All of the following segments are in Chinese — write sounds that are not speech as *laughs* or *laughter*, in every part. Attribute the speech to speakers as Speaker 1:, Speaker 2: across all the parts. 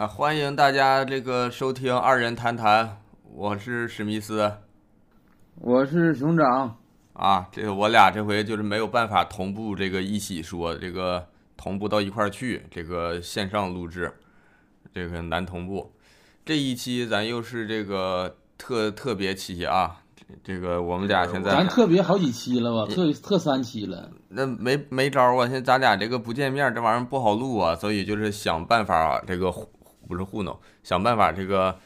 Speaker 1: 啊，欢迎大家这个收听二人谈谈，我是史密斯
Speaker 2: 我是熊掌，
Speaker 1: 啊，这个我俩这回就是没有办法同步这个一起说，这个同步到一块儿去，这个线上录制，这个难同步。这一期咱又是这个特特别期啊，这这个我们俩现在
Speaker 2: 咱特别好几期了吧，特特三期了。
Speaker 1: 那没没招儿啊！现在咱俩这个不见面，这玩意儿不好录啊，所以就是想办法这个糊不是糊弄，想办法这个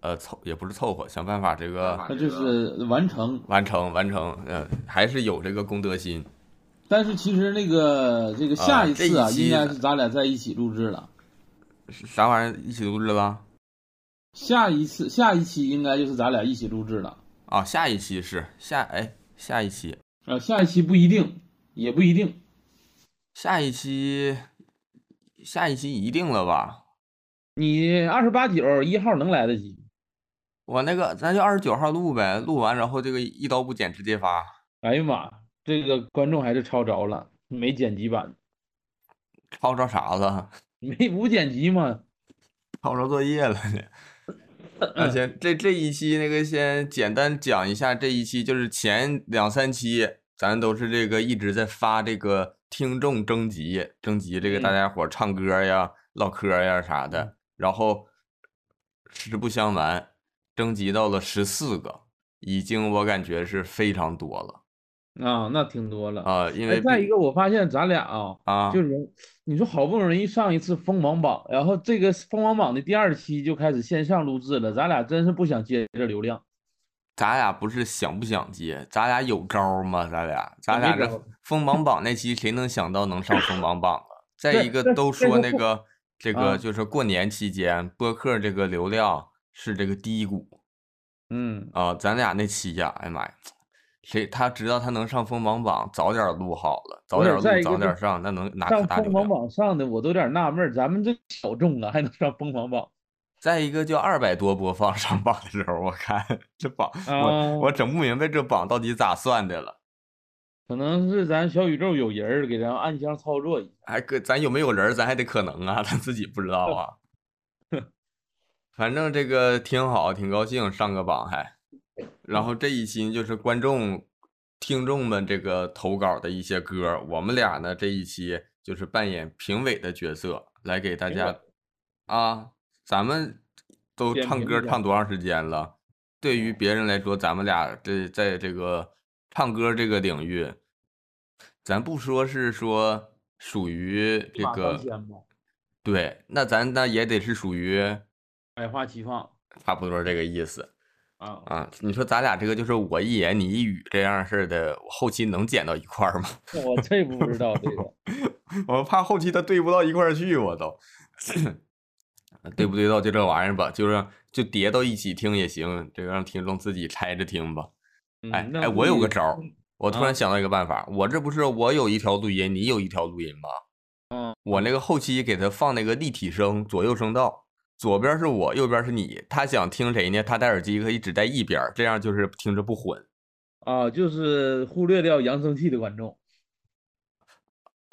Speaker 1: 呃凑也不是凑合，想办法这个
Speaker 2: 那就是完成，
Speaker 1: 完成完成，嗯、还是有这个公德心。
Speaker 2: 但是其实那个这个下一次啊，应该是咱俩在一起录制了。
Speaker 1: 啥玩意儿一起录制了吧？
Speaker 2: 下一次下一期应该就是咱俩一起录制了。
Speaker 1: 啊，下一期是下哎下一期
Speaker 2: 啊，下一期不一定，也不一定。
Speaker 1: 下一期下一期一定了吧？
Speaker 2: 你二十八九一号能来得及？
Speaker 1: 我那个咱就二十九号录呗，录完然后这个一刀不剪直接发。
Speaker 2: 哎呀妈，这个观众还是抄着了，没剪辑版，
Speaker 1: 抄着啥了？*laughs*
Speaker 2: 没无剪辑嘛？
Speaker 1: 抄着作业了呢。*laughs* 那行，这这一期那个先简单讲一下，这一期就是前两三期咱都是这个一直在发这个听众征集，征集这个大
Speaker 2: 嗯
Speaker 1: 家伙唱歌呀、唠嗑呀啥的，然后实不相瞒，征集到了十四个，已经我感觉是非常多了
Speaker 2: 啊，那挺多了。
Speaker 1: 啊、因
Speaker 2: 哎，
Speaker 1: 为
Speaker 2: 再一个，我发现咱俩啊，
Speaker 1: 啊，
Speaker 2: 就是你说好不容易上一次锋芒榜，然后这个锋芒榜的第二期就开始线上录制了，咱俩真是不想接这流量。
Speaker 1: 咱俩不是想不想接，咱俩有招吗？咱俩，咱俩这
Speaker 2: 没招儿
Speaker 1: 锋芒榜那期谁能想到能上锋芒榜啊？*laughs* 再一个都说那个这
Speaker 2: 啊
Speaker 1: 个就是过年期间播客这个流量是这个低谷
Speaker 2: 嗯，
Speaker 1: 啊，咱俩那期呀，哎呀妈呀，谁他知道他能上锋芒榜，早点录好了，早点录早点上，那能拿可
Speaker 2: 上锋芒
Speaker 1: 大流量。
Speaker 2: 榜上的我都有点纳闷，咱们这小众啊，还能上锋芒榜？*laughs*
Speaker 1: 再一个就二百多播放上榜的时候，我看 *laughs* 这榜
Speaker 2: 啊
Speaker 1: 我我整不明白这榜到底咋算的了。
Speaker 2: 可能是咱小宇宙有人儿给咱暗箱操作一下。
Speaker 1: 还搁咱有没有人儿，咱还得可能啊，*laughs* 咱自己不知道啊。*laughs* 反正这个挺好，挺高兴上个榜还。然后这一期就是观众、听众们这个投稿的一些歌，我们俩呢这一期就是扮演评委的角色，来给大家啊，咱们都唱歌唱多长时间了？对于别人来说，咱们俩这在这个唱歌这个领域，咱不说是说属于这个对，那咱那也得是属于
Speaker 2: 百花齐放
Speaker 1: 差不多这个意思
Speaker 2: 啊。
Speaker 1: 啊。你说咱俩这个就是我一言你一语这样式儿的，后期能剪到一块儿吗？
Speaker 2: 我这不知道这个，*laughs*
Speaker 1: 我怕后期他对不到一块儿去，我都对不对到就这玩意儿吧，就是就叠到一起听也行，这个让听众自己拆着听吧。哎哎，我有个招儿，我突
Speaker 2: 啊
Speaker 1: 然想到一个办法，我这不是我有一条录音，你有一条录音吗？
Speaker 2: 嗯，
Speaker 1: 我那个后期给他放那个立体声，左右声道，左边是我，右边是你。他想听谁呢？他戴耳机可以只戴一边，这样就是听着不混
Speaker 2: 啊，就是忽略掉扬声器的观众。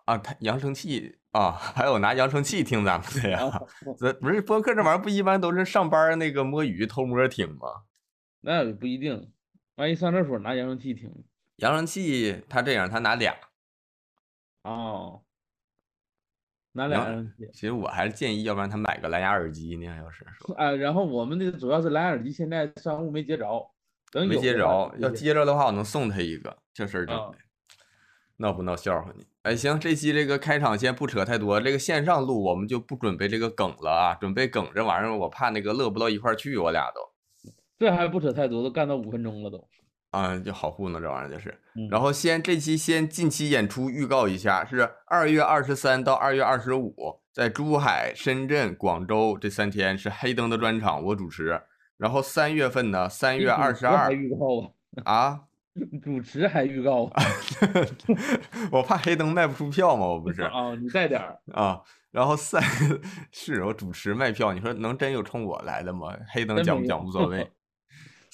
Speaker 1: 啊。他扬声器啊，*laughs* 还有拿扬声器听咱们的呀？*laughs*
Speaker 2: 啊，
Speaker 1: 这不是播客这玩意儿不一般都是上班那个摸鱼偷摸听吗？
Speaker 2: 那不一定，万一上厕所拿扬声器听
Speaker 1: 扬声器他这样，他拿俩。
Speaker 2: 哦，拿俩扬声器。
Speaker 1: 其实我还是建议，要不然他买个蓝牙耳机呢。要是说
Speaker 2: 啊，然后我们这个主要是蓝牙耳机现在商务没接着，等
Speaker 1: 没接着，要接着的话，我能送他一个。这事儿整
Speaker 2: 啊
Speaker 1: 的，闹不闹笑话你？哎，行，这期这个开场先不扯太多，这个线上录我们就不准备这个梗了啊，准备梗这玩意儿，我怕那个乐不到一块儿去，我俩都
Speaker 2: 这还不扯太多，都干到五分钟了都。
Speaker 1: 啊，就好糊弄这玩意儿就是。
Speaker 2: 嗯
Speaker 1: 然后先这期先近期演出预告一下，是二月二十三到二月二十五，在珠海、深圳、广州这三天是黑灯的专场，我主持。然后三月份呢，三月二十二
Speaker 2: 预告啊，
Speaker 1: 啊，*laughs*
Speaker 2: 主持还预告啊 *laughs*
Speaker 1: 我怕黑灯卖不出票嘛，我不是 *laughs*
Speaker 2: 啊，你带点儿
Speaker 1: 啊。然后三是我主持卖票，你说能真有冲我来的吗？黑灯讲不讲无所谓。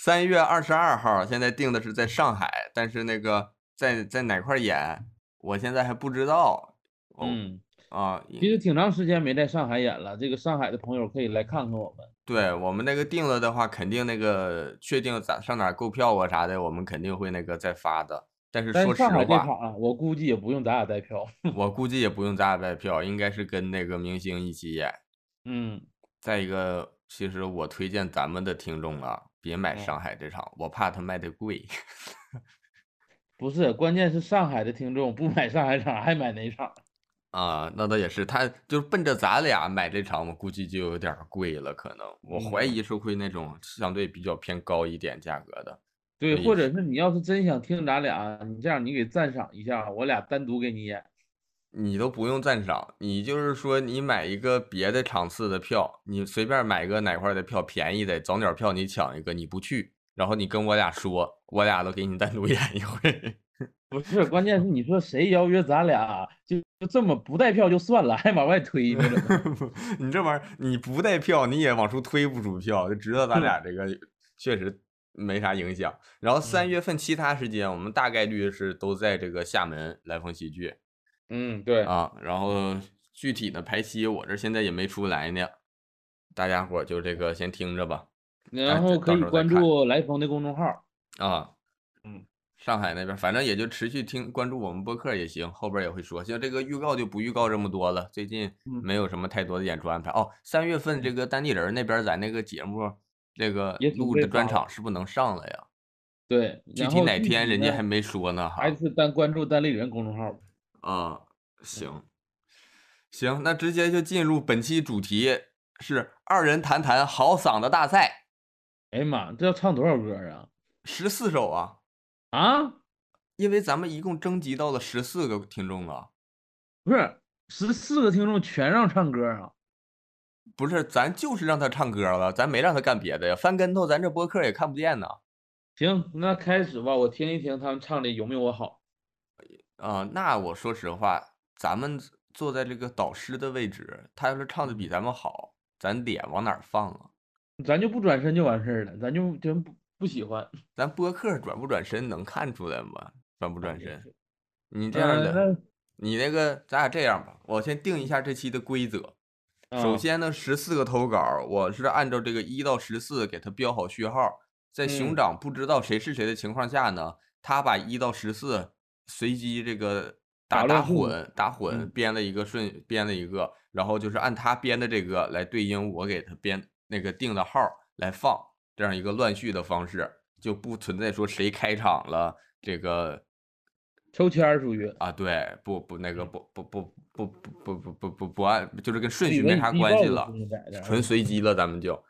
Speaker 1: 三月二十二号，现在定的是在上海，但是那个在在哪块演，我现在还不知道。哦，
Speaker 2: 嗯，
Speaker 1: 啊，
Speaker 2: 其实挺长时间没在上海演了，这个上海的朋友可以来看看我们。
Speaker 1: 对我们那个定了的话，肯定那个确定咋上哪购票啊啥的，我们肯定会那个再发的。但是说实
Speaker 2: 但是上海这
Speaker 1: 话，
Speaker 2: 场啊，我估计也不用咱俩带票。
Speaker 1: 我 *laughs* 估计也不用咱俩带票，应该是跟那个明星一起演。
Speaker 2: 嗯，
Speaker 1: 再一个，其实我推荐咱们的听众啊，别买
Speaker 2: 嗯
Speaker 1: 上海这场，我怕他卖的贵。*laughs*
Speaker 2: 不是，关键是上海的听众不买上海场，还买哪场？
Speaker 1: 啊，那倒也是，他就是奔着咱俩买这场，我估计就有点贵了，可能我怀
Speaker 2: 嗯
Speaker 1: 疑是会那种相对比较偏高一点价格的。
Speaker 2: 对，或者是你要是真想听咱俩，你这样你给赞赏一下，我俩单独给你演。
Speaker 1: 你都不用赞赏，你就是说你买一个别的场次的票，你随便买个哪块的票便宜的早鸟票，你抢一个，你不去，然后你跟我俩说，我俩都给你单独演一回。*laughs*
Speaker 2: 不是，关键是你说谁邀约咱俩，就就这么不带票就算了，还往外推 *laughs*
Speaker 1: 你这玩意儿你不带票，你也往出推不出票，就知道咱俩 *laughs* 这个确实没啥影响。然后三
Speaker 2: 嗯
Speaker 1: 月份其他时间，我们大概率是都在这个厦门来风喜剧
Speaker 2: 嗯，对，
Speaker 1: 啊。然后具体的排期我这现在也没出来呢，大家伙就这个先听着吧。
Speaker 2: 然后可以关注来风的公众号。
Speaker 1: 啊，
Speaker 2: 嗯，
Speaker 1: 上海那边反正也就持续听关注我们播客也行，后边也会说。像这个预告就不预告这么多了，最近
Speaker 2: 嗯
Speaker 1: 没有什么太多的演出安排。哦，三月份这个单立人那边咱那个节目，这个录的专场是不是能上了呀？
Speaker 2: 对，
Speaker 1: 具体哪天人家还没说呢哈
Speaker 2: 还。是单关注单立人公众号。
Speaker 1: 啊，行，行，那直接就进入本期主题，是二人谈谈好嗓子大赛，
Speaker 2: 哎呀妈，这要唱多少歌啊？
Speaker 1: 十四首啊，
Speaker 2: 啊，
Speaker 1: 因为咱们一共征集到了十四个听众啊。
Speaker 2: 不是，十四个听众全让唱歌啊？
Speaker 1: 不是，咱就是让他唱歌了，咱没让他干别的呀。翻跟头，咱这播客也看不见呢。
Speaker 2: 行，那开始吧，我听一听他们唱的有没有我好。
Speaker 1: 啊、那我说实话，咱们坐在这个导师的位置，他要是唱的比咱们好，咱脸往哪儿放啊？
Speaker 2: 咱就不转身就完事儿了，咱就真不不喜欢。
Speaker 1: 咱播客转不转身能看出来吗？转不转身？你这样的，
Speaker 2: 呃
Speaker 1: 你那个，咱俩这样吧，我先定一下这期的规则。首先呢，十四个投稿，我是按照这个一到十四给他标好序号，在熊
Speaker 2: 嗯
Speaker 1: 掌不知道谁是谁的情况下呢，他把一到十四随机这个打打混打混
Speaker 2: 嗯。
Speaker 1: 编了一个顺编了一个，然后就是按他编的这个来对应我给他编那个定的号来放，这样一个乱序的方式，就不存在说谁开场了这个
Speaker 2: 抽签儿属于
Speaker 1: 啊，对，不不那个不不不不不不不不不不按，就是跟顺序没啥关系了纯随？机了，咱们就。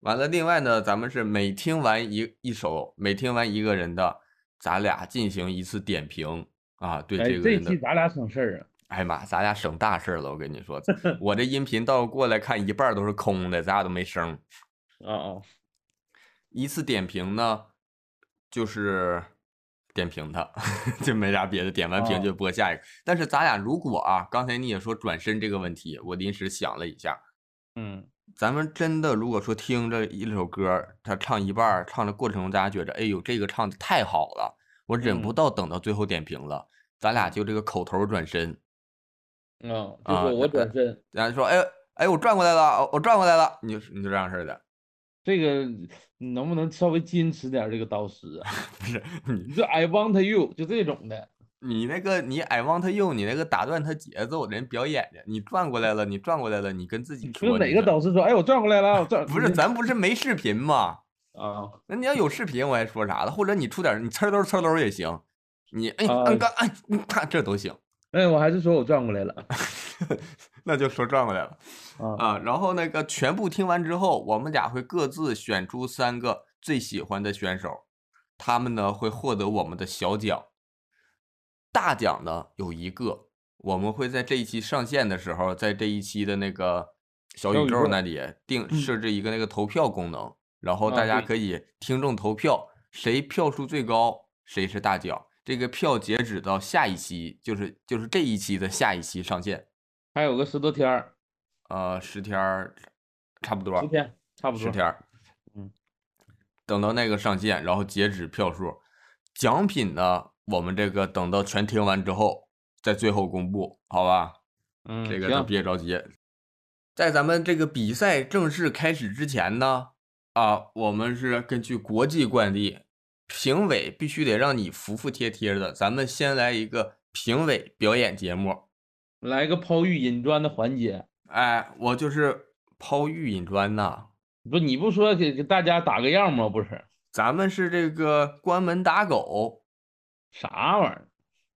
Speaker 1: 完了。另外呢，咱们是每听完一一首，每听完一个人的，咱俩进行一次点评啊，对
Speaker 2: 哎，这
Speaker 1: 这个人的
Speaker 2: 期，咱俩省事儿啊。
Speaker 1: 哎呀妈，咱俩省大事儿了，我跟你说，*laughs* 我这音频到过来看一半儿都是空的，咱俩都没声儿。
Speaker 2: 啊啊，
Speaker 1: 一次点评呢，就是点评他，*laughs* 就没啥别的，点完评
Speaker 2: 哦
Speaker 1: 就播下一个。但是咱俩如果啊，刚才你也说转身这个问题，我临时想了一下，
Speaker 2: 嗯，
Speaker 1: 咱们真的如果说听着一首歌，他唱一半儿，唱的过程中大家觉着，哎呦，这个唱的太好了，我忍不
Speaker 2: 嗯
Speaker 1: 到等到最后点评了，咱俩就这个口头转身，
Speaker 2: 啊，就是我
Speaker 1: 呃
Speaker 2: 转身，*laughs*
Speaker 1: 然后说，哎哎，我转过来了，我转过来了，你就你就这样式的，
Speaker 2: 这个你能不能稍微矜持点？这个导师啊，*laughs*
Speaker 1: 不是你
Speaker 2: 你就 I want you 就这种的，
Speaker 1: 你那个你 I want you，你那个打断他节奏，人表演的，你转过来了，你转过来了，你跟自己说，
Speaker 2: 就哪个导师说，哎，我转过来了，我转 *laughs*
Speaker 1: 不是，咱不是没视频吗？
Speaker 2: 啊，
Speaker 1: 那你要有视频，我还说啥了？或者你出点你呲溜呲溜也行，你哎
Speaker 2: 啊
Speaker 1: 按刚哎你看这都行，
Speaker 2: 哎，我还是说我转过来了 *laughs*
Speaker 1: 那就说转过来了
Speaker 2: 啊，
Speaker 1: 啊。然后那个全部听完之后，我们俩会各自选出三个最喜欢的选手，他们呢会获得我们的小奖。大奖呢有一个，我们会在这一期上线的时候，在这一期的那个小宇
Speaker 2: 宙
Speaker 1: 宙那里定
Speaker 2: 嗯
Speaker 1: 设置一个那个投票功能，然后大家可。以听众投票，谁票数最高谁是大奖。这个票截止到下一期，就是就是这一期的下一期上线，
Speaker 2: 还有个十多天儿，
Speaker 1: 呃，十天儿差不多，
Speaker 2: 十天差不多，
Speaker 1: 十天儿，
Speaker 2: 嗯，
Speaker 1: 等到那个上线，然后截止票数，奖品呢，我们这个等到全听完之后，在最后公布，好吧？
Speaker 2: 嗯，
Speaker 1: 这个别着急。在咱们这个比赛正式开始之前呢，啊，我们是根据国际惯例，评委必须得让你服服帖帖的。咱们先来一个评委表演节目。
Speaker 2: 来个抛玉引砖的环节。
Speaker 1: 哎，我就是抛玉引砖呐。
Speaker 2: 不，你不说给给大家打个样吗？不是
Speaker 1: 咱们是这个关门打狗，
Speaker 2: 啥玩意儿？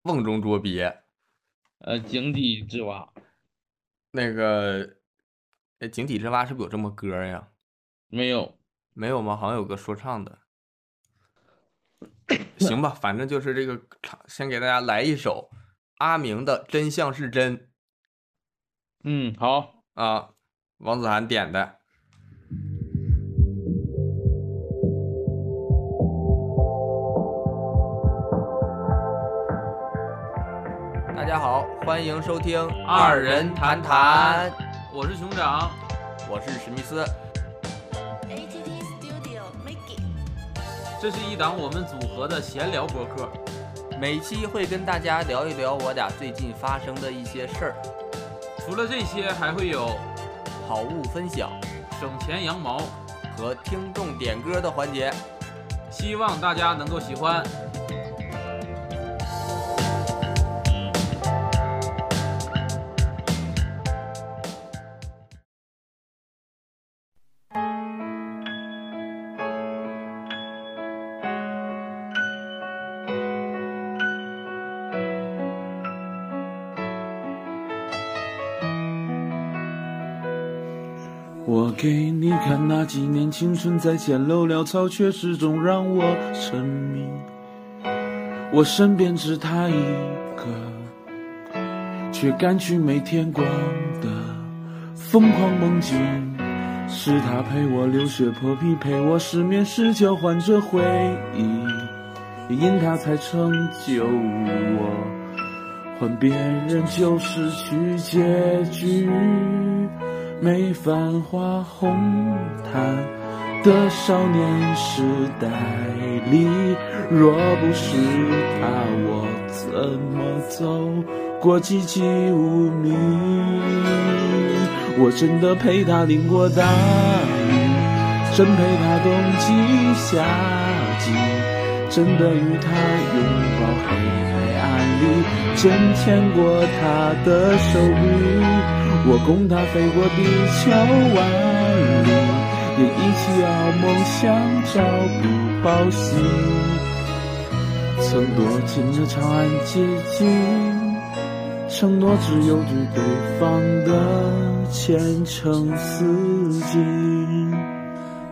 Speaker 1: 瓮中捉鳖。
Speaker 2: 呃，井底之蛙
Speaker 1: 那个，哎，井底之蛙是不是有这么歌呀？
Speaker 2: 没有。
Speaker 1: 没有吗？好像有个说唱的。*laughs* 行吧，反正就是这个唱，先给大家来一首阿明的《真相是真》
Speaker 2: 嗯，好，
Speaker 1: 啊，王子涵点的。大家好，欢迎收听
Speaker 3: 二人谈谈，我是熊掌，
Speaker 1: 我是史密斯。
Speaker 3: 这是一档我们组合的闲聊博客，
Speaker 4: 每期会跟大家聊一聊我俩最近发生的一些事儿，
Speaker 3: 除了这些，还会有
Speaker 4: 好物分享
Speaker 3: 省钱羊毛，
Speaker 4: 和听众点歌的环节。
Speaker 3: 希望大家能够喜欢。
Speaker 5: 我给你看那几年青春在简陋潦草，却始终让我沉迷。我身边只他一个，却敢去没天光的疯狂梦境。是他陪我流血破皮，陪我失眠时交换着回忆，因他才成就我，换别人就失去结局。没繁华红毯的少年时代里，若不是他，我怎么走过寂寂无名？我真的陪他淋过大雨，真陪他冬季夏季，真的与他拥抱黑暗里，真牵过他的手臂。我共他飞过地球万里，也一起遥梦想朝不保夕。曾躲进了长安街景，承诺只有对对方的前程似锦。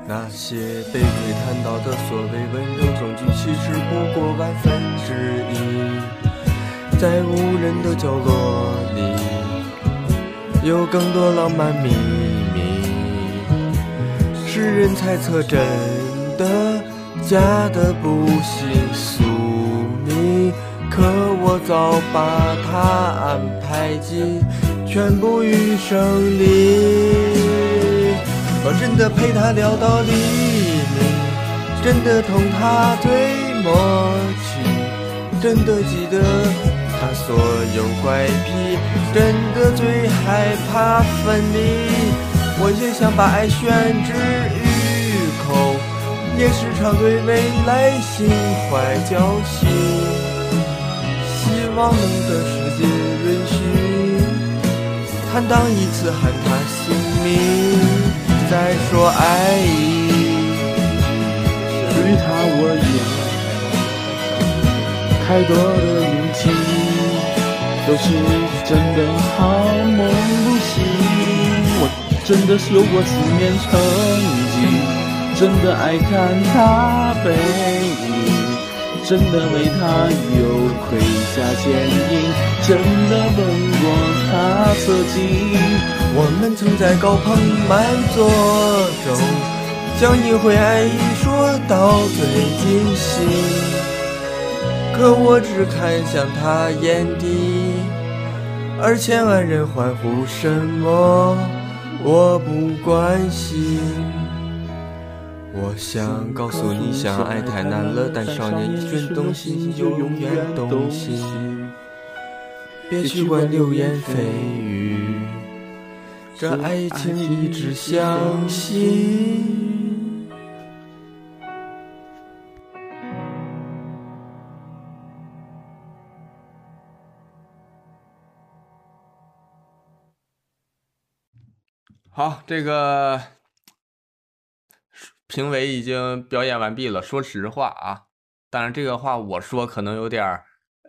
Speaker 6: 那些被窥探到的所谓温柔证据，其实不过万分之一，在无人的角落里。有更多浪漫秘密，世人猜测真的假的不信宿命，可我早把它安排进全部余生里。我真的陪他聊到黎明，真的同他最默契，真的记得。他所有怪癖，真的最害怕分离。我也想把爱宣之于口，也时常对未来心怀侥幸。希望能得世界允许，坦荡一次喊他姓名，再说爱意。
Speaker 5: 对他我有太多的勇气。都是真的好梦不醒，我真的是有过思念成疾，真的爱看他背影，真的为他有盔甲坚硬，真的问过他侧颈。
Speaker 6: 我们曾在高朋满座中，将一回爱意说到最尽兴。可我只看向他眼底，而千万人欢呼什么，我不关心。我想告诉你，相爱太难了，但少年一瞬动心就永远动心。别去管流言蜚语，这爱情一直相信。
Speaker 1: 好，这个评委已经表演完毕了。说实话啊，当然这个话我说可能有点儿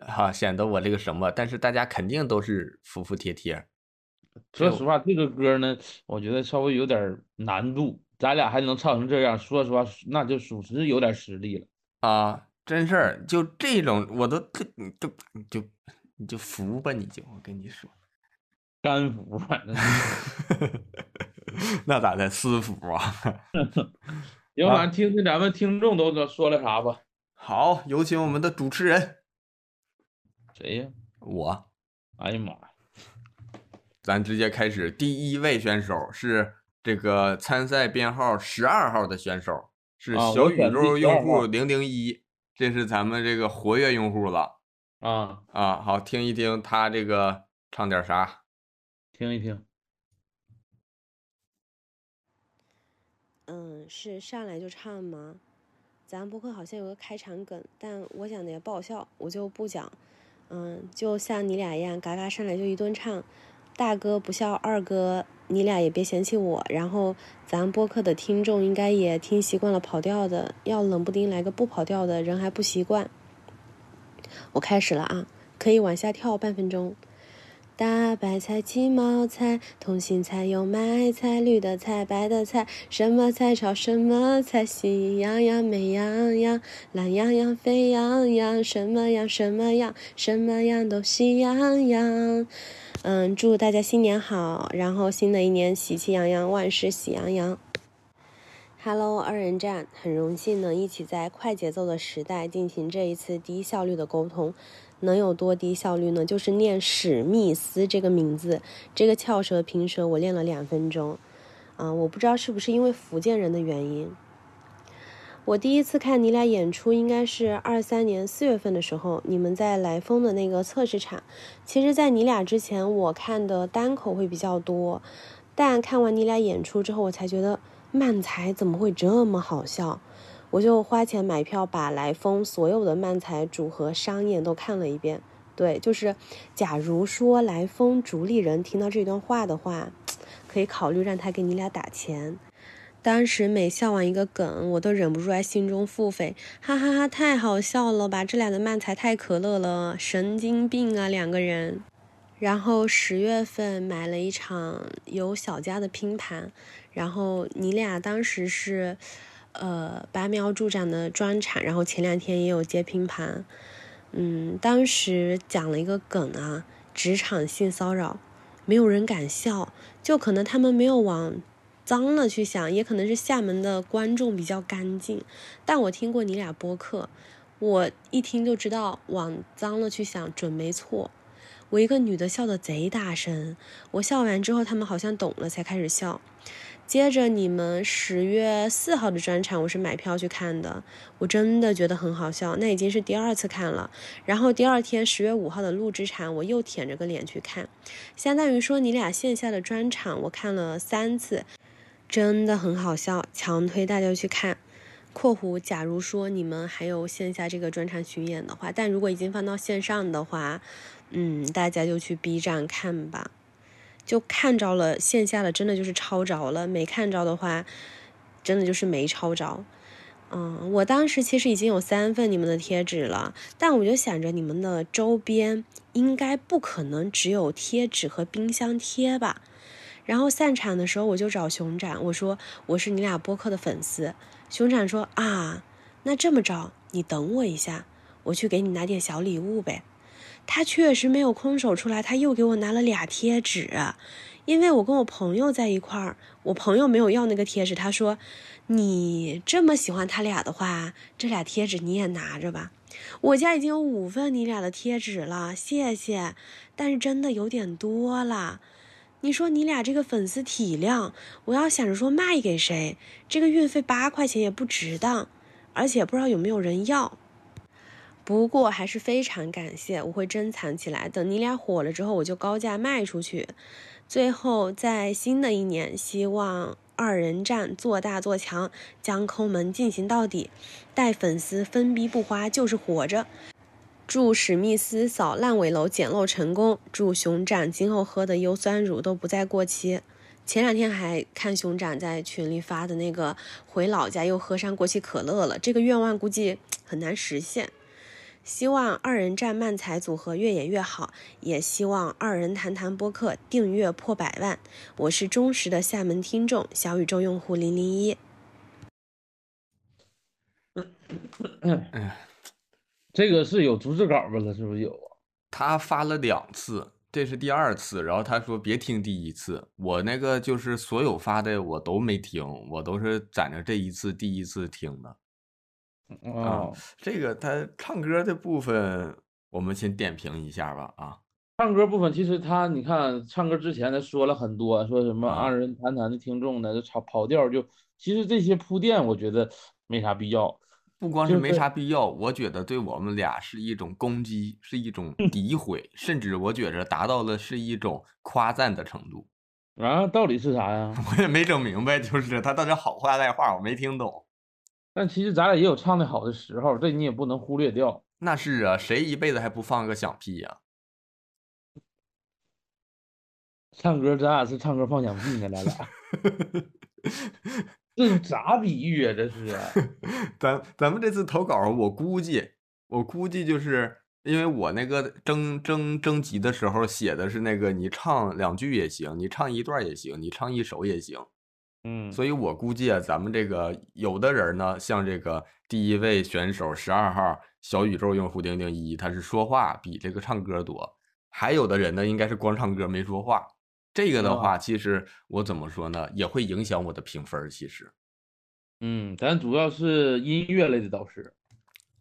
Speaker 1: 哈、显得我这个什么，但是大家肯定都是服服帖帖。
Speaker 2: 说实话，这个歌呢，我觉得稍微有点难度，咱俩还能唱成这样，说实话，那就属实有点实力了。
Speaker 1: 啊，真事儿，就这种我都特你就你就你就服吧，你就我跟你说，
Speaker 2: 干服，反正 *laughs*
Speaker 1: 那咋的，私服啊？*laughs*
Speaker 2: 行，反正听听咱们听众都都说了啥吧？
Speaker 1: 好，有请我们的主持人，
Speaker 2: 谁呀？
Speaker 1: 我，
Speaker 2: 哎呀妈呀！
Speaker 1: 咱直接开始。第一位选手是这个参赛编号十二号的选手，是
Speaker 2: 啊
Speaker 1: 小宇宙
Speaker 2: 第12号
Speaker 1: 用户零零一，这是咱们这个活跃用户了
Speaker 2: 啊，
Speaker 1: 啊。好，听一听他这个唱点啥。
Speaker 2: 听一听。
Speaker 7: 嗯，是上来就唱吗？咱播客好像有个开场梗，但我讲的也不好笑，我就不讲。嗯，就像你俩一样，嘎嘎上来就一顿唱。大哥不笑，二哥你俩也别嫌弃我。然后咱播客的听众应该也听习惯了跑调的，要冷不丁来个不跑调的，人还不习惯。我开始了啊，可以往下跳半分钟。大白菜、鸡毛菜、通心菜、油麦菜、绿的菜、白的菜，什么菜炒什么菜，喜羊羊、美羊羊、懒羊羊、沸羊羊，什么样什么样，什么样都喜洋洋。嗯，祝大家新年好，然后新的一年喜气洋洋，万事喜洋洋。Hello，二人站，很荣幸能一起在快节奏的时代进行这一次低效率的沟通。能有多低效率呢？就是念史密斯这个名字，这个翘舌平舌我练了两分钟。啊、我不知道是不是因为福建人的原因。我第一次看你俩演出应该是二三年四月份的时候，你们在来风的那个测试场。其实，在你俩之前，我看的单口会比较多，但看完你俩演出之后，我才觉得漫才怎么会这么好笑。我就花钱买票，把来风所有的漫才组合商演都看了一遍。对，就是假如说来风主理人听到这段话的话，可以考虑让他给你俩打钱。当时每笑完一个梗，我都忍不住在心中腹诽，哈哈哈，太好笑了吧！这俩的漫才太可乐了，神经病啊，两个人。然后十月份买了一场有小家的拼盘，然后你俩当时是，呃，拔苗助长的专场，然后前两天也有接拼盘，嗯，当时讲了一个梗啊，职场性骚扰，没有人敢笑，就可能他们没有往脏了去想，也可能是厦门的观众比较干净。但我听过你俩播客，我一听就知道往脏了去想准没错。我一个女的笑的贼大声，我笑完之后，他们好像懂了才开始笑。接着你们十月四号的专场，我是买票去看的，我真的觉得很好笑，那已经是第二次看了。然后第二天十月五号的录制场，我又舔着个脸去看，相当于说你俩线下的专场我看了三次，真的很好笑，强推大家去看。（括弧假如说你们还有线下这个专场巡演的话，但如果已经放到线上的话，嗯，大家就去 B 站看吧。就看着了线下的，真的就是抄着了；没看着的话，真的就是没抄着。嗯，我当时其实已经有三份你们的贴纸了，但我就想着你们的周边应该不可能只有贴纸和冰箱贴吧。然后散场的时候，我就找熊展，我说我是你俩播客的粉丝。熊展说啊，那这么着，你等我一下，我去给你拿点小礼物呗。他确实没有空手出来，他又给我拿了俩贴纸，因为我跟我朋友在一块儿，我朋友没有要那个贴纸，他说你这么喜欢他俩的话，这俩贴纸你也拿着吧。我家已经有五份你俩的贴纸了，谢谢，但是真的有点多了。你说你俩这个粉丝体量，我要想着说卖给谁，这个运费八块钱也不值当，而且不知道有没有人要。不过还是非常感谢，我会珍藏起来，等你俩火了之后，我就高价卖出去。最后，在新的一年，希望二人战做大做强，将抠门进行到底，带粉丝分逼不花就是活着。祝史密斯扫烂尾楼捡漏成功，祝熊掌今后喝的优酸乳都不再过期。前两天还看熊掌在群里发的那个回老家又喝上过期可乐了，这个愿望估计很难实现。希望二人战漫才组合越演越好，也希望二人谈谈播客订阅破百万。我是忠实的厦门听众，小宇宙用户零零一。*coughs*
Speaker 2: 这个是有逐字稿吧他？是不是有啊？
Speaker 1: 他发了两次，这是第二次，然后他说别听第一次，我那个就是所有发的我都没听，我都是攒着这一次第一次听的。啊
Speaker 2: 哦，，
Speaker 1: 这个他唱歌的部分，我们先点评一下吧。啊，
Speaker 2: 唱歌部分其实他你看唱歌之前他说了很多，说什么
Speaker 1: 啊
Speaker 2: 二人谈谈的听众呢，就跑跑调就，其实这些铺垫我觉得没啥必要。
Speaker 1: 不光是没啥必要，我觉得对我们俩是一种攻击，是一种诋毁，甚至我觉着达到了是一种夸赞的程度。
Speaker 2: 啊，到底是啥呀？*laughs*
Speaker 1: 我也没整明白，就是他到底好话赖话，我没听懂。
Speaker 2: 但其实咱俩也有唱的好的时候，这你也不能忽略掉。
Speaker 1: 那是啊，谁一辈子还不放个响屁呀、*laughs*
Speaker 2: 唱歌咱俩是唱歌放响屁呢，咱俩这是 *laughs* 咋比喻啊？这是啊 *laughs*
Speaker 1: 咱咱们这次投稿，我估计，我估计就是因为我那个征征征集的时候写的是那个你唱两句也行，你唱一段也行，你唱一首也行，
Speaker 2: 嗯，
Speaker 1: 所以我估计啊，咱们这个有的人呢，像这个第一位选手十二号小宇宙用户丁丁一，他是说话比这个唱歌多，还有的人呢，应该是光唱歌没说话。这个的
Speaker 2: 啊
Speaker 1: 话，其实我怎么说呢，也会影响我的评分儿。其实，
Speaker 2: 嗯，咱主要是音乐类的导师，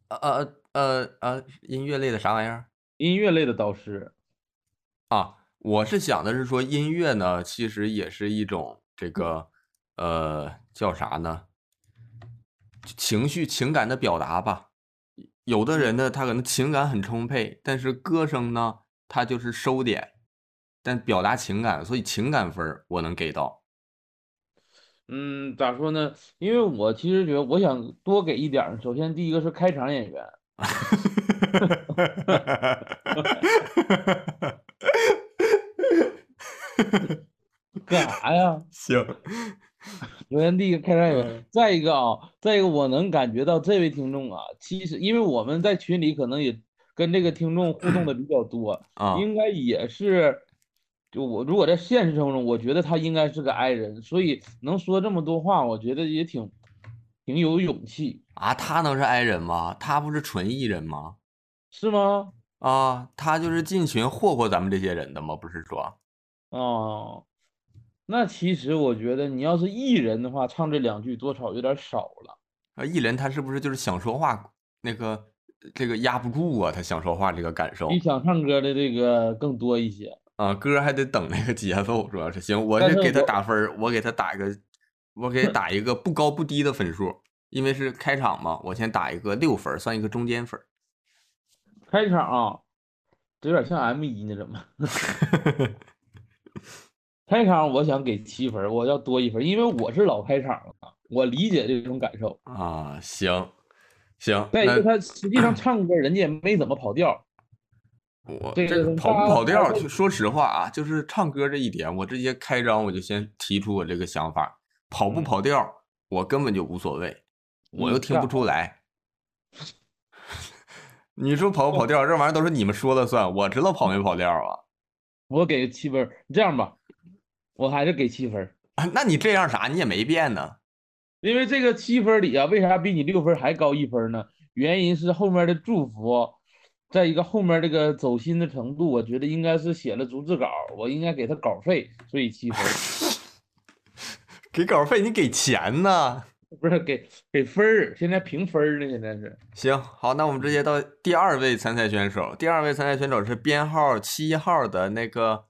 Speaker 1: 呃呃呃呃，音乐类的啥玩意儿
Speaker 2: 音乐类的导师。
Speaker 1: 啊？我是想的是说，音乐呢，其实也是一种这个呃叫啥呢？情绪情感的表达吧。有的人呢，他可能情感很充沛，但是歌声呢，他就是收点，但表达情感，所以情感分我能给到。
Speaker 2: 嗯，咋说呢？因为我其实觉得我想多给一点儿。首先，第一个是开场演员，*laughs* 干啥呀？
Speaker 1: 行，
Speaker 2: 首先第一个开场演员
Speaker 1: 嗯，
Speaker 2: 再一个啊，再一个我能感觉到这位听众啊，其实因为我们在群里可能也跟这个听众互动的比较多，*clears throat*
Speaker 1: 啊，
Speaker 2: 应该也是，就我如果在现实生活中，我觉得他应该是个 i 人，所以能说这么多话，我觉得也挺挺有勇气，
Speaker 1: 啊，他能是 i 人吗？他不是纯 e 人吗？
Speaker 2: 是吗？
Speaker 1: 啊，他就是进群霍霍咱们这些人的吗？不是说，
Speaker 2: 哦，那其实我觉得你要是艺人的话，唱这两句多少有点少了。
Speaker 1: 啊艺人他是不是就是想说话那个这个压不住啊？他想说话这个感受
Speaker 2: 比想唱歌的这个更多一些。
Speaker 1: 啊，歌还得等那个节奏，主要是行，我是给他打分儿，我给他打一个，我给他 *laughs* 打一个不高不低的分数，因为是开场嘛，我先打一个六分，算一个中间分儿。
Speaker 2: 开场啊，这有点像 M 一呢，怎么？开场我想给七分，我要多一分，因为我是老开场了，我理解这种感受。
Speaker 1: 啊，行行，
Speaker 2: 再一个，他实际上 *clears throat* 唱歌人家也没怎么跑调。
Speaker 1: 我
Speaker 2: 这个
Speaker 1: 跑不跑调说实话啊，就是唱歌这一点，我直接开张我就先提出我这个想法，跑不
Speaker 2: 嗯
Speaker 1: 跑调，我根本就无所谓，我又
Speaker 2: 嗯
Speaker 1: 听不出来。*laughs* 你说跑不跑调，这玩意儿都是你们说了算，我知道跑没跑调啊。
Speaker 2: 我给个七分儿，这样吧，我还是给七分儿，
Speaker 1: 啊那你这样啥，你也没变呢。
Speaker 2: 因为这个七分儿里啊，为啥比你六分儿还高一分儿呢？原因是后面的祝福，在一个后面这个走心的程度，我觉得应该是写了逐字稿，我应该给他稿费，所以七分儿，*laughs*
Speaker 1: 给稿费你给钱呢？*laughs*
Speaker 2: 不是给给分儿，现在评分儿呢，现在是。
Speaker 1: 行，好，那我们直接到第二位参赛选手。第二位参赛选手是编号七号的那个，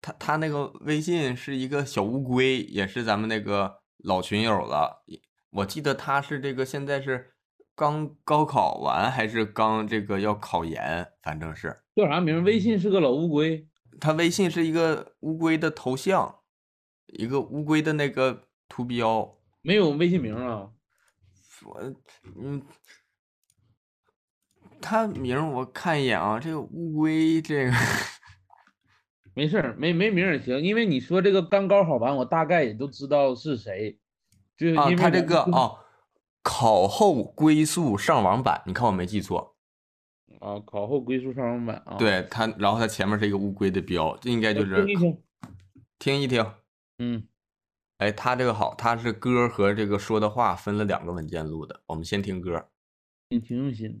Speaker 1: 他他那个微信是一个小乌龟，也是咱们那个老群友了。我记得他是这个现在是刚高考完还是刚这个要考研，反正是
Speaker 2: 叫啥名？微信是个老乌龟。
Speaker 1: 他微信是一个乌龟的头像，一个乌龟的那个图标。
Speaker 2: 没有微信名啊？
Speaker 1: 我嗯，他名我看一眼啊，这个乌龟这个
Speaker 2: 没事儿，没没名儿也行，因为你说这个刚高考完，我大概也都知道是谁。就是因
Speaker 1: 啊，
Speaker 2: 为
Speaker 1: 他这个啊，考后归宿上网版，你看我没记错。
Speaker 2: 啊，考后归宿上网版啊。
Speaker 1: 对他，然后他前面是一个乌龟的标，这应该
Speaker 2: 哎，
Speaker 1: 就是
Speaker 2: 听一听。
Speaker 1: 听一听。
Speaker 2: 嗯，
Speaker 1: 哎，他这个好，他是歌和这个说的话分了两个文件录的。我们先听歌。
Speaker 2: 你挺用心。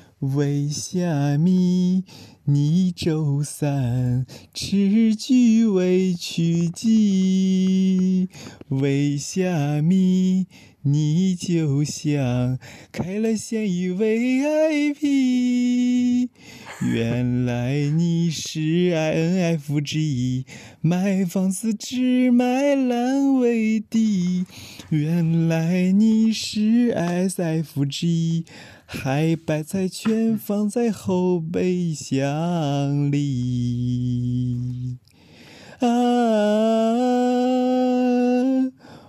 Speaker 8: 为虾米你周三吃菊委屈己？为虾米你就像开了县一 VIP？原来你是 INFJ，买房子只买烂尾的。原来你是 SFG。海白菜全放在后备箱里啊，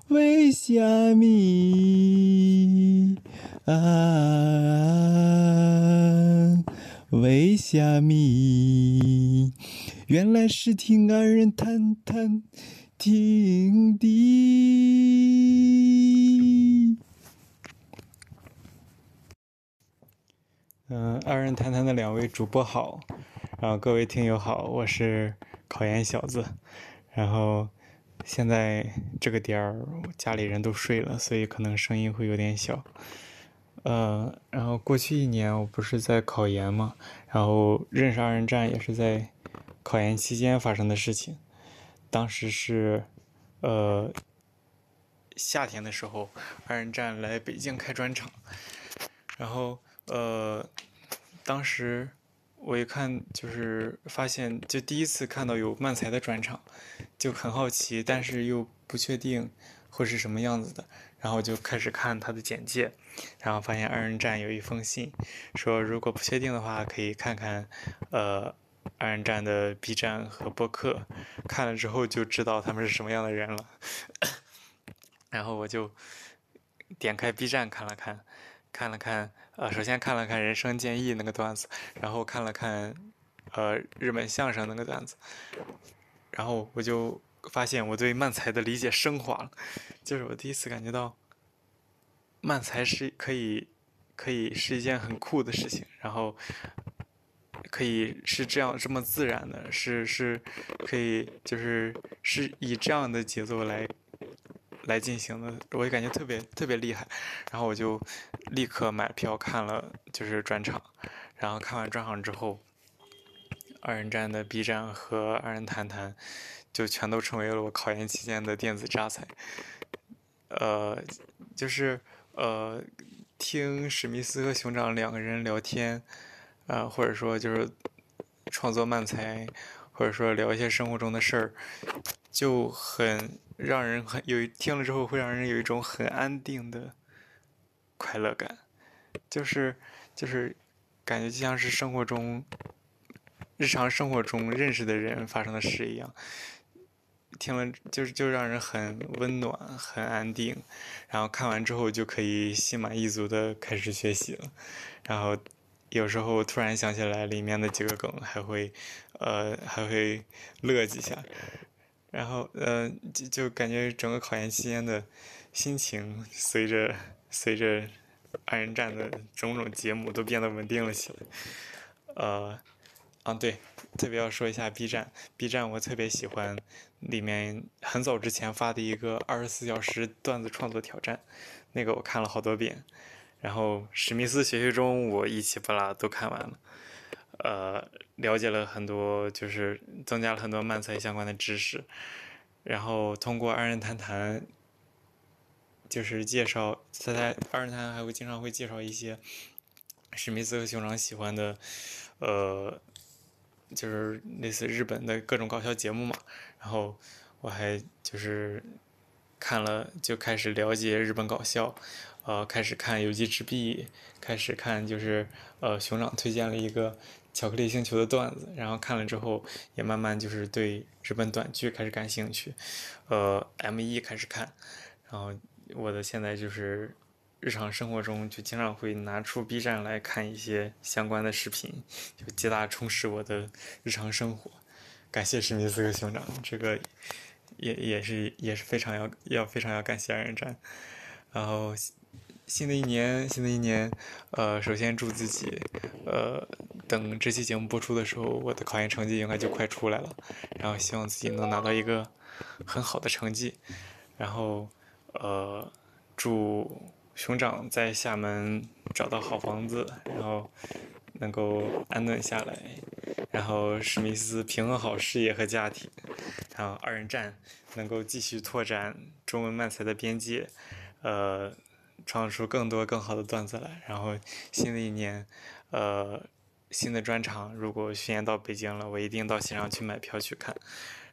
Speaker 8: 为虾米啊，为虾米？原来是听二人谈谈听的。嗯，二人谈谈的两位主播好，然后各位听友好，我是考研小子，然后现在这个点儿家里人都睡了，所以可能声音会有点小。呃，然后过去一年我不是在考研嘛，然后认识二人站也是在考研期间发生的事情。当时是呃夏天的时候，二人站来北京开专场，然后。呃，当时我一看就是发现，就第一次看到有漫才的专场，就很好奇，但是又不确定会是什么样子的，然后就开始看他的简介，然后发现二人站有一封信，说如果不确定的话，可以看看呃二人站的 B 站和播客，看了之后就知道他们是什么样的人了，*coughs* 然后我就点开 B 站看了看，看了看。呃，首先看了看人生建议那个段子，然后看了看，呃，日本相声那个段子，然后我就发现我对漫才的理解升华了，就是我第一次感觉到，漫才是可以，可以是一件很酷的事情，然后可以是这样这么自然的，是是，可以就是是以这样的节奏来。来进行的，我就感觉特别特别厉害，然后我就立刻买票看了，就是专场，然后看完专场之后，二人站的 B 站和二人谈谈就全都成为了我考研期间的电子榨菜，呃，就是呃听史密斯和熊掌两个人聊天，呃或者说就是创作漫才，或者说聊一些生活中的事儿，就很。让人很有听了之后会让人有一种很安定的快乐感，就是就是感觉就像是生活中日常生活中认识的人发生的事一样，听了就是就让人很温暖很安定，然后看完之后就可以心满意足的开始学习了，然后有时候突然想起来里面的几个梗，还会呃还会乐几下。然后，呃，就就感觉整个考研期间的心情，随着随着二人战的种种节目都变得稳定了起来。呃，啊对，特别要说一下 B 站，B 站我特别喜欢里面很早之前发的一个二十四小时段子创作挑战，那个我看了好多遍。然后史密斯学习中我一气不拉都看完了，呃，了解了很多，就是增加了很多漫才相关的知识，然后通过二人谈谈，就是介绍他在二人谈还会经常会介绍一些史密斯和熊掌喜欢的，呃，就是类似日本的各种搞笑节目嘛，然后我还就是看了就开始了解日本搞笑。呃，开始看《游击之壁》，开始看就是呃，熊掌推荐了一个巧克力星球的段子，然后看了之后，也慢慢就是对日本短剧开始感兴趣，呃，M 一开始看，然后我的现在就是日常生活中就经常会拿出 B 站来看一些相关的视频，就极大充实我的日常生活。感谢史密斯和熊掌，这个也也是也是非常要要非常要感谢二人转，然后。新的一年，新的一年，呃，首先祝自己，呃，等这期节目播出的时候，我的考研成绩应该就快出来了，然后希望自己能拿到一个很好的成绩，然后，呃，祝熊掌在厦门找到好房子，然后能够安顿下来，然后史密斯平衡好事业和家庭，然后二人战能够继续拓展中文漫才的边界，呃。创出更多更好的段子来，然后新的一年，呃，新的专场如果巡演到北京了，我一定到现场去买票去看，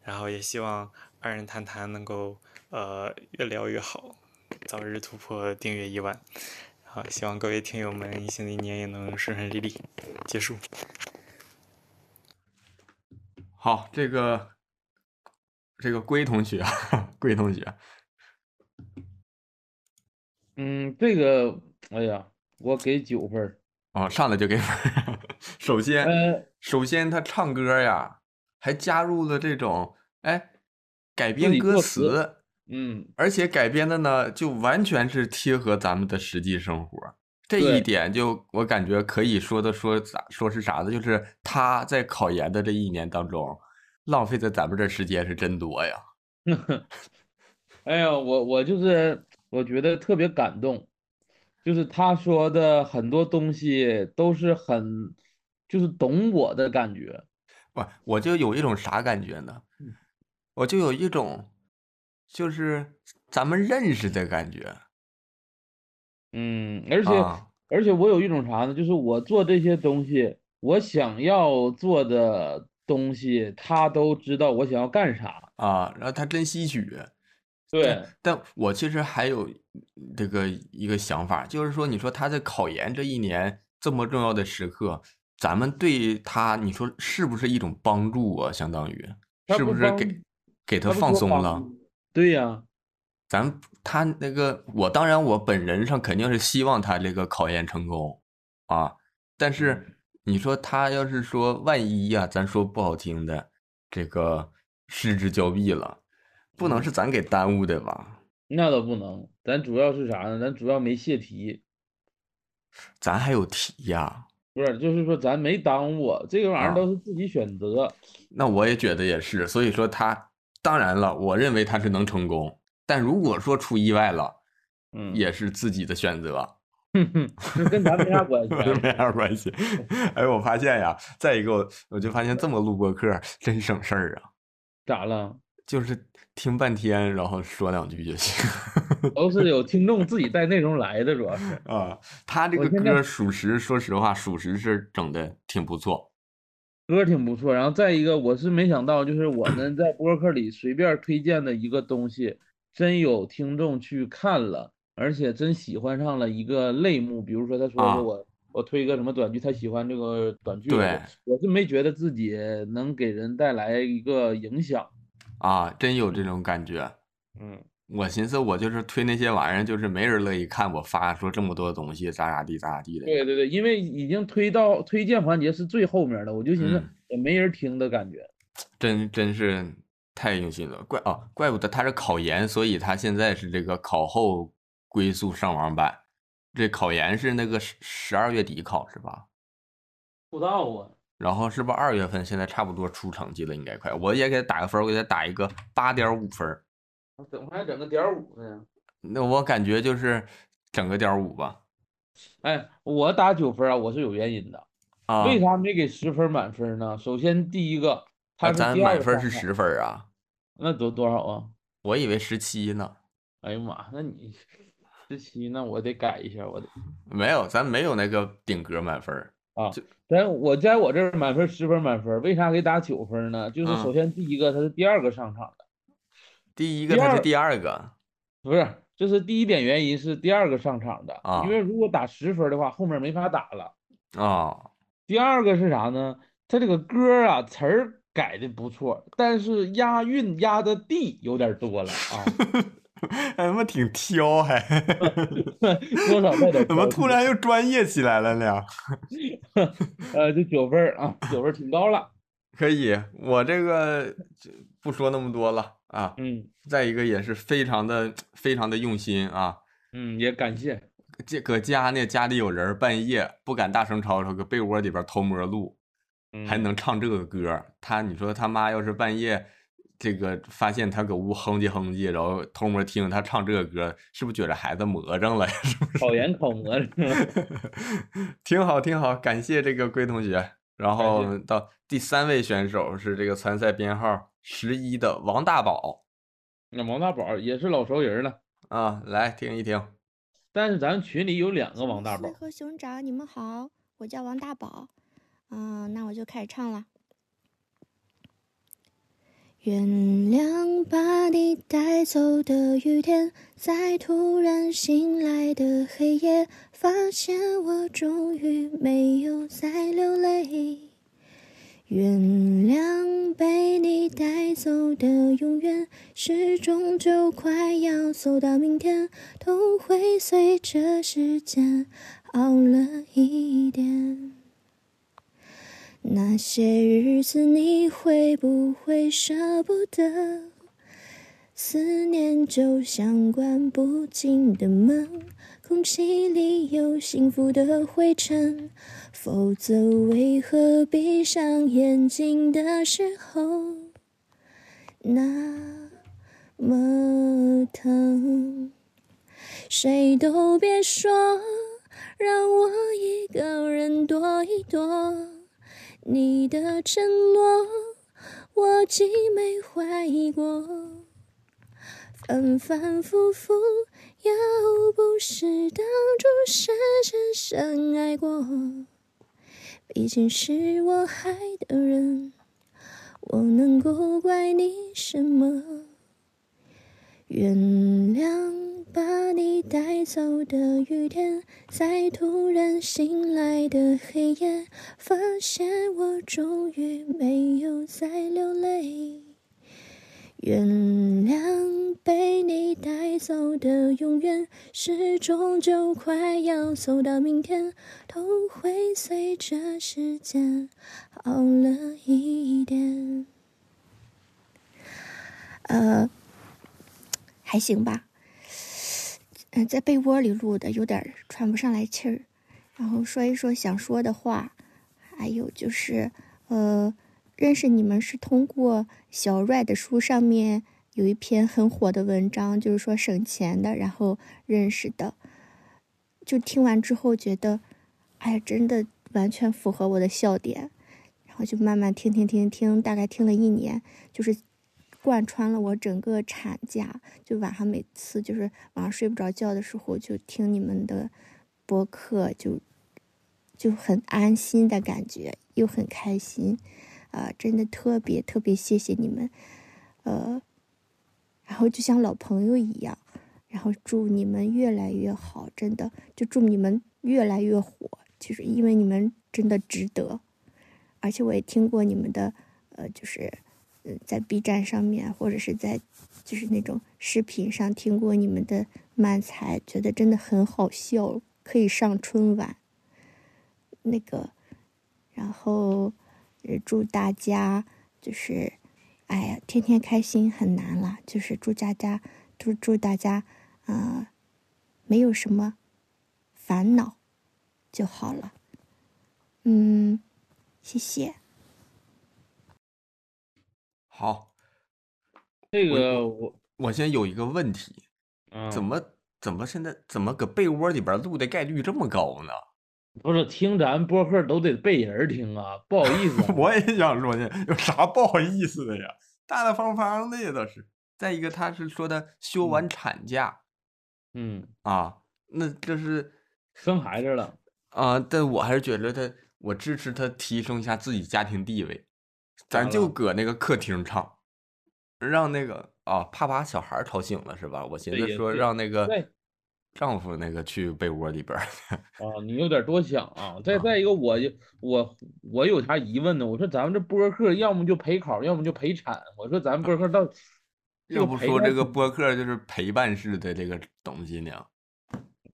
Speaker 8: 然后也希望二人谈谈能够呃越聊越好，早日突破订阅一万，好，希望各位听友们新的一年也能顺顺利利。结束。
Speaker 1: 好，这个这个龟同学，*laughs* 龟同学。
Speaker 2: 嗯，这个，哎呀，我给九分儿。
Speaker 1: 哦，上来就给分儿。*laughs* 首先，首先他唱歌呀，还加入了这种哎改编歌词，
Speaker 2: 嗯，
Speaker 1: 而且改编的呢，就完全是贴合咱们的实际生活。这一点就我感觉可以说的说咋说是啥的，就是他在考研的这一年当中，浪费在咱们这时间是真多呀。*laughs*
Speaker 2: 哎呀，我我就是。我觉得特别感动，就是他说的很多东西都是很，就是懂我的感觉。
Speaker 1: 不，我就有一种啥感觉呢？我就有一种，就是咱们认识的感觉。
Speaker 2: 嗯，而且而且我有一种啥呢？就是我做这些东西，我想要做的东西，他都知道我想要干啥
Speaker 1: 啊，然后他真吸取。
Speaker 2: 对，
Speaker 1: 但我其实还有这个一个想法，就是说，你说他在考研这一年这么重要的时刻，咱们对他，你说是不是一种帮助啊？相当于是不是给给他放松了？
Speaker 2: 对呀，
Speaker 1: 咱他那个，我当然我本人上肯定是希望他这个考研成功啊，但是你说他要是说万一呀，咱说不好听的，这个失之交臂了。不能是咱给耽误的吧？
Speaker 2: 那倒不能，咱主要是啥呢？咱主要没泄题，
Speaker 1: 咱还有题呀？
Speaker 2: 不是，就是说咱没耽误，这个玩意儿都是自己选择。
Speaker 1: 那我也觉得也是，所以说他当然了，我认为他是能成功，但如果说出意外了，
Speaker 2: 嗯，
Speaker 1: 也是自己的选择，*laughs*
Speaker 2: 跟咱没啥关系，
Speaker 1: 没啥关系。*laughs* 哎，我发现呀，再一个，我我就发现这么录播课真省事儿啊。
Speaker 2: 咋了？
Speaker 1: 就是。听半天，然后说两句就行。*laughs*
Speaker 2: 都是有听众自己带内容来的，主要是 *laughs*
Speaker 1: 啊。他这个歌属实，说实话，属实是整的挺不错，
Speaker 2: 歌挺不错。然后再一个，我是没想到，就是我们在播客里随便推荐的一个东西，真有听众去看了，而且真喜欢上了一个类目。比如说，他说我我推个什么短剧，他喜欢这个短剧。
Speaker 1: 对，
Speaker 2: 我是没觉得自己能给人带来一个影响。
Speaker 1: 啊，真有这种感觉，
Speaker 2: 嗯，
Speaker 1: 我寻思我就是推那些玩意儿，就是没人乐意看我发说这么多东西咋咋地咋咋地的。
Speaker 2: 对对对，因为已经推到推荐环节是最后面的，我就寻思也没人听的感觉。*tsk*
Speaker 1: 真真是太用心了，怪啊，怪不得他是考研，所以他现在是这个考后归宿上网版。这考研是那个十十二月底考是吧？
Speaker 2: 不知道啊。
Speaker 1: 然后是不是二月份？现在差不多出成绩了，应该快。我也给他打个分，我给他打一个八点五分。
Speaker 2: 怎么还整个点五呢？
Speaker 1: 那我感觉就是整个点五吧。
Speaker 2: 哎，我打九分啊，我是有原因的。
Speaker 1: 啊，
Speaker 2: 为啥没给十分满分呢？首先第一个，他
Speaker 1: 啊咱满分是十分啊？
Speaker 2: 那多多少啊？
Speaker 1: 我以为十七呢。
Speaker 2: 哎呀妈，那你十七，那我得改一下，我得
Speaker 1: 没有，咱没有那个顶格满分儿。
Speaker 2: 啊
Speaker 1: 就。
Speaker 2: 咱我在我这儿满分十分满分，为啥给打九分呢？就是
Speaker 1: 嗯
Speaker 2: 首先第一个他是第二个上场的，
Speaker 1: 第一个他是第二个
Speaker 2: 不是，这是第一点原因是第二个上场的，
Speaker 1: 啊
Speaker 2: 因为如果打十分的话，后面没法打了。
Speaker 1: 啊，
Speaker 2: 第二个是啥呢？他这个歌啊词儿改的不错，但是押韵押的地有点多了啊，*laughs*
Speaker 1: 哎他妈挺挑还，*laughs*
Speaker 2: 多少带点
Speaker 1: 怎么突然又专业起来了呢？*laughs*
Speaker 2: 呃，就九分儿啊，九分儿挺高了。*laughs*
Speaker 1: 可以，我这个就不说那么多了啊。
Speaker 2: 嗯
Speaker 1: 再一个也是非常的非常的用心啊，
Speaker 2: 嗯，也感谢。
Speaker 1: 这搁家呢，家里有人，半夜不敢大声吵吵，搁被窝里边偷摸录，还
Speaker 2: 嗯
Speaker 1: 能唱这个歌。他你说他妈要是半夜这个发现他搁屋哼唧哼唧，然后偷摸听他唱这个歌，是不是觉得孩子魔怔了呀？*laughs* 是不是？
Speaker 2: 考研考魔怔了。*laughs*
Speaker 1: 挺好，挺好，感谢这个龟同学。然后到第三位选手是这个参赛编号十一的王大宝
Speaker 2: 那王大宝也是老熟人了，
Speaker 1: 啊，来听一听。
Speaker 2: 但是咱群里有两个王大宝。
Speaker 9: 和熊掌，你们好，我叫王大宝。嗯、那我就开始唱了。原谅把你带走的雨天，在突然醒来的黑夜，发现我终于没有再流泪。原谅被你带走的永远，时钟就快要走到明天，都会随着时间熬了一点。那些日子你会不会舍不得？思念就像关不紧的门，空气里有幸福的灰尘，否则为何闭上眼睛的时候那么疼？谁都别说，让我一个人躲一躲。你的承诺，我既没怀疑过。反反复复，要不是当初深深深爱过。毕竟是我害的人，我能够怪你什么？原谅把你带走的雨天，在突然醒来的黑夜，发现我终于没有再流泪。原谅被你带走的永远，时钟就快要走到明天，都会随着时间好了一点。呃，还行吧。嗯、在被窝里录的，有点喘不上来气儿。然后说一说想说的话，还有就是，呃，认识你们是通过小 Red 的书上面有一篇很火的文章，就是说省钱的，然后认识的。就听完之后觉得，哎呀，真的完全符合我的笑点。然后就慢慢听听听听，大概听了一年，就是贯穿了我整个产假。就晚上每次就是晚上睡不着觉的时候，就听你们的播客，就就很安心的感觉，又很开心，啊、真的特别特别谢谢你们，呃，然后就像老朋友一样，然后祝你们越来越好，真的就祝你们越来越火，就是因为你们真的值得，而且我也听过你们的，呃，就是，在 B 站上面或者是在就是那种视频上听过你们的漫才，觉得真的很好笑，可以上春晚。那个，然后，也，祝大家就是，哎呀，天天开心很难了，就是祝大家，祝祝大家，啊、没有什么烦恼就好了。嗯，谢谢。
Speaker 1: 好，
Speaker 2: 这个我
Speaker 1: 我现在有一个问题，
Speaker 2: 嗯
Speaker 1: 怎么怎么现在怎么搁被窝里边录的概率这么高呢？
Speaker 2: 不是听咱播客都得被人听啊，不好意思啊 *laughs*
Speaker 1: 我也想说呢，有啥不好意思的呀？大大方方的呀，倒是。再一个，他是说的休完产假
Speaker 2: 嗯，
Speaker 1: 啊，那这是
Speaker 2: 生孩子了，
Speaker 1: 啊，但我还是觉得他，我支持他提升一下自己家庭地位，咱就搁那个客厅唱，让那个啊，怕把小孩吵醒了是吧？我寻思说让那个
Speaker 2: 对 *laughs*
Speaker 1: 丈夫那个去被窝里边儿 *laughs*
Speaker 2: 啊，你有点多想啊。再
Speaker 1: 啊
Speaker 2: 再一个，我就我我有啥疑问呢？我说咱们这播客要么就陪考，要么就陪产。我说咱们播客到 *laughs* 这
Speaker 1: 要不说这个播客就是陪伴式的这个东西呢？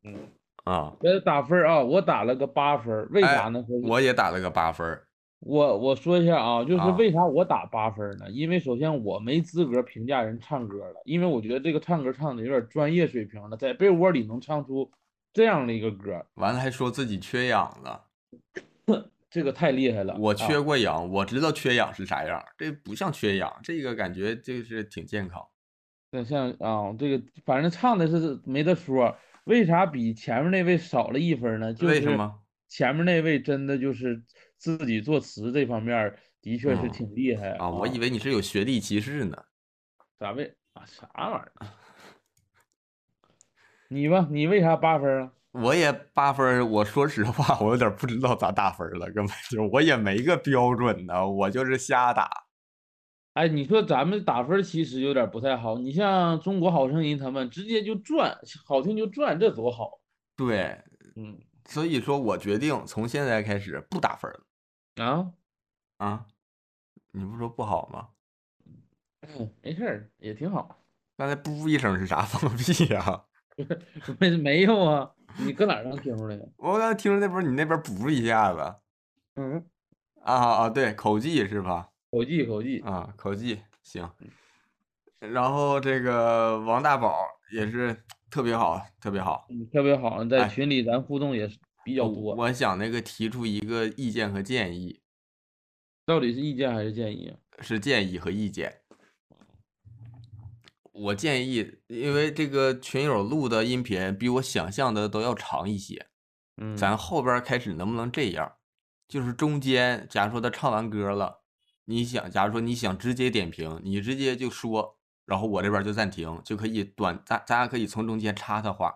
Speaker 2: 嗯，
Speaker 1: 啊，
Speaker 2: 给他打分啊，我打了个八分，为
Speaker 1: 哎
Speaker 2: 啥呢？
Speaker 1: 我也打了个八分儿
Speaker 2: 我我说一下啊，就是
Speaker 1: 啊
Speaker 2: 为啥我打八分儿呢？因为首先我没资格评价人唱歌了，因为我觉得这个唱歌唱的有点专业水平了，在被窝里能唱出这样的一个歌，
Speaker 1: 完了还说自己缺氧了。
Speaker 2: 这个太厉害了。
Speaker 1: 我
Speaker 2: 啊
Speaker 1: 缺过氧，我知道缺氧是啥样，这不像缺氧，这个感觉就是挺健康。
Speaker 2: 那像啊，这个反正唱的是没得说，为啥比前面那位少了一分呢？就是
Speaker 1: 为什么？
Speaker 2: 前面那位真的就是自己作词这方面的确是
Speaker 1: 嗯
Speaker 2: 挺厉害
Speaker 1: 啊，我以为你是有学历歧视呢。
Speaker 2: 咋为啊啥玩意儿？*laughs* 你吧，你为啥八分儿啊？
Speaker 1: 我也八分儿，我说实话，我有点不知道咋打分儿了，根本就我也没个标准呢，我就是瞎打。
Speaker 2: 哎，你说咱们打分儿其实有点不太好，你像中国好声音他们直接就转，好听就转，这多好。
Speaker 1: 对，
Speaker 2: 嗯
Speaker 1: 所以说我决定从现在开始不打分了
Speaker 2: 啊，
Speaker 1: 啊。你不说不好吗？
Speaker 2: 嗯没事儿，也挺好。
Speaker 1: 刚才噗一声是啥？*laughs* 放个屁呀、
Speaker 2: 没没有啊，你搁哪儿能听出来的？
Speaker 1: 我刚才听着那边儿你那边儿噗一下子。
Speaker 2: 嗯，
Speaker 1: 啊啊，对，口技是吧？
Speaker 2: 口技口技。
Speaker 1: 啊，口技行。然后这个王大宝也是特别好，特别好。
Speaker 2: 嗯，特别好，在
Speaker 1: 哎
Speaker 2: 群里咱互动也是比较
Speaker 1: 我
Speaker 2: 多。
Speaker 1: 我想那个提出一个意见和建议，
Speaker 2: 到底是意见还是建议啊？
Speaker 1: 是建议和意见。我建议，因为这个群友录的音频比我想象的都要长一些，
Speaker 2: 嗯，
Speaker 1: 咱后边开始能不能这样？就是中间，假如说他唱完歌了，你想，假如说你想直接点评，你直接就说，然后我这边就暂停，就可以短，咱咱俩可以从中间插他话，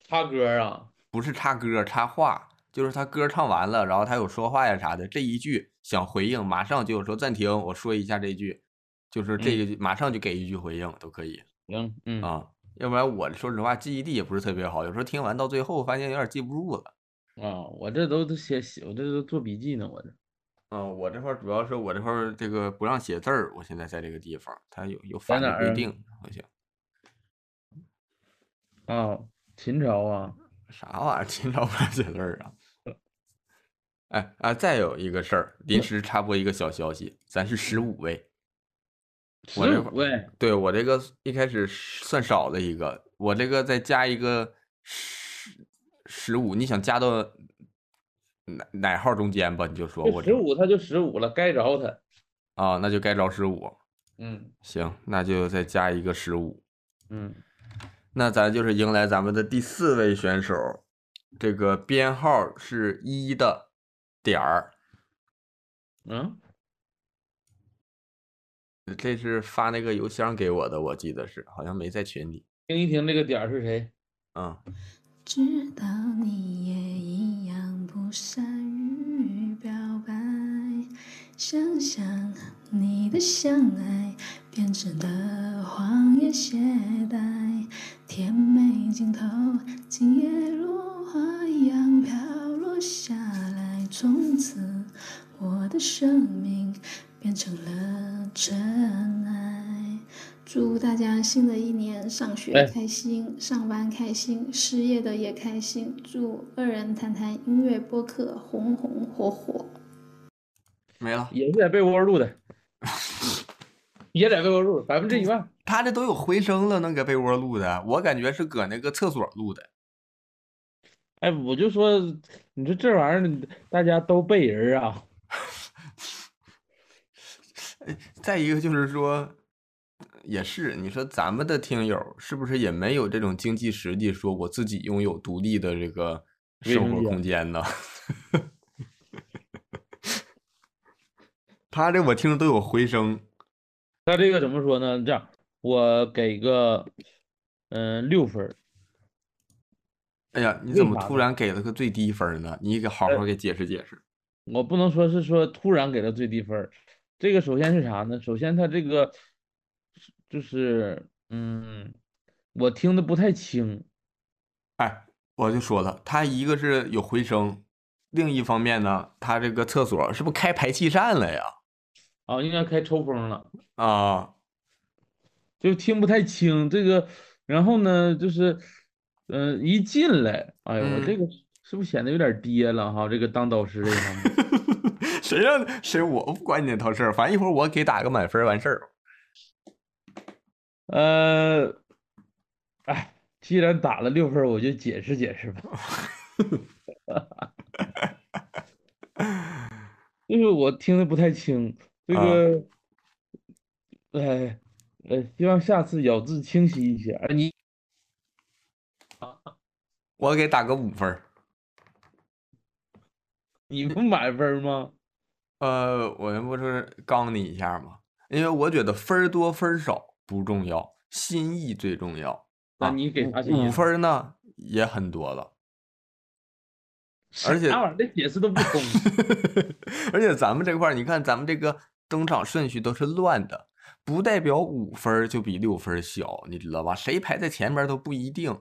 Speaker 2: 插歌啊？
Speaker 1: 不是插歌插话，就是他歌唱完了，然后他有说话呀啥的，这一句想回应，马上就说暂停，我说一下这一句，就是这马上就给一句回应都可以
Speaker 2: 行，嗯，
Speaker 1: 啊，要不然我说实话记忆力也不是特别好，有时候听完到最后发现有点记不住了。
Speaker 2: 啊，我这都都写写，我这都做笔记呢，我这。
Speaker 1: 嗯，我这块儿主要是我这块儿这个不让写字儿，我现在在这个地方，它有有法律规定，好像
Speaker 2: 啊，秦朝啊，
Speaker 1: 啥玩意儿，*laughs* 秦朝不让写字儿啊。哎啊，再有一个事儿，临时插播一个小消息，咱是十五位，我
Speaker 2: 十
Speaker 1: 这块
Speaker 2: 五位，
Speaker 1: 对我这个一开始算少的一个，我这个再加一个十十五，你想加到哪哪号中间吧？你就说我
Speaker 2: 十五他就十五了，该着他。
Speaker 1: 啊，那就该着十五。
Speaker 2: 嗯
Speaker 1: 行，那就再加一个十五。
Speaker 2: 嗯，
Speaker 1: 那咱就是迎来咱们的第四位选手，这个编号是一的点儿，
Speaker 2: 嗯，
Speaker 1: 这是发那个邮箱给我的，我记得是，好像没在群里。
Speaker 2: 听一听这个点儿是谁？
Speaker 1: 嗯，
Speaker 10: 知道你也一样不善于表白，想象你的相爱变成的谎言懈怠，甜美镜头今夜落花一样飘落下来，从此我的生命变成了尘埃。祝大家新的一年上学
Speaker 2: 哎
Speaker 10: 开心，上班开心，失业的也开心。祝二人谈谈音乐播客红红火火。
Speaker 1: 没了。
Speaker 2: 也是在被窝录的，也在被窝录的，百分之一万。
Speaker 1: 他这都有回声了，能搁被窝录的，我感觉是搁那个厕所录的。
Speaker 2: 哎，我就说，你说这玩意儿，大家都背人啊。*laughs*
Speaker 1: 再一个就是说，也是，你说咱们的听友是不是也没有这种经济实力，说我自己拥有独立的这个生活空间呢？*laughs* 他这我听着都有回声，
Speaker 2: 他这个怎么说呢？这样，我给个嗯六分。
Speaker 1: 哎呀，你怎么突然给了个最低分呢？你给好
Speaker 2: 呃
Speaker 1: 好给解释解释。
Speaker 2: 我不能说是说突然给了最低分，这个首先是啥呢？首先他这个就是嗯，我听的不太清，
Speaker 1: 哎，我就说了，他一个是有回声，另一方面呢，他这个厕所是不是开排气扇了呀？
Speaker 2: 啊，应该开抽风了，
Speaker 1: 啊，
Speaker 2: 就听不太清这个。然后呢，就是嗯、一进来，哎呦，我这
Speaker 1: 嗯
Speaker 2: 个是不是显得有点跌了哈？这个当导师这一方面。*laughs*
Speaker 1: 谁让谁我不管你那套事儿，反正一会儿我给打个满分儿完事儿。
Speaker 2: 呃，哎，既然打了六分儿，我就解释解释吧。就是我听的不太清，这
Speaker 1: 啊
Speaker 2: 个，哎，呃，希望下次咬字清晰一些。哎，你
Speaker 1: 我给打个五分儿。*laughs*
Speaker 2: 你不满分儿吗？
Speaker 1: 呃，我这不是刚你一下吗？因为我觉得分儿多分儿少不重要，心意最重要。啊
Speaker 2: 那你给啥心
Speaker 1: 五分儿呢也很多了，而且
Speaker 2: 那玩意儿？这解释都不通。*laughs*
Speaker 1: 而且咱们这块儿，你看咱们这个登场顺序都是乱的，不代表五分儿就比六分儿小，你知道吧？谁排在前面都不一定，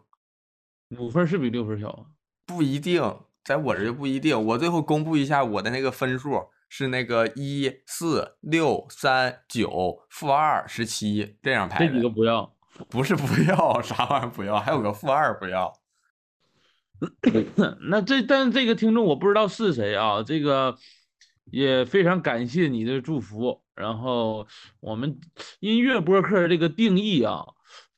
Speaker 2: 五分儿是比六分儿小啊？
Speaker 1: 不一定，在我这就不一定。我最后公布一下我的那个分数是那个一四六三九负二十七这样排的
Speaker 2: 这几个，不要。
Speaker 1: 不是不要啥玩意儿不要，还有个负二不要。
Speaker 2: 那这但是这个听众我不知道是谁啊，这个也非常感谢你的祝福。然后我们音乐播客这个定义啊，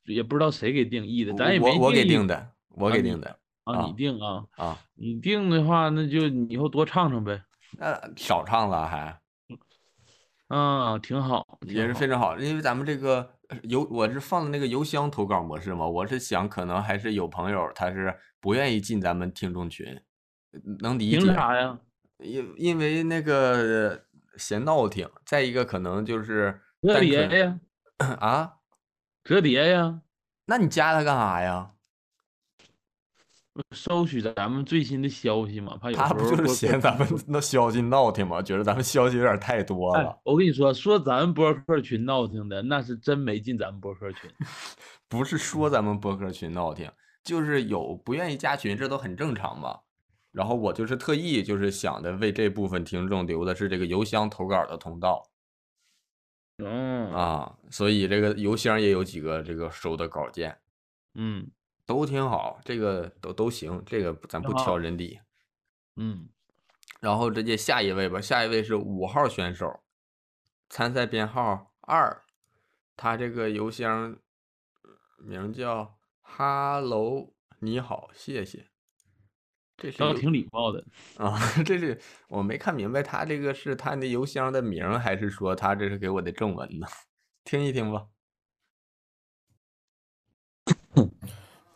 Speaker 2: 也不知道谁给定义的，咱也没
Speaker 1: 我我给
Speaker 2: 义
Speaker 1: 定的，我给定的
Speaker 2: 啊，
Speaker 1: 啊
Speaker 2: 你定啊，
Speaker 1: 啊，
Speaker 2: 你定的话，那就你以后多唱唱呗。
Speaker 1: 那少唱了还。
Speaker 2: 啊，挺好，
Speaker 1: 也是非常好，因为咱们这个呃邮我是放的那个邮箱投稿模式嘛，我是想可能还是有朋友他是不愿意进咱们听众群，呃能理
Speaker 2: 凭
Speaker 1: 解。
Speaker 2: 啥呀？
Speaker 1: 因因为那个嫌闹挺，再一个可能就是
Speaker 2: 折叠呀，*coughs*
Speaker 1: 啊，
Speaker 2: 折叠呀，
Speaker 1: 那你加他干啥呀？
Speaker 2: 收取咱们最新的消息嘛，怕有
Speaker 1: 他不就是嫌咱们那消息闹挺吗？觉得咱们消息有点太多
Speaker 2: 哎
Speaker 1: 了，，
Speaker 2: 我跟你说，说咱们播客群闹挺的，那是真没进咱们播客群。*laughs*
Speaker 1: 不是说咱们播客群闹挺，就是有不愿意加群，这都很正常嘛。然后我就是特意就是想的为这部分听众留的是这个邮箱投稿的通道
Speaker 2: 嗯
Speaker 1: 啊，所以这个邮箱也有几个这个收的稿件，
Speaker 2: 嗯
Speaker 1: 都挺好，这个都都行，这个咱不挑人底。
Speaker 2: 嗯，
Speaker 1: 然后直接下一位吧，下一位是五号选手，参赛编号二，他这个邮箱名叫哈喽，你好，谢谢。这
Speaker 2: 倒挺礼貌的。*laughs*
Speaker 1: 啊，这是我没看明白，他这个是他那邮箱的名，还是说他这是给我的正文呢？听一听吧。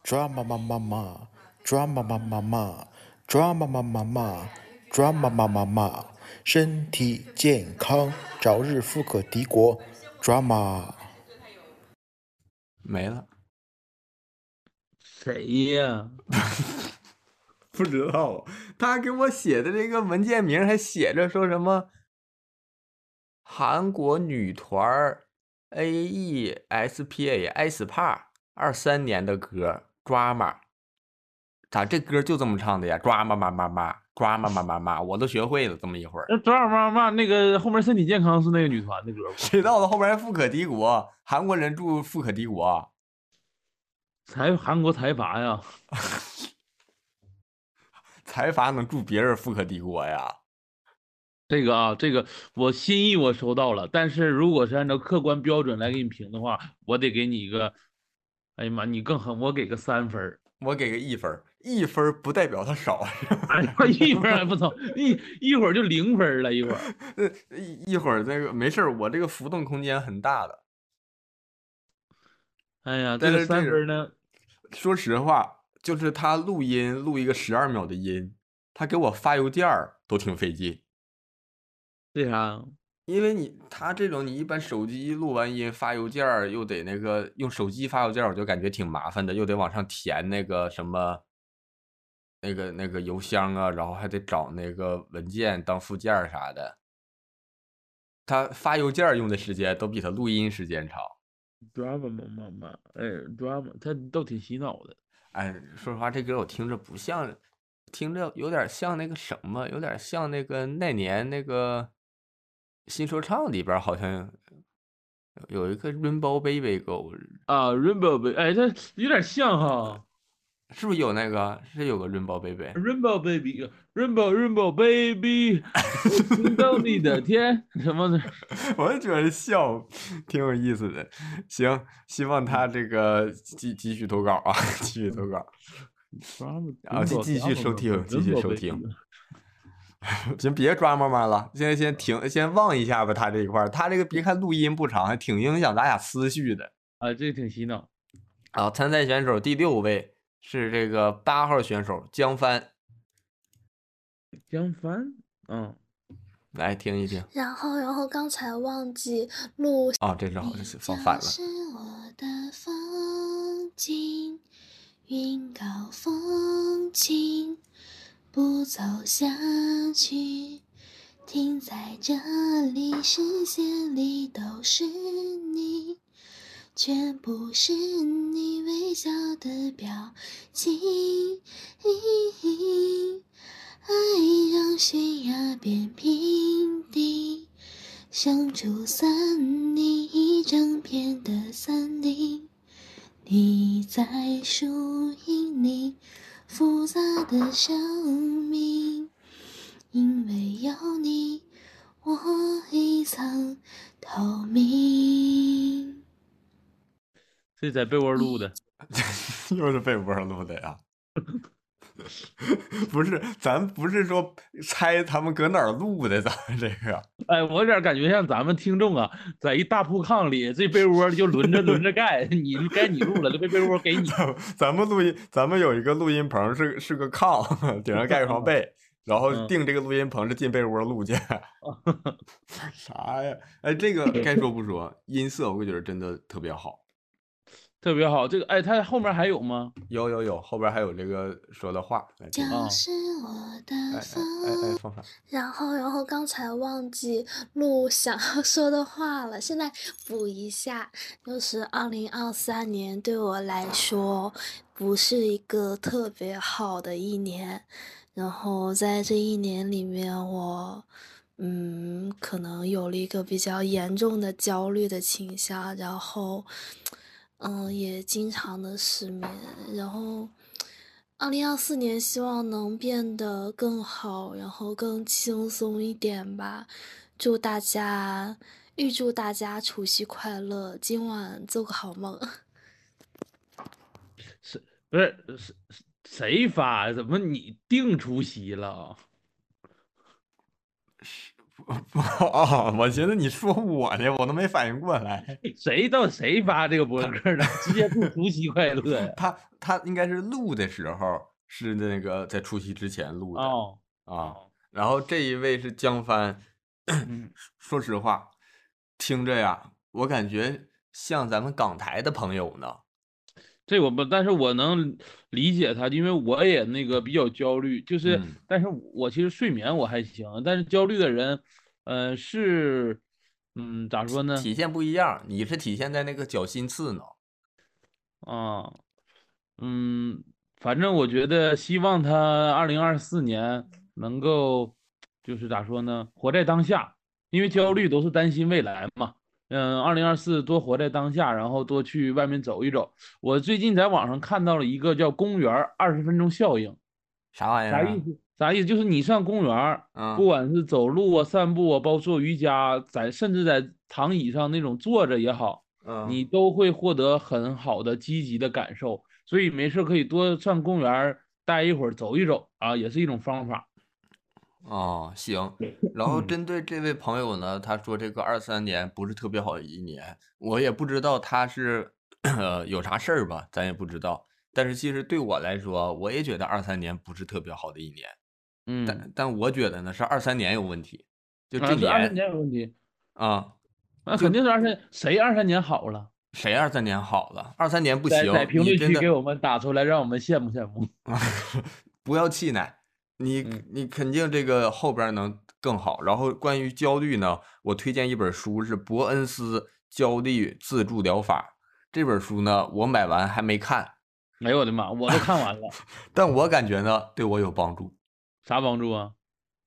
Speaker 11: Drama 妈妈妈，drama 妈妈妈，drama 妈妈妈，drama 妈妈妈，身体健康，早日富可敌国，drama。
Speaker 1: 没了，
Speaker 2: 谁呀？*laughs*
Speaker 1: 不知道。他给我写的这个文件名还写着说什么？韩国女团 A E S P A aespa 二三年的歌 drama，咋这歌就这么唱的呀？drama 嘛嘛嘛，drama 嘛嘛嘛，我都学会了这么一会儿。
Speaker 2: 那昨晚妈妈那个后面身体健康是那个女团的歌不？
Speaker 1: 谁到了后边富可敌国，韩国人住富可敌国，
Speaker 2: 财韩国财阀呀？*laughs*
Speaker 1: 财阀能住别人富可敌国呀？
Speaker 2: 这个啊，这个我心意我收到了，但是如果是按照客观标准来给你评的话，我得给你一个，哎呀妈，你更狠，我给个三分儿。
Speaker 1: 我给个一分儿，一分儿不代表他少。
Speaker 2: 哎呀，*laughs* 一分还不少，一一会儿就零分了，一会儿。*laughs*
Speaker 1: 呃，一一会儿那个没事儿，我这个浮动空间很大的。
Speaker 2: 哎呀，这三分呢，
Speaker 1: 说实话，就是他录音录一个十二秒的音，他给我发邮件儿都挺费劲。
Speaker 2: 为啥？
Speaker 1: 因为你他这种，你一般手机录完音发邮件儿，又得那个用手机发邮件儿，我就感觉挺麻烦的，又得往上填那个什么，那个那个邮箱啊，然后还得找那个文件当附件儿啥的。他发邮件儿用的时间都比他录音时间长。
Speaker 2: drama 嘛嘛嘛，哎，drama，他都挺洗脑的。
Speaker 1: 哎，说实话，这歌我听着不像，听着有点像那个什么，有点像那个那年那个新说唱里边好像有一个 Rainbow Baby Go，
Speaker 2: 啊，Rainbow Baby，哎，这有点像哈
Speaker 1: 是不是有那个？是有个 Rainbow
Speaker 2: Baby？，Rainbow Baby，Rainbow Rainbow Baby，*laughs* 到你的天什么的，*laughs*
Speaker 1: 我就觉得笑，挺有意思的。行，希望他这个继继续投稿啊，继续投稿。啊，继继续收听，继续收听。*laughs* 行，别抓妈妈了，现在先停，先忘一下吧。他这一块儿，他这个别看录音不长，还挺影响咱俩思绪的。
Speaker 2: 啊，这个挺洗脑。
Speaker 1: 啊，参赛选手第六位是这个八号选手江帆，
Speaker 2: 江帆，嗯，
Speaker 1: 来听一听。
Speaker 12: 然后，然后刚才忘记录。
Speaker 1: 哦，这是好，像是放反了。
Speaker 12: 是我的风景，云高风轻，不走下去，停在这里，视线里都是你，全部是你微笑的表情。爱让悬崖变平地，生出森林一整片的森林。你在树荫里复杂的生命，因为有你，我一层透明。
Speaker 2: 这在被窝录的，*laughs*
Speaker 1: 又是被窝录的呀。*laughs* 不是，咱不是说猜他们搁哪儿录的，咱们这个。
Speaker 2: 哎，我有点感觉像咱们听众啊，在一大铺炕里，这被窝就轮着轮着盖，*laughs* 你该你录了，这被被窝给你。
Speaker 1: 咱们录音，咱们有一个录音棚，是是个炕，顶上盖一床被，然后定这个录音棚是进被窝录去。*laughs* 啥呀？哎，这个该说不说，音色我觉得真的特别好。
Speaker 2: 特别好，这个哎，它后面还有吗？
Speaker 1: 有有有，后边还有这个说的话。来听
Speaker 12: 这是我的
Speaker 1: 哎
Speaker 12: 风。
Speaker 1: 哎哎，放反。
Speaker 12: 然后，然后刚才忘记录想要说的话了，现在补一下，就是二零二三年对我来说不是一个特别好的一年，然后在这一年里面我。嗯，可能有了一个比较严重的焦虑的倾向，然后，嗯，也经常的失眠，然后，二零二四年希望能变得更好，然后更轻松一点吧。祝大家，预祝大家除夕快乐，今晚做个好梦。*laughs*
Speaker 2: 是不是是谁发？怎么你定除夕了？*laughs*
Speaker 1: 哦，我寻思你说我呢，我都没反应过来。*laughs*
Speaker 2: 谁到谁发这个博客的？*laughs* 直接祝除夕快乐呀！
Speaker 1: 他他应该是录的时候是那个在除夕之前录的
Speaker 2: 哦
Speaker 1: 啊。然后这一位是江帆，*coughs* 说实话，听着呀，我感觉像咱们港台的朋友呢。
Speaker 2: 这我不，但是我能理解他，因为我也那个比较焦虑，就是，
Speaker 1: 嗯
Speaker 2: 但是我其实睡眠我还行，但是焦虑的人，呃，是，嗯，咋说呢？
Speaker 1: 体现不一样，你是体现在那个脚心刺挠。
Speaker 2: 啊，嗯，反正我觉得希望他二零二四年能够，就是咋说呢，活在当下，因为焦虑都是担心未来嘛。嗯，二零二四多活在当下，然后多去外面走一走。我最近在网上看到了一个叫“公园二十分钟效应”，
Speaker 1: 啥玩意儿、啊？
Speaker 2: 啥意思？啥意思？就是你上公园，
Speaker 1: 嗯、
Speaker 2: 不管是走路啊、散步啊，包括做瑜伽，在甚至在躺椅上那种坐着也好，
Speaker 1: 嗯、
Speaker 2: 你都会获得很好的积极的感受。所以没事可以多上公园待一会儿，走一走啊，也是一种方法。
Speaker 1: 哦，行。然后针对这位朋友呢，他说这个二三年不是特别好的一年，我也不知道他是呃有啥事儿吧，咱也不知道。但是其实对我来说，我也觉得二三年不是特别好的一年。
Speaker 2: 嗯，
Speaker 1: 但但我觉得呢是二三年有问题，就
Speaker 2: 啊
Speaker 1: 这
Speaker 2: 是二三年有问题，
Speaker 1: 啊，
Speaker 2: 那肯定是二三谁二三年好了？
Speaker 1: 谁二三年好了？二三年不行，
Speaker 2: 在在评
Speaker 1: 你真的
Speaker 2: 论区给我们打出来，让我们羡慕羡慕。*laughs*
Speaker 1: 不要气馁，你
Speaker 2: 嗯
Speaker 1: 你肯定这个后边能更好。然后关于焦虑呢，我推荐一本书是伯恩斯焦虑自助疗法。这本书呢，我买完还没看，
Speaker 2: 哎呦我的妈，我都看完了，*laughs*
Speaker 1: 但我感觉呢对我有帮助。
Speaker 2: 啥帮助啊？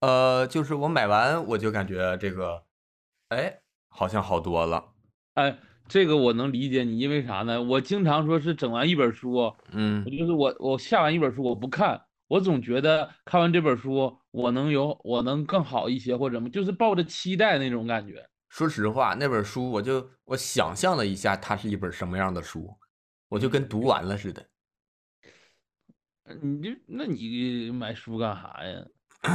Speaker 1: 呃，就是我买完我就感觉这个，哎，好像好多了。
Speaker 2: 哎，这个我能理解你，因为啥呢？我经常说是整完一本书，
Speaker 1: 嗯
Speaker 2: 我就是我我下完一本书我不看，我总觉得看完这本书我能有我能更好一些或者什么，就是抱着期待那种感觉。
Speaker 1: 说实话，那本书我就我想象了一下，它是一本什么样的书，我就跟读完了似的。
Speaker 2: 呃你这那你买书干啥呀？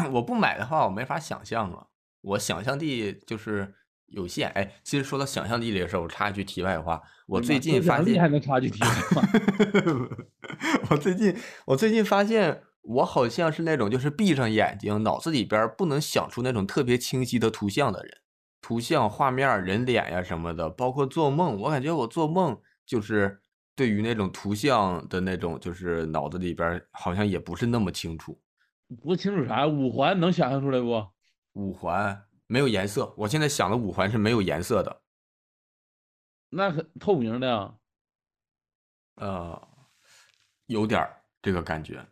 Speaker 2: *coughs*
Speaker 1: 我不买的话，我没法想象啊，我想象力就是有限。哎，其实说到想象力这个事儿，我插一句题外话，我最近发现，
Speaker 2: 还能插句题外话？*laughs*
Speaker 1: 我最近我最近发现，我好像是那种就是闭上眼睛，脑子里边不能想出那种特别清晰的图像的人，图像、画面、人脸呀什么的，包括做梦，我感觉我做梦就是对于那种图像的那种，就是脑子里边好像也不是那么清楚。
Speaker 2: 不清楚啥？五环能想象出来不？
Speaker 1: 五环没有颜色，我现在想的五环是没有颜色的，
Speaker 2: 那很透明的呀。
Speaker 1: 呃，有点这个感觉，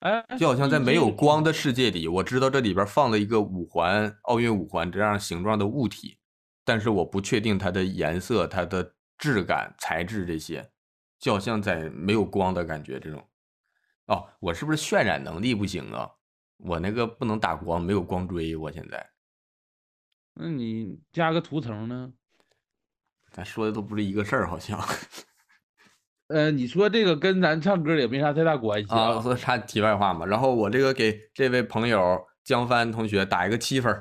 Speaker 2: 哎，
Speaker 1: 就好像在没有光的世界里，我知道这里边放了一个五环奥运五环这样形状的物体，但是我不确定它的颜色、它的质感、材质这些，就好像在没有光的感觉这种。哦，我是不是渲染能力不行啊？我那个不能打光，没有光追，我现在。
Speaker 2: 那你加个图层呢？
Speaker 1: 咱说的都不是一个事儿，好像。
Speaker 2: 呃，你说这个跟咱唱歌也没啥太大关系
Speaker 1: 啊，说插题外话嘛。然后我这个给这位朋友江帆同学打一个七分，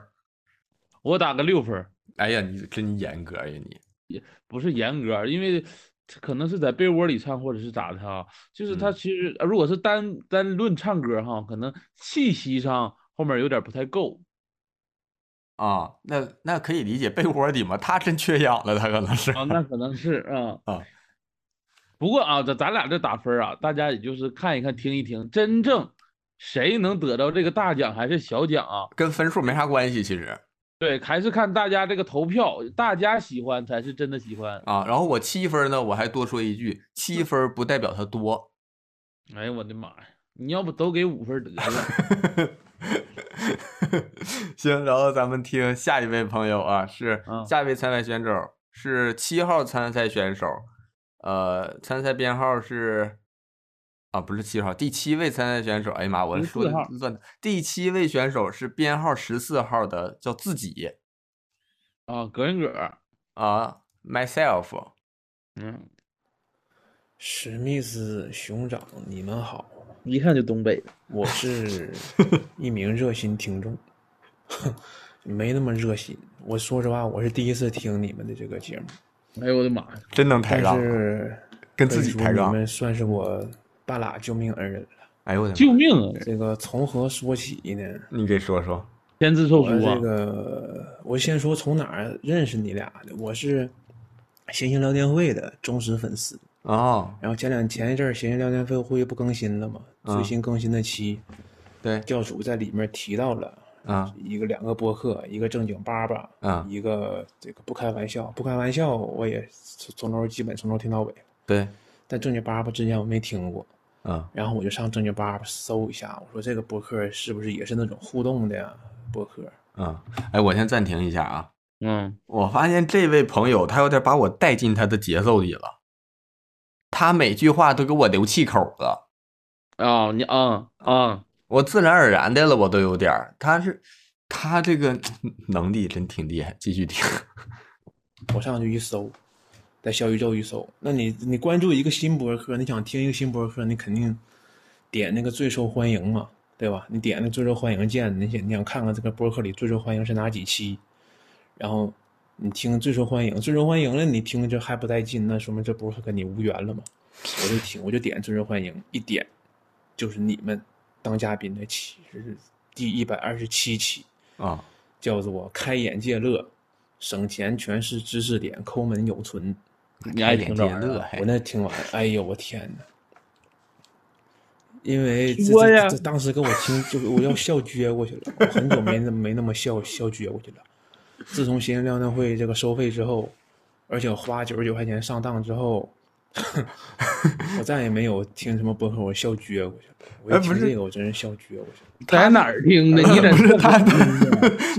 Speaker 2: 我打个六分。
Speaker 1: 哎呀，你真严格呀你！
Speaker 2: 也不是严格，因为可能是在被窝里唱，或者是咋的哈。就是他其实呃如果是单单论唱歌哈，可能气息上后面有点不太够。
Speaker 1: 啊，那那可以理解，被窝里嘛，他真缺氧了，他可能是。
Speaker 2: 啊，那可能是啊
Speaker 1: 啊。
Speaker 2: 不过啊，这咱俩这打分啊，大家也就是看一看、听一听，真正谁能得到这个大奖还是小奖啊？
Speaker 1: 跟分数没啥关系，其实。
Speaker 2: 对，还是看大家这个投票，大家喜欢才是真的喜欢。
Speaker 1: 啊，然后我七分呢，我还多说一句，七分不代表他多。
Speaker 2: 哎呀，我的妈呀！你要不都给五分得了？*laughs*
Speaker 1: 行，然后咱们听下一位朋友啊，是下一位参赛选手是七号参赛选手，呃，参赛编号是啊，不是七号，第七位参赛选手。哎呀妈，我说的
Speaker 2: 14号
Speaker 1: 乱。第七位选手是编号十四号的，叫自己
Speaker 2: 啊，葛人格
Speaker 1: 啊，myself。
Speaker 2: 嗯，
Speaker 13: 史密斯熊掌，你们好，
Speaker 2: 一看就东北的。
Speaker 13: 我是 *laughs* 一名热心听众，*laughs* 没那么热心。我说实话，我是第一次听你们的这个节目。
Speaker 2: 哎呦我的妈呀！
Speaker 1: 真能抬
Speaker 13: 但
Speaker 1: 杠，
Speaker 13: 是
Speaker 1: 跟自己
Speaker 13: 说
Speaker 1: 抬杠
Speaker 13: 你们算是我半拉救命恩人了。
Speaker 1: 哎呦我的妈
Speaker 2: 救命啊！
Speaker 13: 这个从何说起呢？
Speaker 1: 你给说说。
Speaker 2: 天资寿
Speaker 13: 我
Speaker 2: 书啊
Speaker 13: 这！个我先说从哪儿认识你俩的。我是闲星聊天会的忠实粉丝。
Speaker 1: 哦，
Speaker 13: 然后前两前一阵儿闲星聊天会会不更新了嘛？
Speaker 1: 嗯
Speaker 13: 最新更新的期，
Speaker 1: 对，
Speaker 13: 教主在里面提到了
Speaker 1: 啊，
Speaker 13: 一个两个播客，一个正经巴巴，
Speaker 1: 啊
Speaker 13: 一个这个不开玩笑，不开玩笑，我也从从头基本从头听到尾。
Speaker 1: 对，
Speaker 13: 但正经巴巴之前我没听过，
Speaker 1: 啊，
Speaker 13: 然后我就上正经巴巴搜一下，我说这个播客是不是也是那种互动的播客？
Speaker 1: 啊，哎，我先暂停一下啊。
Speaker 2: 嗯，
Speaker 1: 我发现这位朋友他有点把我带进他的节奏里了，他每句话都给我留气口了。
Speaker 2: 啊，你啊啊，
Speaker 1: 我自然而然的了，我都有点儿。他是他这个能力真挺厉害，继续听。*laughs*
Speaker 13: 我上去一搜，在小宇宙一搜，那你你关注一个新播客，你想听一个新播客，你肯定点那个最受欢迎嘛，对吧？你点那最受欢迎键，你想你想看看这个播客里最受欢迎是哪几期，然后你听最受欢迎，最受欢迎了，你听着还不带劲，那说明这不是跟你无缘了吗？我就听，我就点最受欢迎，一点就是你们当嘉宾的期是第一百二十七期
Speaker 1: 啊，
Speaker 13: 叫做“开眼界乐，省钱全是知识点，抠门有存”。
Speaker 2: 你爱听这玩意儿啊
Speaker 13: 我那听完，哎呦我天呐！因为这这这当时给我听，就我要笑撅过去了，我很久没那没那么笑笑撅过去了。自从新闻料大会这个收费之后，而且花九十九块钱上当之后，*laughs* 我再也没有听什么播客我笑撅过去了。我一
Speaker 1: 哎不是
Speaker 13: 听这个，我真是笑撅过去了。
Speaker 2: 在哪儿听的？*laughs* 你在
Speaker 1: 不是他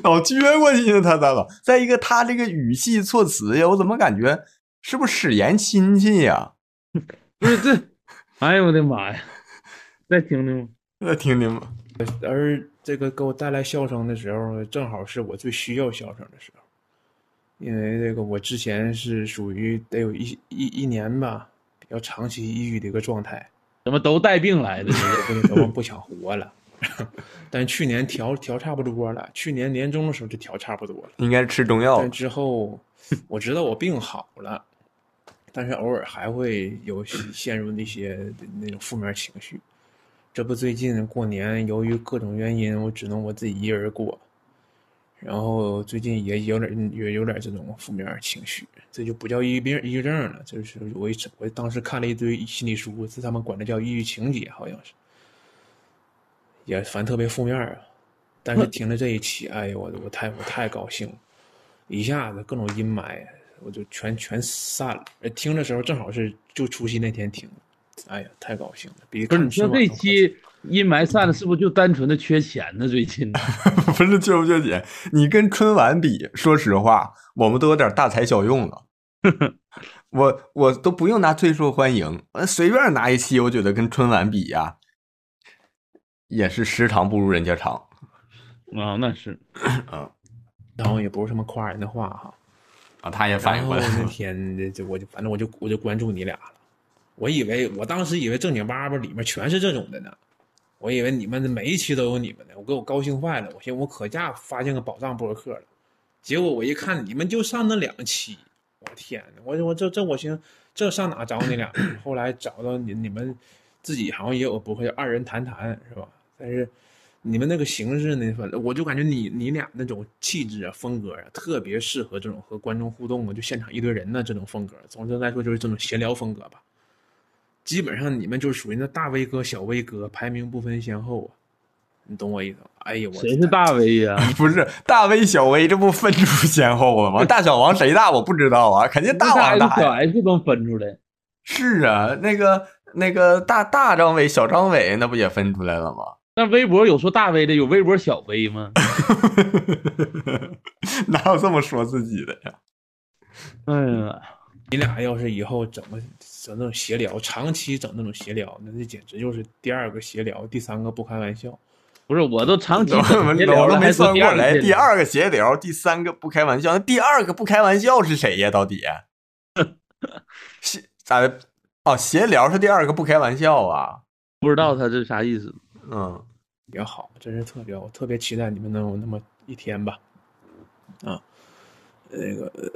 Speaker 1: 老撅过去呢，他咋老？再一个，他这个语气措辞呀，我怎么感觉是不是史言亲戚呀？*laughs*
Speaker 2: 不是这，哎呦我的妈呀！再听听吗？
Speaker 1: 再听听吧。
Speaker 13: 而这个给我带来笑声的时候，正好是我最需要笑声的时候，因为这个我之前是属于得有一一一年吧，比较长期抑郁的一个状态，
Speaker 2: 怎么都带病来的？
Speaker 13: 不都不想活了。*laughs* 但去年调调差不多了，去年年终的时候就调差不多了。
Speaker 1: 应该是吃中药
Speaker 13: 但之后我知道我病好了，但是偶尔还会有陷入那些那种负面情绪。这不最近过年，由于各种原因，我只能我自己一人过，然后最近也有点也有点这种负面情绪，这就不叫抑郁病、抑郁症了，就是我一我当时看了一堆心理书，是他们管这叫抑郁情节，好像是，也反正特别负面啊。但是听了这一期，哎呦我我太我太高兴了，一下子各种阴霾我就全全散了。呃听的时候正好是就除夕那天听，哎呀太高兴了，比
Speaker 2: 不是，你说这
Speaker 13: 一
Speaker 2: 期阴霾散了，是不是就单纯的缺钱呢？最近 *laughs*
Speaker 1: 不是缺不缺钱？你跟春晚比，说实话，我们都有点大材小用了。*laughs* 我我都不用拿最受欢迎，呃随便拿一期，我觉得跟春晚比呀、也是时长不如人家长。
Speaker 2: 啊，那是
Speaker 1: 啊，*clears throat*
Speaker 13: 然后也不是什么夸人的话哈。
Speaker 1: 啊，他也反应过来
Speaker 13: 那。天这这我就反正我就我就关注你俩了，我以为我当时以为正经八百里面全是这种的呢，我以为你们每一期都有你们的，我给我高兴坏了，我寻思我可价发现个宝藏播客了，结果我一看你们就上那两期，我天呐，我我这这我寻思这上哪找你俩？后来找到你你们自己好像也有播客叫二人谈谈是吧？但是你们那个形式呢，反正我就感觉你你俩那种气质啊、风格啊，特别适合这种和观众互动啊，就现场一堆人的这种风格。总之来说，就是这种闲聊风格吧。基本上你们就是属于那大 V 哥、小 V 哥，排名不分先后啊，你懂我意思吗？哎呀，我
Speaker 2: 谁是大 V 呀、*laughs*
Speaker 1: 不是大 V 小 V，这不分出先后了吗？大小王谁大我不知道啊，肯定大王大
Speaker 2: 小。S 都分出来，
Speaker 1: 是啊，那个那个大大张伟、小张伟，那不也分出来了吗？*laughs*
Speaker 2: 那微博有说大 V 的，有微博小 V 吗？*laughs*
Speaker 1: 哪有这么说自己的呀？
Speaker 2: 哎呀，
Speaker 13: 你俩要是以后整个整那种闲聊，长期整那种闲聊，那这简直就是第二个闲聊，第三个不开玩笑。
Speaker 2: 不是，我都长期
Speaker 1: 我
Speaker 2: 整闲聊了，
Speaker 1: 我都没算过来，
Speaker 2: 第二个
Speaker 1: 第二个闲聊，第三个不开玩笑，那第二个不开玩笑是谁呀？到底？*laughs* 闲咋的？哦，闲聊是第二个不开玩笑啊？
Speaker 2: 不知道他这啥意思。
Speaker 1: 嗯，
Speaker 13: 也好，真是特别，我特别期待你们能有那么一天吧。啊，那个、呃、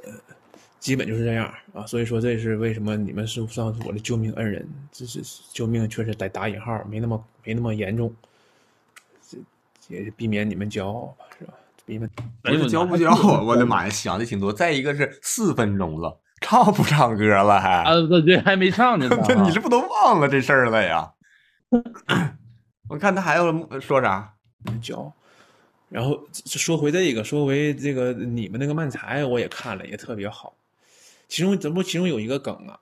Speaker 13: 基本就是这样啊，所以说这是为什么你们是算是我的救命恩人，这是救命确实得打引号，没那么没那么严重，这也是避免你们骄傲吧，是吧？避免
Speaker 1: 不是骄不骄傲？我的妈呀，想的挺多。再一个是四分钟了，唱不唱歌了还？
Speaker 2: 啊，对对，还没唱呢。*laughs*
Speaker 1: 这你这不都忘了这事儿了呀？*coughs* 我看他还要说啥？
Speaker 13: 骄傲。然后说回这个，说回这个你们那个漫才，我也看了，也特别好。其中怎么其中有一个梗啊，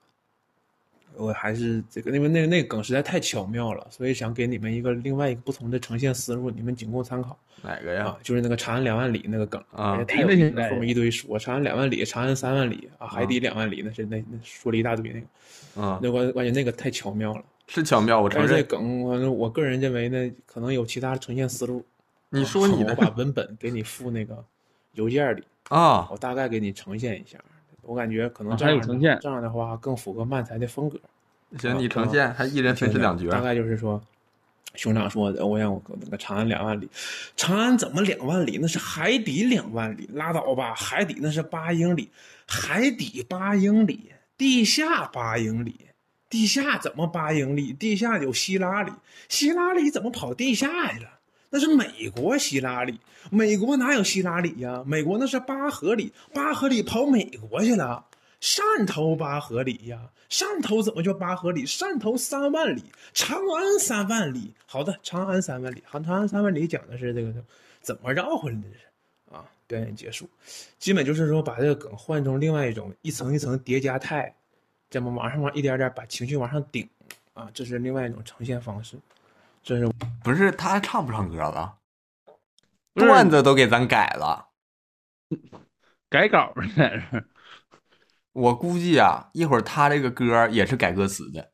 Speaker 13: 我还是这个，因为那个那个梗实在太巧妙了，所以想给你们一个另外一个不同的呈现思路，你们仅供参考。
Speaker 1: 哪个呀？
Speaker 13: 啊，就是那个长安两万里那个梗
Speaker 1: 啊
Speaker 13: 哎太有意思了后面一堆说长安两万里，长安三万里啊，海底两万里，那是那那说了一大堆那个。
Speaker 1: 啊，
Speaker 13: 那我感觉那个太巧妙了，
Speaker 1: 是巧妙，我承
Speaker 13: 但是这。梗，反正我个人认为呢，可能有其他呈现思路。
Speaker 1: 你说你的
Speaker 13: 我把文本给你附那个邮件里
Speaker 1: 啊，
Speaker 13: 我大概给你呈现一下。我感觉可能
Speaker 2: 啊
Speaker 13: 这样的、
Speaker 2: 还有呈现
Speaker 13: 这样的话更符合漫才的风格。
Speaker 1: 行，
Speaker 13: 啊
Speaker 1: 你呈现，还一人分饰两角。
Speaker 13: 大概就是说，兄长说的，我让我那个长安两万里，长安怎么两万里？那是海底两万里，拉倒吧！海底那是八英里，海底八英里，地下八英里，地下怎么八英里？地下有希拉里，希拉里怎么跑地下去了？那是美国希拉里，美国哪有希拉里呀？美国那是巴河里，巴河里跑美国去了。汕头八河里呀，汕头怎么叫八河里？汕头三万里，长安三万里。好的，长安三万里，长安三万里讲的是这个怎么绕回来的是啊？表演结束，基本就是说把这个梗换成另外一种一层一层叠加态，这么往上往一点点把情绪往上顶啊，这是另外一种呈现方式。这是
Speaker 1: 不是他还唱不唱歌了？段子都给咱改了，
Speaker 2: 改稿呢在这。
Speaker 1: 我估计啊，一会儿他这个歌也是改歌词的。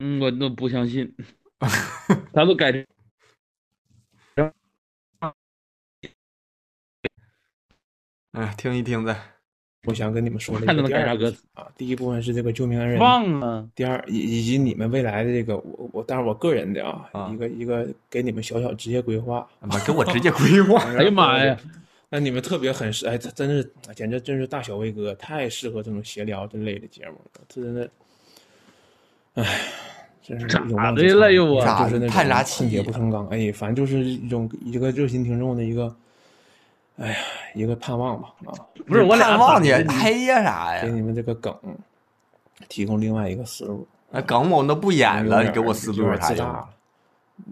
Speaker 2: 嗯，我都不相信，*laughs* 他都改成
Speaker 1: 哎，听一听再。
Speaker 13: 我想跟你们说的一
Speaker 2: 看他能
Speaker 13: 个第二
Speaker 2: 改啥歌词
Speaker 13: 啊，第一部分是这个救命恩人，
Speaker 2: 忘啊。
Speaker 13: 第二以以及你们未来的这个我我，当然我个人的啊，一个一个给你们小小职业规划，
Speaker 1: 妈给我职业规划
Speaker 2: 哎呀妈呀！
Speaker 13: 那你们特别很适，哎，这真是简直真是大小威哥，太适合这种闲聊这类的节目了，这真的，哎，真是永忘
Speaker 2: 咋的了又
Speaker 1: 啊
Speaker 13: 就是那种
Speaker 1: 叹啥
Speaker 13: 恨铁不成钢，哎，反正就是一种一个热心听众的一个，哎呀，一个盼望吧啊，
Speaker 2: 不是我俩
Speaker 1: 盼望你
Speaker 2: 咋的
Speaker 1: 黑呀啥呀？
Speaker 13: 给你们这个梗提供另外一个思路。
Speaker 1: 那梗我们都不演了，给我思路啥
Speaker 13: 自大了。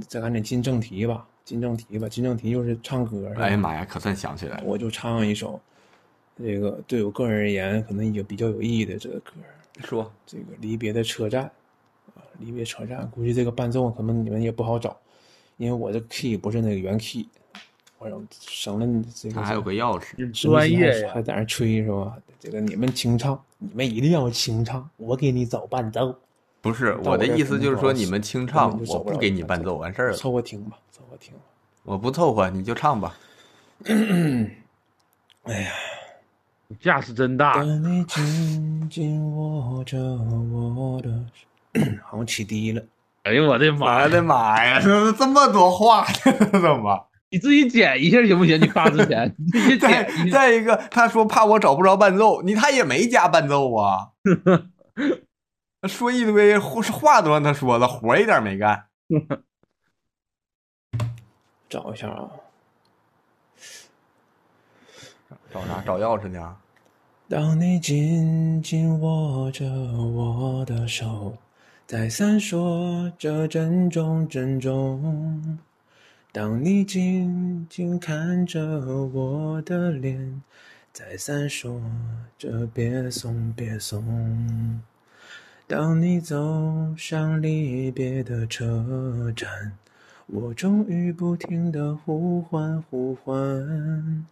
Speaker 13: 再赶紧进正题吧，进正题吧，进正题就是唱歌。
Speaker 1: 哎呀妈呀，可算想起来了。
Speaker 13: 我就唱一首，这个对我个人而言可能也比较有意义的这个歌。
Speaker 1: 说
Speaker 13: 这个离别的车站啊，离别车站，估计这个伴奏可能你们也不好找，因为我这 key 不是那个原 key，我省了你这个。
Speaker 1: 他还有个钥匙，
Speaker 2: 专业呀
Speaker 13: 还在那吹是吧？这个你们清唱，你们一定要清唱，我给你找伴奏。
Speaker 1: 不是我的意思，就是说你们清唱我不给你
Speaker 13: 你
Speaker 1: 伴奏，完事儿了。
Speaker 13: 凑合听吧，凑合听吧。
Speaker 1: 我不凑合，你就唱吧。
Speaker 13: 哎呀，
Speaker 2: 架势真大。
Speaker 13: 当你紧紧握着我的手，好像起低了。
Speaker 2: 哎呦我的妈！
Speaker 1: 我的妈呀，这这么多话，怎么？
Speaker 2: 你自己剪一下行不行？你发之前你自己
Speaker 1: 再
Speaker 2: 剪一下。
Speaker 1: 再一个，他说怕我找不着伴奏，你他也没加伴奏啊。*laughs* 说一堆话话都让他说了，活一点没干。*laughs*
Speaker 13: 找一下啊，
Speaker 1: 找啥？找钥匙呢？
Speaker 13: 当你紧紧握着我的手，再三说着珍重珍重。当你静静看着我的脸，再三说着别送别送。当你走上离别的车站，我终于不停地呼唤呼唤。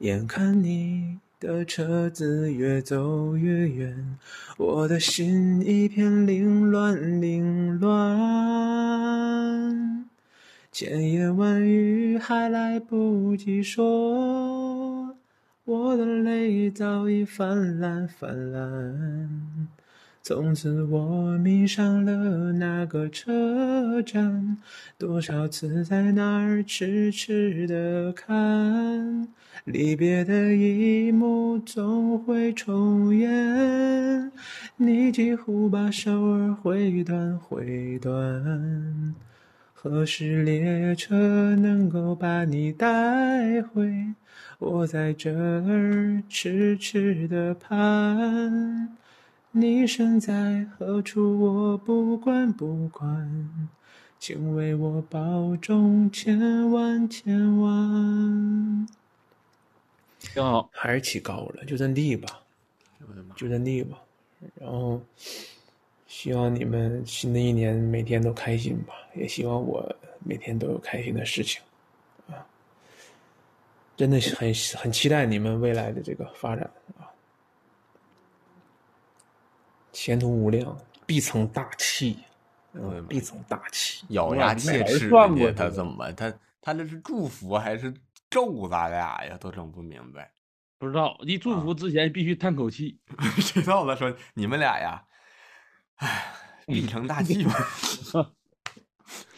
Speaker 13: 眼看你的车子越走越远，我的心一片凌乱凌乱。千言万语还来不及说，我的泪早已泛滥泛滥。从此我迷上了那个车站，多少次在那儿痴痴的看，离别的一幕总会重演，你几乎把手儿挥断挥断。何时列车能够把你带回？我在这儿痴痴的盼。你身在何处？我不管不管，请为我保重，千万千万。
Speaker 2: 挺好，
Speaker 13: 还是起高了，就这地吧，就这地吧。然后，希望你们新的一年每天都开心吧，也希望我每天都有开心的事情啊。真的是很很期待你们未来的这个发展啊。前途无量，必成大器，嗯，必成大器，
Speaker 1: 咬牙切齿的，他怎么他他这是祝福还是咒咱俩呀？都整不明白。
Speaker 2: 不知道，一祝福之前必须叹口气。*laughs*
Speaker 1: 知道了，说你们俩呀，哎，必成大器吧。*laughs*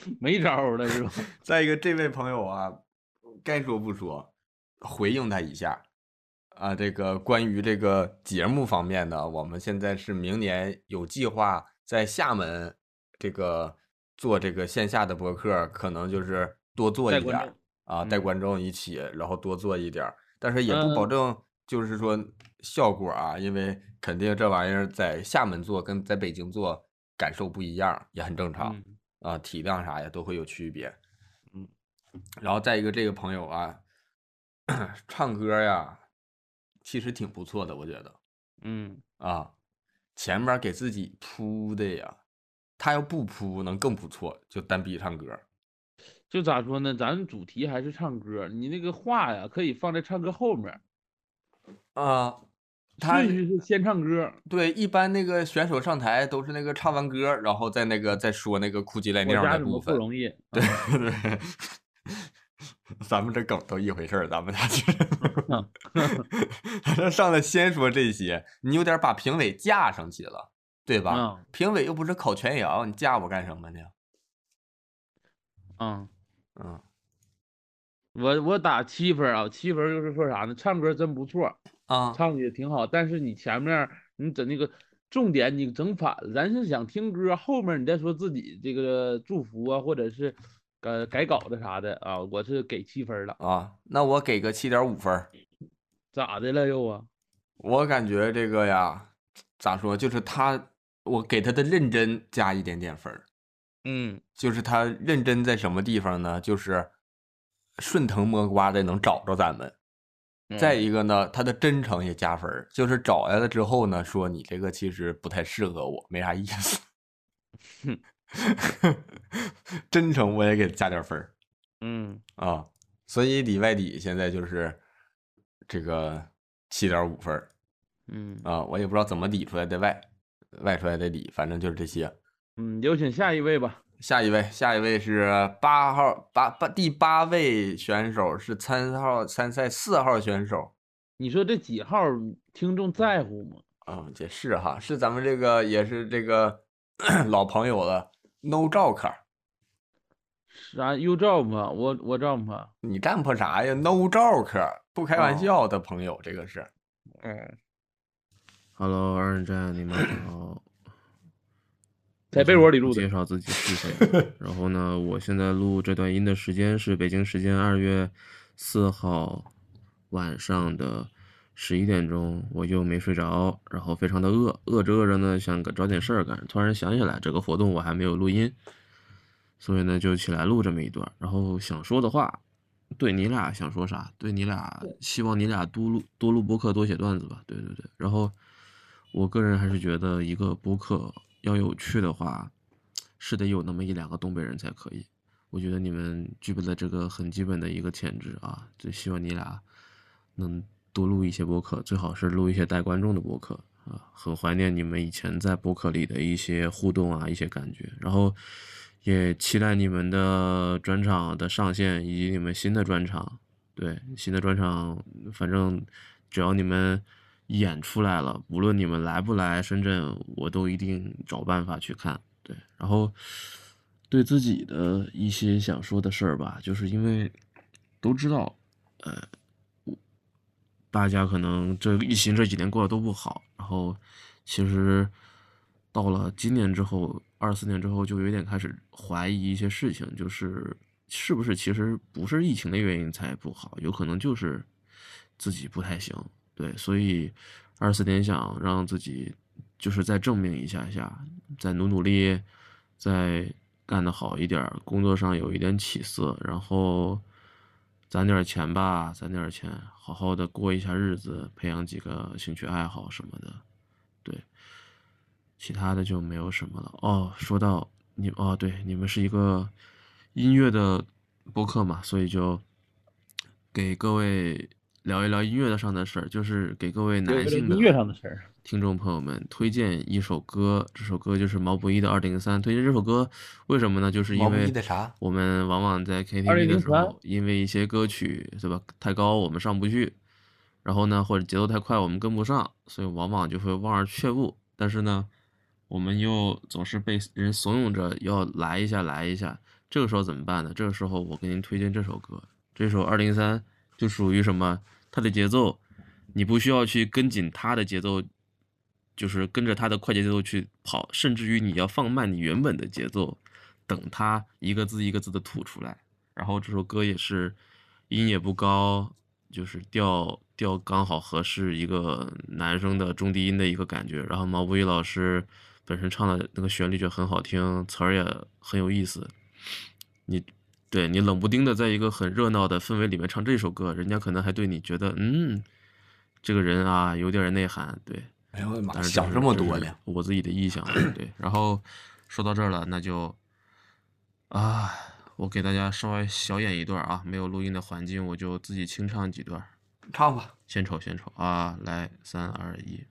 Speaker 1: *laughs*
Speaker 2: 没招儿了是吧？*laughs*
Speaker 1: 再一个，这位朋友啊，该说不说，回应他一下啊。这个关于这个节目方面呢，我们现在是明年有计划在厦门这个做这个线下的博客，可能就是多做一点啊，带
Speaker 2: 嗯
Speaker 1: 观众一起，然后多做一点，但是也不保
Speaker 2: 嗯
Speaker 1: 证就是说效果啊，因为肯定这玩意儿在厦门做跟在北京做感受不一样，也很正常。
Speaker 2: 嗯
Speaker 1: 啊，体量啥呀都会有区别。
Speaker 2: 嗯，
Speaker 1: 然后再一个，这个朋友啊，*coughs* 唱歌呀，其实挺不错的，我觉得
Speaker 2: 嗯，
Speaker 1: 啊，前面给自己铺的呀，他要不铺能更不错，就单逼唱歌。
Speaker 2: 就咋说呢？咱主题还是唱歌，你那个话呀，可以放在唱歌后面。
Speaker 1: 啊，他
Speaker 2: 顺序是先唱歌，
Speaker 1: 对，一般那个选手上台都是那个唱完歌，然后再那个再说那个哭唧赖
Speaker 2: 我
Speaker 1: 尿的部分。
Speaker 2: 容易？
Speaker 1: 对对，*laughs* 咱们这梗都一回事儿，咱们俩他这 *laughs* *laughs* 上来先说这些，你有点把评委架上去了，对吧？
Speaker 2: 嗯
Speaker 1: 评委又不是烤全羊，你架我干什么呢？
Speaker 2: 嗯
Speaker 1: 嗯，
Speaker 2: 我我打七分啊，七分就是说啥呢？唱歌真不错
Speaker 1: 啊，
Speaker 2: 唱的也挺好，但是你前面你整那个重点你整反了，咱是想听歌，后面你再说自己这个祝福啊，或者是呃改稿子啥的啊，我是给七分了，
Speaker 1: 啊，那我给个七点五分。
Speaker 2: 咋的了又啊？
Speaker 1: 我感觉这个呀，咋说，就是他，我给他的认真加一点点分儿。
Speaker 2: 嗯，
Speaker 1: 就是他认真在什么地方呢？就是顺藤摸瓜的能找着咱们。再
Speaker 2: 嗯
Speaker 1: 一个呢，他的真诚也加分儿，就是找来了之后呢，说你这个其实不太适合我，没啥意思。*laughs* 真诚我也给加点分儿
Speaker 2: 嗯
Speaker 1: 啊，所以里外里现在就是这个七点五分儿
Speaker 2: 嗯
Speaker 1: 啊，我也不知道怎么理出来的外，外出来的里，反正就是这些。
Speaker 2: 嗯，有请下一位吧。
Speaker 1: 下一位，下一位是八号八八第八位选手是参号参赛四号选手。
Speaker 2: 你说这几号听众在乎吗？
Speaker 1: 啊、也是哈，是咱们这个也是这个 *clears throat* 老朋友了，No Joke。
Speaker 2: 啥又照吗？我我照吗？
Speaker 1: 你占破啥呀？No Joke，不开玩
Speaker 2: 哦
Speaker 1: 笑的朋友，这个是。
Speaker 2: 嗯
Speaker 14: ，Hello，二人战，你们好。
Speaker 2: 在被窝里录的
Speaker 14: 介绍自己是谁。*laughs* 然后呢，我现在录这段音的时间是北京时间二月四号晚上的十一点钟，我又没睡着，然后非常的饿，饿着饿着呢，想找点事儿干，突然想起来这个活动我还没有录音，所以呢就起来录这么一段，然后想说的话。对你俩想说啥？对你俩，希望你俩多录多录播客，多写段子吧。对对对。然后，我个人还是觉得一个播客要有趣的话，是得有那么一两个东北人才可以。我觉得你们具备了这个很基本的一个潜质啊，就希望你俩能多录一些播客，最好是录一些带观众的播客啊。很怀念你们以前在播客里的一些互动啊，一些感觉。然后。也期待你们的专场的上线，以及你们新的专场。对，新的专场，反正只要你们演出来了，无论你们来不来深圳，我都一定找办法去看。对，然后对自己的一些想说的事儿吧，就是因为都知道，呃，大家可能这疫情这几年过得都不好，然后其实到了今年之后。二四年之后就有点开始怀疑一些事情，就是是不是其实不是疫情的原因才不好，有可能就是自己不太行。对，所以二四年想让自己就是再证明一下下，再努努力，再干得好一点，工作上有一点起色，然后攒点钱吧，攒点钱，好好的过一下日子，培养几个兴趣爱好什么的，对。其他的就没有什么了哦。说到你哦，对，你们是一个音乐的播客嘛，所以就给各位聊一聊音乐上的事儿，就是给各位男性的
Speaker 2: 音乐上的事儿
Speaker 14: 听众朋友们推荐一首歌，这首歌就是毛不易的《二零三》。推荐这首歌为什么呢？就是因为？我们往往在 KTV 的时候，因为一些歌曲对吧太高，我们上不去，然后呢或者节奏太快，我们跟不上，所以往往就会望而却步。但是呢。我们又总是被人怂恿着要来一下来一下，这个时候怎么办呢？这个时候我给您推荐这首歌，这首二零三就属于什么？它的节奏，你不需要去跟紧它的节奏，就是跟着它的快节奏去跑，甚至于你要放慢你原本的节奏，等它一个字一个字的吐出来。然后这首歌也是音也不高，就是调调刚好合适一个男生的中低音的一个感觉。然后毛不易老师本身唱的那个旋律就很好听，词儿也很有意思。你对你冷不丁的在一个很热闹的氛围里面唱这首歌，人家可能还对你觉得嗯，这个人啊有点内涵。对，
Speaker 1: 哎呦我的妈，
Speaker 14: 但是
Speaker 1: 想这么多
Speaker 14: 呢
Speaker 1: 呢，
Speaker 14: 我自己的臆想。对，*clears throat* 然后说到这儿了，那就啊，我给大家稍微小演一段啊，没有录音的环境，我就自己清唱几段。
Speaker 1: 唱吧，
Speaker 14: 献丑献丑啊！来，三二一。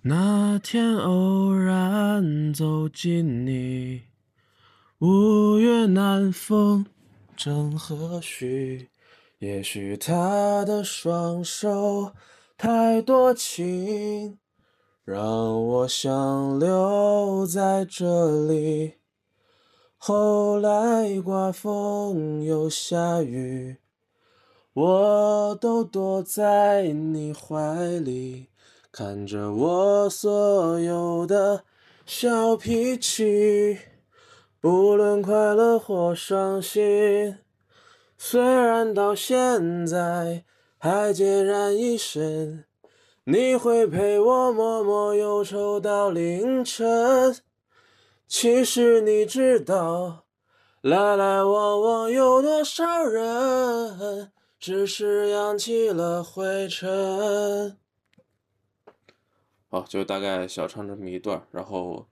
Speaker 14: 那天偶然走进你，五月南风正和煦，也许他的双手太多情，让我想留在这里。后来刮风又下雨，我都躲在你怀里，看着我所有的小脾气，不论快乐或伤心。虽然到现在还孑然一身，你会陪我默默忧愁到凌晨。其实你知道，来来往往有多少人，只是扬起了灰尘。好，就大概小唱这么一段，然后，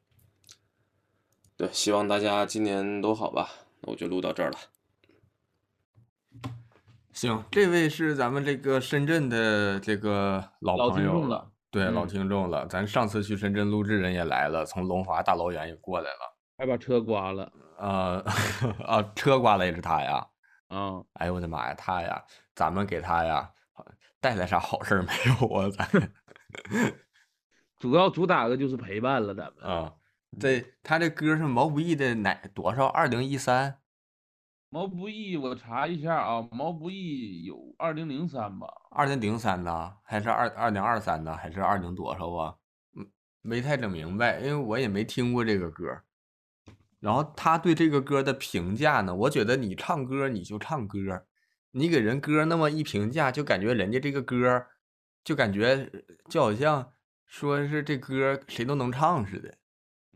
Speaker 14: 对，希望大家今年都好吧。那我就录到这儿了。
Speaker 1: 行，这位是咱们这个深圳的这个老
Speaker 2: 老
Speaker 1: 朋友了
Speaker 2: 听众了，
Speaker 1: 对，老
Speaker 2: 嗯
Speaker 1: 听众了。咱上次去深圳录制，人也来了，从龙华大老远也过来了。
Speaker 2: 还把车刮了。
Speaker 1: 呃，*laughs* 啊，车刮了也是他呀。
Speaker 2: 啊，
Speaker 1: 哎呦我的妈呀，他呀，咱们给他呀带来啥好事儿没有啊？咱
Speaker 2: 主要主打的就是陪伴了，咱们。
Speaker 1: 啊，这他这歌是毛不易的哪多少？二零一三。
Speaker 2: 毛不易，我查一下啊，毛不易有二零零三吧？
Speaker 1: 二零零三呢？还是二二零二三呢？还是二零多少啊？嗯，没太整明白，因为我也没听过这个歌。然后他对这个歌的评价呢，我觉得你唱歌你就唱歌，你给人歌那么一评价，就感觉人家这个歌，就感觉就好像说是这歌谁都能唱似的。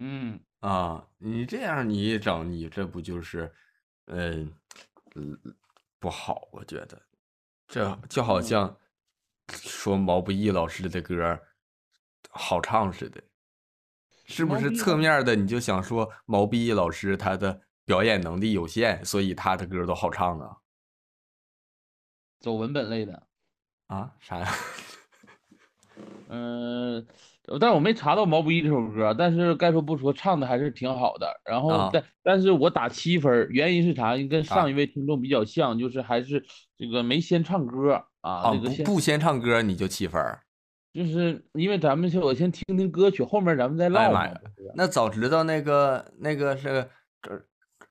Speaker 2: 嗯，
Speaker 1: 啊，你这样你一整，你这不就是，嗯，嗯，不好，我觉得，这就好像说毛不易老师的歌儿好唱似的，是不是
Speaker 2: 不易老
Speaker 1: 侧面儿的你就想说毛不易老师他的表演能力有限，所以他的歌儿都好唱啊？
Speaker 2: 走文本类的。
Speaker 1: 啊，啥呀？
Speaker 2: 嗯，*laughs* 但我没查到毛不易这首歌，但是该说不说，唱的还是挺好的。然后
Speaker 1: 啊
Speaker 2: 但但是我打七分儿，原因是啥？跟
Speaker 1: 啊
Speaker 2: 上一位听众比较像，就是还是这个没先唱歌啊，
Speaker 1: 啊，
Speaker 2: 这个先
Speaker 1: 不不先唱歌你就七分儿？
Speaker 2: 就是因为咱们先我先听听歌曲，后面咱们再唠嘛。
Speaker 1: 哎那早知道那个那个是这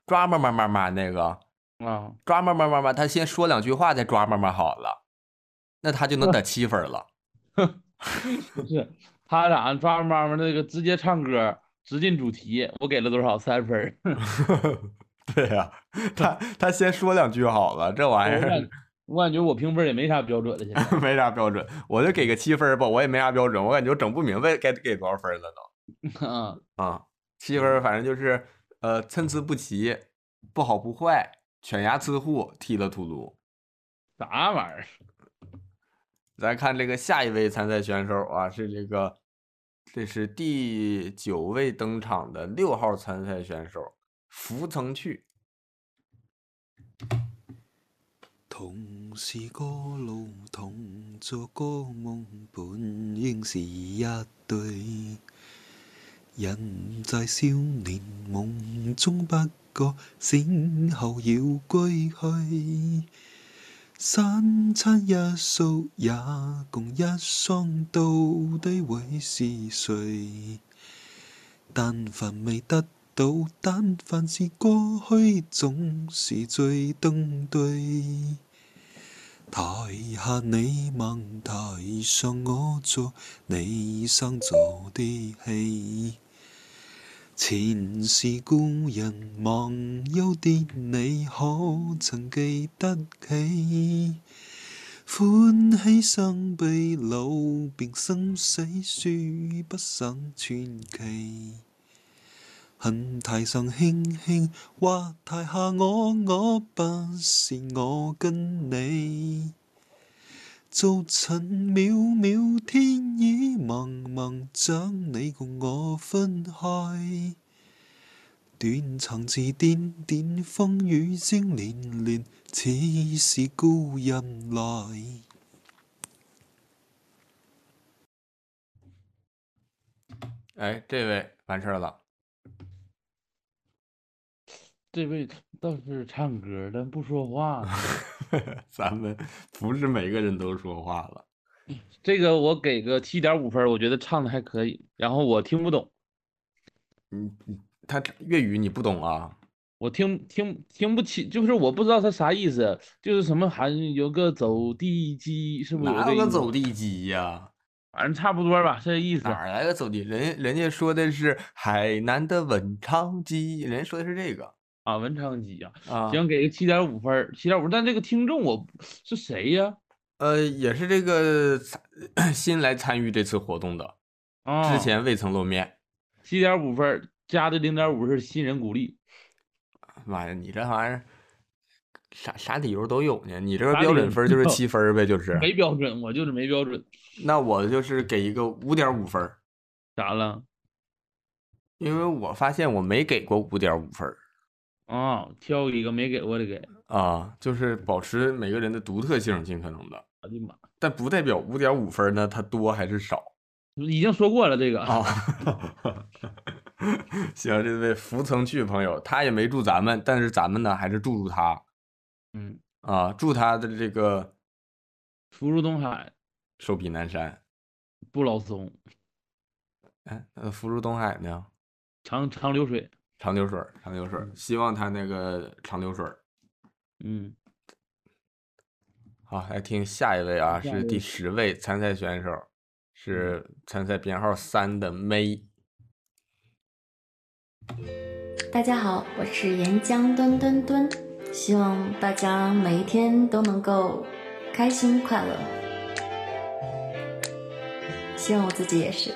Speaker 1: 抓嘛嘛嘛嘛那个
Speaker 2: 啊，
Speaker 1: 抓嘛嘛嘛嘛，他先说两句话再抓嘛嘛好了，那他就能 *laughs* 得七分了。*laughs*
Speaker 2: 不是，他俩抓妈妈那个直接唱歌，直进主题，我给了多少？三分儿。*laughs*
Speaker 1: 对呀、他他先说两句好了，这玩意儿
Speaker 2: 我感觉我评分也没啥标准的，现在。*laughs*
Speaker 1: 没啥标准，我就给个七分儿吧，我也没啥标准，我感觉我整不明白该给多少分了都。*laughs*
Speaker 2: 啊，
Speaker 1: 啊，七分儿反正就是呃参差不齐，不好不坏，犬牙伺户，踢了秃噜。
Speaker 2: 啥玩意儿？
Speaker 1: 咱看这个下一位参赛选手啊，是这个，这是第九位登场的六号参赛选手，福曾去。
Speaker 15: 同是個路，同做個夢，本應是一對。人在少年夢中不覺，醒後要歸去。三餐一宿也共一双，到底會是誰？但凡未得到，但凡是過去，總是最登對。台下你望，台上我做，你生做的戲。前事故人忘憂啲，你可曾記得起？歡喜生悲老，病生死書不省傳奇。恨台上輕輕，或台下我，我不是我跟你。早晨渺渺，天已茫茫，將你共我分開。斷腸字點點，風雨聲連連，似是故人來。
Speaker 1: 哎，这位完事儿了。
Speaker 2: 这位倒是唱歌，但不说话呢。*laughs* *laughs*
Speaker 1: 咱们不是每个人都说话了。
Speaker 2: 这个我给个七点五分，我觉得唱的还可以。然后我听不懂，
Speaker 1: 嗯，他粤语你不懂啊？
Speaker 2: 我听听听不清，就是我不知道他啥意思，就是什么还有个走地鸡，是不是有
Speaker 1: 个走地鸡呀？
Speaker 2: 反正差不多吧，这意思。
Speaker 1: 哪来个走地？人人家说的是海南的文昌鸡，人家说的是这个
Speaker 2: 啊，文昌鸡呀、
Speaker 1: 啊。
Speaker 2: 行，给个七点五分儿，七点五。但这个听众我是谁呀？
Speaker 1: 呃，也是这个 *coughs* 新来参与这次活动的，
Speaker 2: 啊，
Speaker 1: 之前未曾露面。
Speaker 2: 七点五分儿，加的零点五是新人鼓励。
Speaker 1: 妈呀，你这玩意儿啥啥理由都有呢？你这个标准分就是七分儿呗，就是。
Speaker 2: 没标准，我就是没标准。
Speaker 1: 那我就是给一个五点五分儿，
Speaker 2: 咋了？
Speaker 1: 因为我发现我没给过五点五分儿
Speaker 2: 啊，挑一个没给我的给。
Speaker 1: 啊，就是保持每个人的独特性，尽可能的。
Speaker 2: 我的妈！
Speaker 1: 但不代表五点五分呢，它多还是少
Speaker 2: 已经说过了这个
Speaker 1: 啊。*laughs* 行，这位福曾去朋友，他也没祝咱们，但是咱们呢还是祝祝他
Speaker 2: 嗯，
Speaker 1: 啊，祝他的这个
Speaker 2: 福如东海，
Speaker 1: 寿比南山。
Speaker 2: 不老松，
Speaker 1: 哎，那福如东海呢？
Speaker 2: 长长流水。
Speaker 1: 长流水，长流水，希望他那个长流水。
Speaker 2: 嗯，
Speaker 1: 好，来听下一位啊，是第十位参赛选手，是参赛编号三的 May。
Speaker 16: 大家好，我是岩浆墩墩墩，希望大家每一天都能够开心快乐，希望我自己也是。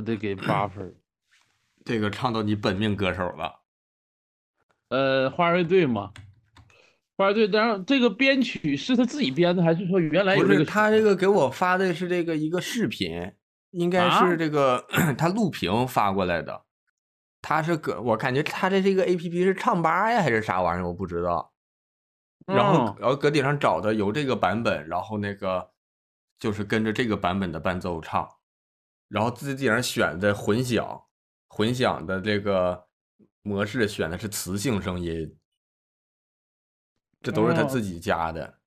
Speaker 2: 得给八分儿。*clears throat*
Speaker 1: 这个唱到你本命歌手了。
Speaker 2: 呃，花儿乐队嘛，花儿乐队，当然这个编曲是他自己编的，还是说原来有
Speaker 1: 不是
Speaker 2: 这个？
Speaker 1: 他这个给我发的是这个一个视频，应该
Speaker 2: 啊
Speaker 1: 是这个 *clears throat* 他录屏发过来的。他是搁我感觉他的这个 A P P 是唱吧呀还是啥玩意儿，我不知道。然后
Speaker 2: 嗯
Speaker 1: 然后搁顶上找的有这个版本，然后那个就是跟着这个版本的伴奏唱，然后自己顶上选的混响，混响的这个模式选的是磁性声音，这都是他
Speaker 2: 哦
Speaker 1: 自己加的。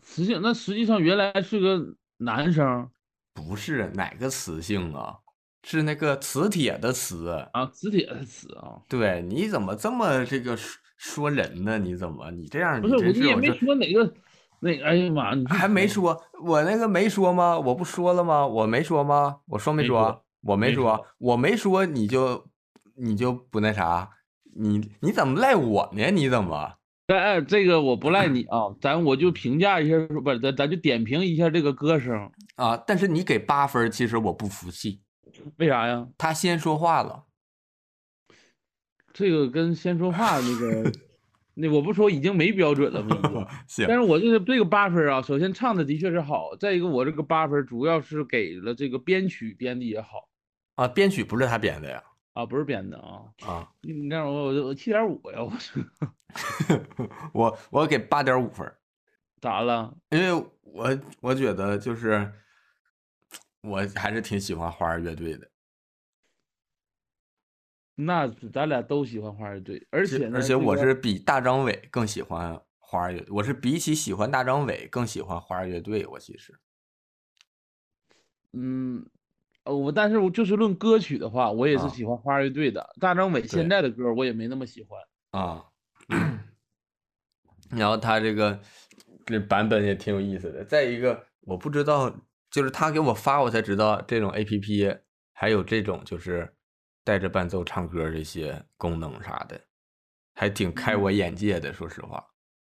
Speaker 2: 磁性那实际上原来是个男生
Speaker 1: 不是哪个磁性啊？是那个磁铁的磁
Speaker 2: 啊，磁铁的磁啊。
Speaker 1: 对，你怎么这么这个说说人呢？你怎么你这样？
Speaker 2: 不是，我
Speaker 1: 真是
Speaker 2: 也没说哪个哪个，哎呀妈，你
Speaker 1: 还没说，我那个没说吗？我不说了吗？我没说吗？我说没
Speaker 2: 没
Speaker 1: 说？我没说，我没说，你就你就不那啥？你你怎么赖我呢？你怎么？
Speaker 2: 哎哎，这个我不赖你 *clears throat* 啊，咱我就评价一下，不是咱咱就点评一下这个歌声，
Speaker 1: 啊？但是你给八分，其实我不服气。
Speaker 2: 为啥呀？
Speaker 1: 他先说话了，
Speaker 2: 这个跟先说话那个，那我不说已经没标准了吗？*laughs*
Speaker 1: 行
Speaker 2: 但是我就是这个八分啊，首先唱的的确是好，再一个我这个八分主要是给了这个编曲编的也好
Speaker 1: 啊，编曲不是他编的呀？
Speaker 2: 啊，不是编的啊
Speaker 1: 啊，*laughs*
Speaker 2: 你这样我我我七点五呀，我是 *laughs*
Speaker 1: 我我给八点五分，
Speaker 2: 咋了？
Speaker 1: 因为我我觉得就是我还是挺喜欢花儿乐队的，
Speaker 2: 那咱俩都喜欢花儿乐队，而且，
Speaker 1: 而且我是比大张伟更喜欢花儿乐队，我是比起喜欢大张伟更喜欢花儿乐队，我其实
Speaker 2: 嗯，呃我但是我就是论歌曲的话，我也是
Speaker 1: 啊
Speaker 2: 喜欢花儿乐队的。大张伟现在的歌我也没那么喜欢。
Speaker 1: 啊，*clears throat* 然后他这个这版本也挺有意思的。再一个，我不知道，就是他给我发，我才知道这种 A P P 还有这种就是带着伴奏唱歌这些功能啥的，还挺开我眼界的。说实话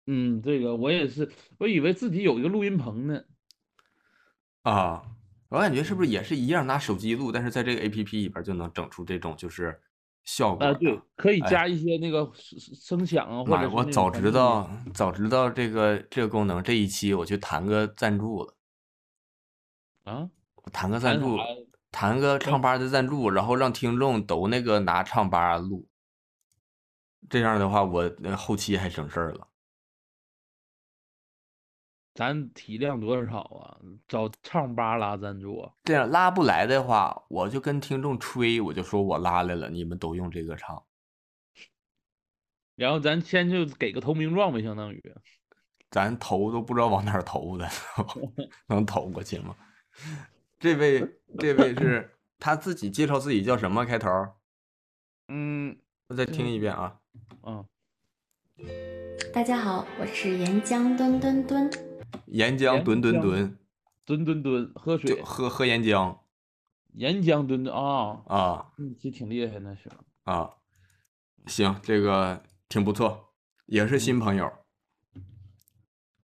Speaker 2: 嗯，这个我也是，我以为自己有一个录音棚呢。
Speaker 1: 啊，我感觉是不是也是一样拿手机录，但是在这个 A P P 里边就能整出这种就是效果
Speaker 2: 啊，对，可以
Speaker 1: 哎
Speaker 2: 加一些那个声声响啊，或，者是
Speaker 1: 我早知道，早知道这个这个功能，这一期我去谈个赞助了。
Speaker 2: 啊，
Speaker 1: 我谈个赞助
Speaker 2: 谈啥呀，
Speaker 1: 谈个唱吧的赞助，然后让听众都那个拿唱吧录，这样的话我那后期还省事儿了。
Speaker 2: 咱体量多少啊？找唱吧拉赞助啊？
Speaker 1: 这样拉不来的话，我就跟听众吹，我就说我拉来了，你们都用这个唱。*laughs*
Speaker 2: 然后咱先就给个投名状呗，相当于。
Speaker 1: 咱投都不知道往哪儿投的，*laughs* 能投过去吗？这位这位是他自己介绍自己叫什么开头？
Speaker 2: 嗯，
Speaker 1: 我再听一遍啊。
Speaker 2: 嗯，
Speaker 16: 大家好，我是岩浆墩墩墩。
Speaker 1: 岩浆墩墩墩，
Speaker 2: 墩墩墩，喝水，
Speaker 1: 喝喝岩浆
Speaker 2: 岩浆吨吨啊
Speaker 1: 啊
Speaker 2: 嗯，其实挺厉害，那是。
Speaker 1: 啊，行，这个挺不错，也是新朋友。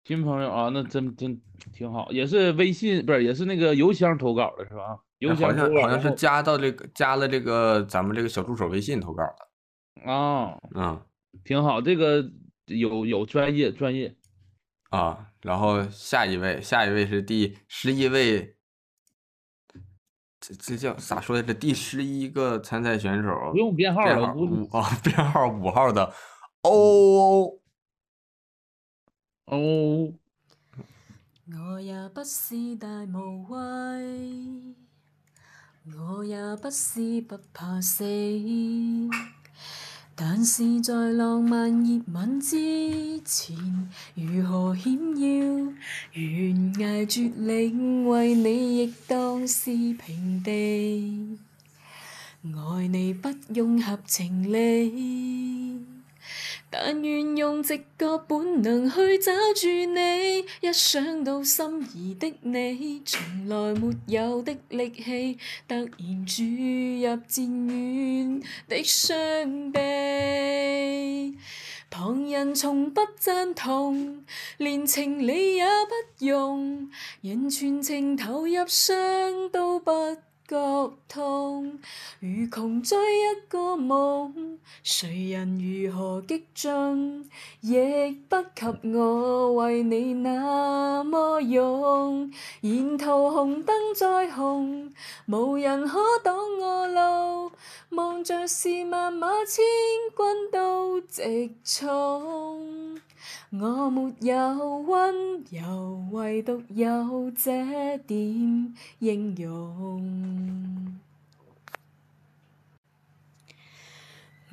Speaker 2: 新朋友啊，那真真挺好，也是微信不是，也是那个邮箱投稿的是吧？邮箱投稿，
Speaker 1: 像好像是加到这个加了这个咱们这个小助手微信投稿的。
Speaker 2: 啊，
Speaker 1: 嗯
Speaker 2: 挺好，这个有有专业专业，
Speaker 1: 啊，然后下一位，下一位是第十一位，这这叫咋说的？这第十一个参赛选手，
Speaker 2: 不用编号
Speaker 1: 五啊，编号五号的欧
Speaker 2: 哦，
Speaker 10: 我也不是大無畏，我也不是不怕死，但是在浪漫熱吻之前，如何險要懸崖絕嶺，為你亦當是平地，愛你不用合情理。但愿用直覺本能去找住你，一想到心仪的你，從來沒有的力氣，突然注入漸遠的傷悲。旁人從不赞同，連情理也不容，人全情投入傷都不覺痛，如窮追一個夢，誰人如何激進，亦不及我為你那麼勇。沿途紅燈再紅，無人可擋我路，望着是萬馬千軍都直衝。我沒有温柔，唯獨有這點英勇。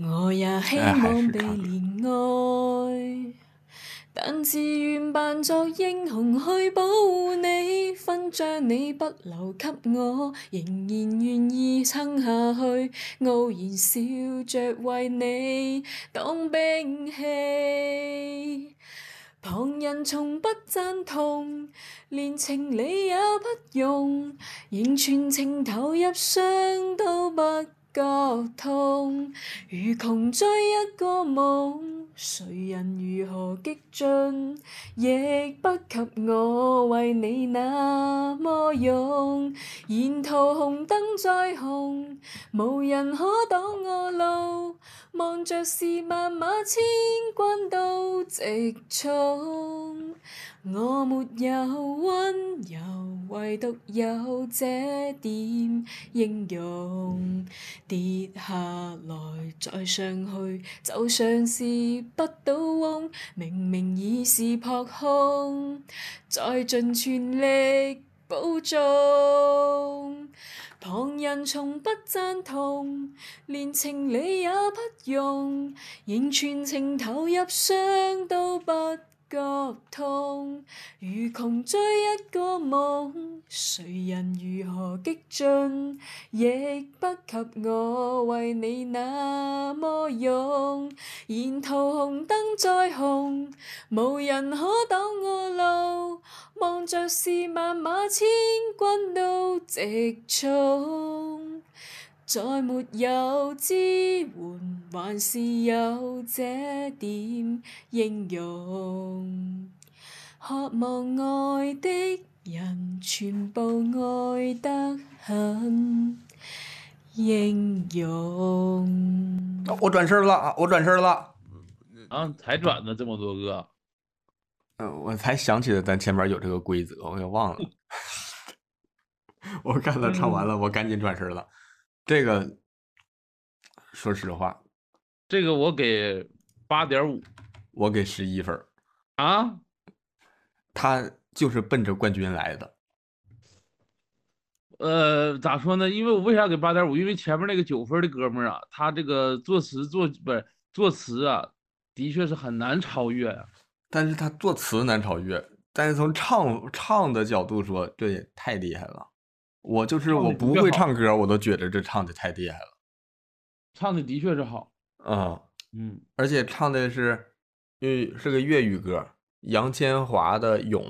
Speaker 10: 我也希望被憐愛，但自愿扮作英雄去保护你，勋章你不留給我，仍然願意撐下去，傲然笑着為你當兵器。旁人從不赞同，連情理也不容，仍全情投入，傷都不覺痛。如窮追一個夢，誰人如何激進，亦不及我為你那麼勇。沿途紅燈再紅，無人可擋我路。望。着是萬馬千軍都直衝，我沒有温柔，唯獨有這點英勇。跌下來再上去，就像是不倒翁，明明已是扑空，再尽全力保重。旁人从不赞同，连情理也不容，仍全情投入，伤都不覺痛。如窮追一個夢，誰人如何激進，亦不及我為你那麼勇。沿途紅燈再紅，無人可擋我路。望着是萬馬千軍都直衝，再没有支援，还是有这点英勇。渴望爱的人，全部爱得很英勇。
Speaker 1: 我转身了啊！我转身了。
Speaker 2: 啊，才转呢这么多个。
Speaker 1: 嗯，我才想起来咱前面有这个规则，我给忘了。*laughs* 我看他唱完了，我赶紧转身了。这个，说实话，
Speaker 2: 这个我给八点五，
Speaker 1: 我给十一分儿。
Speaker 2: 啊？
Speaker 1: 他就是奔着冠军来的。
Speaker 2: 呃，咋说呢？因为我为啥给八点五？因为前面那个九分的哥们儿啊，他这个作词作不是作词啊，的确是很难超越啊、
Speaker 1: 但是他作词难超越，但是从唱唱的角度说，这也太厉害了。我就是我不会唱歌，我都觉得这唱的太厉害了。
Speaker 2: 唱的的确是好。
Speaker 1: 啊，
Speaker 2: 嗯，
Speaker 1: 而且唱的是，粤是个粤语歌，杨千嬅的《勇》，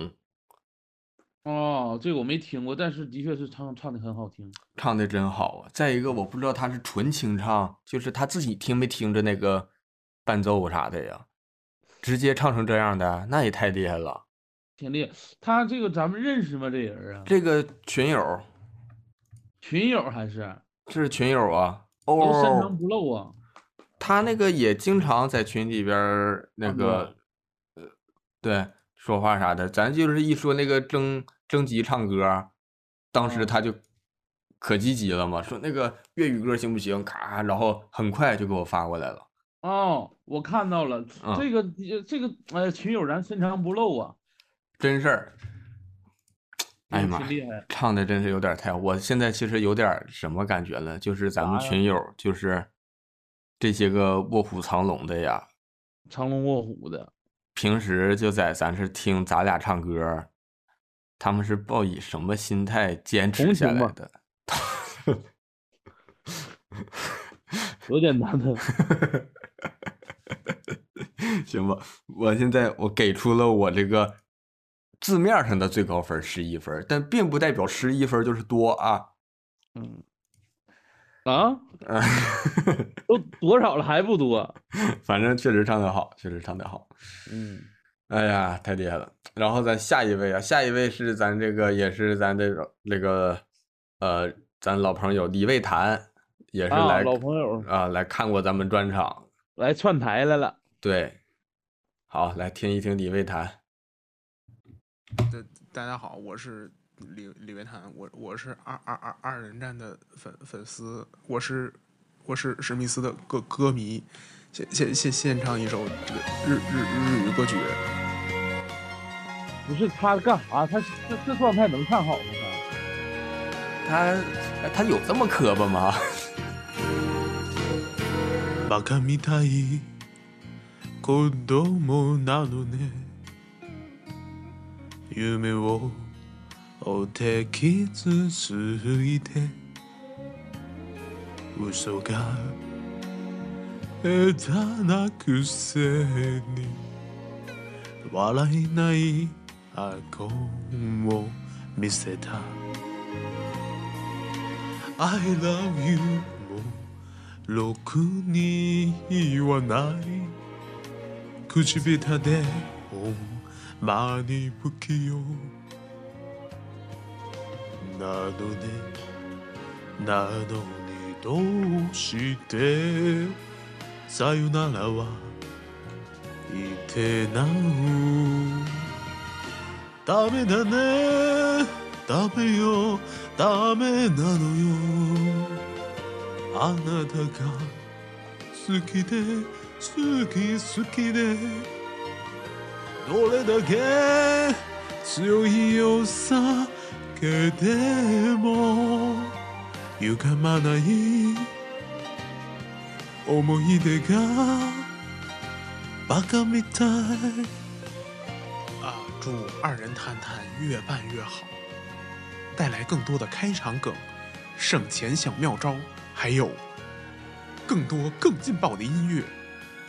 Speaker 2: 哦，这个我没听过，但是的确是唱唱的很好听。
Speaker 1: 唱的真好啊。再一个，我不知道他是纯清唱，就是他自己听没听着那个伴奏啥的呀，直接唱成这样的，那也太厉害了。
Speaker 2: 挺厉害。他这个咱们认识吗？这人啊？
Speaker 1: 这个群友
Speaker 2: 群友还是
Speaker 1: 是群友啊，
Speaker 2: 都深藏
Speaker 1: 哦，
Speaker 2: 不露啊。
Speaker 1: 他那个也经常在群里边那个，呃，对，说话啥的。咱就是一说那个征征集唱歌，当时他就可积极了嘛，说那个粤语歌行不行？咔，然后很快就给我发过来了。
Speaker 2: 哦，我看到了，
Speaker 1: 啊
Speaker 2: 这个这个呃群友咱深藏不露啊。
Speaker 1: 真事儿。哎呀妈唱的真是有点太……我现在其实有点什么感觉了，就是咱们群友，就是这些个卧虎藏龙的呀，
Speaker 2: 藏龙卧虎的。
Speaker 1: 平时就在咱这听咱俩唱歌，他们是抱以什么心态坚持下来的？
Speaker 2: 多简单的。*laughs* *laughs*
Speaker 1: 行吧，我现在我给出了我这个字面上的最高分十一分，但并不代表十一分就是多啊。
Speaker 2: 嗯，啊，
Speaker 1: 嗯，*laughs*
Speaker 2: 都多少了还不多？*laughs*
Speaker 1: 反正确实唱得好，确实唱得好。
Speaker 2: 嗯，
Speaker 1: 哎呀，太厉害了！然后咱下一位啊，下一位是咱这个也是咱这个那个呃，咱老朋友李卫谈，也是
Speaker 2: 啊
Speaker 1: 来
Speaker 2: 老朋友
Speaker 1: 啊，来看过咱们专场，
Speaker 2: 来串台来了。
Speaker 1: 对，好，来听一听李卫谈。
Speaker 17: 大大家好，我是李李维谈，我我是二二二二人战的粉粉丝，我是我
Speaker 13: 我是史密斯的歌歌迷，献献献献唱一首这个日日日语歌曲。
Speaker 2: 不是他干啥？他这这状态能唱好吗？
Speaker 1: 他他有这么磕巴吗？*laughs*
Speaker 18: バカみたい子供なのね 夢を追って傷ついて。嘘が下手なくせに。笑えない顎を見せた。I love you もろくに言わない。口下手でほんまに不器用なのねなのにどうしてさよならは言ってなうダメだね。ダメよ。ダメなのよ。あなたが好きで好き好きで どれだけ強いよさけでも歪まない思い出がバカみたい
Speaker 13: 啊，祝二人谈谈越办越好，带来更多的开场梗、省钱小妙招，还有更多更劲爆的音乐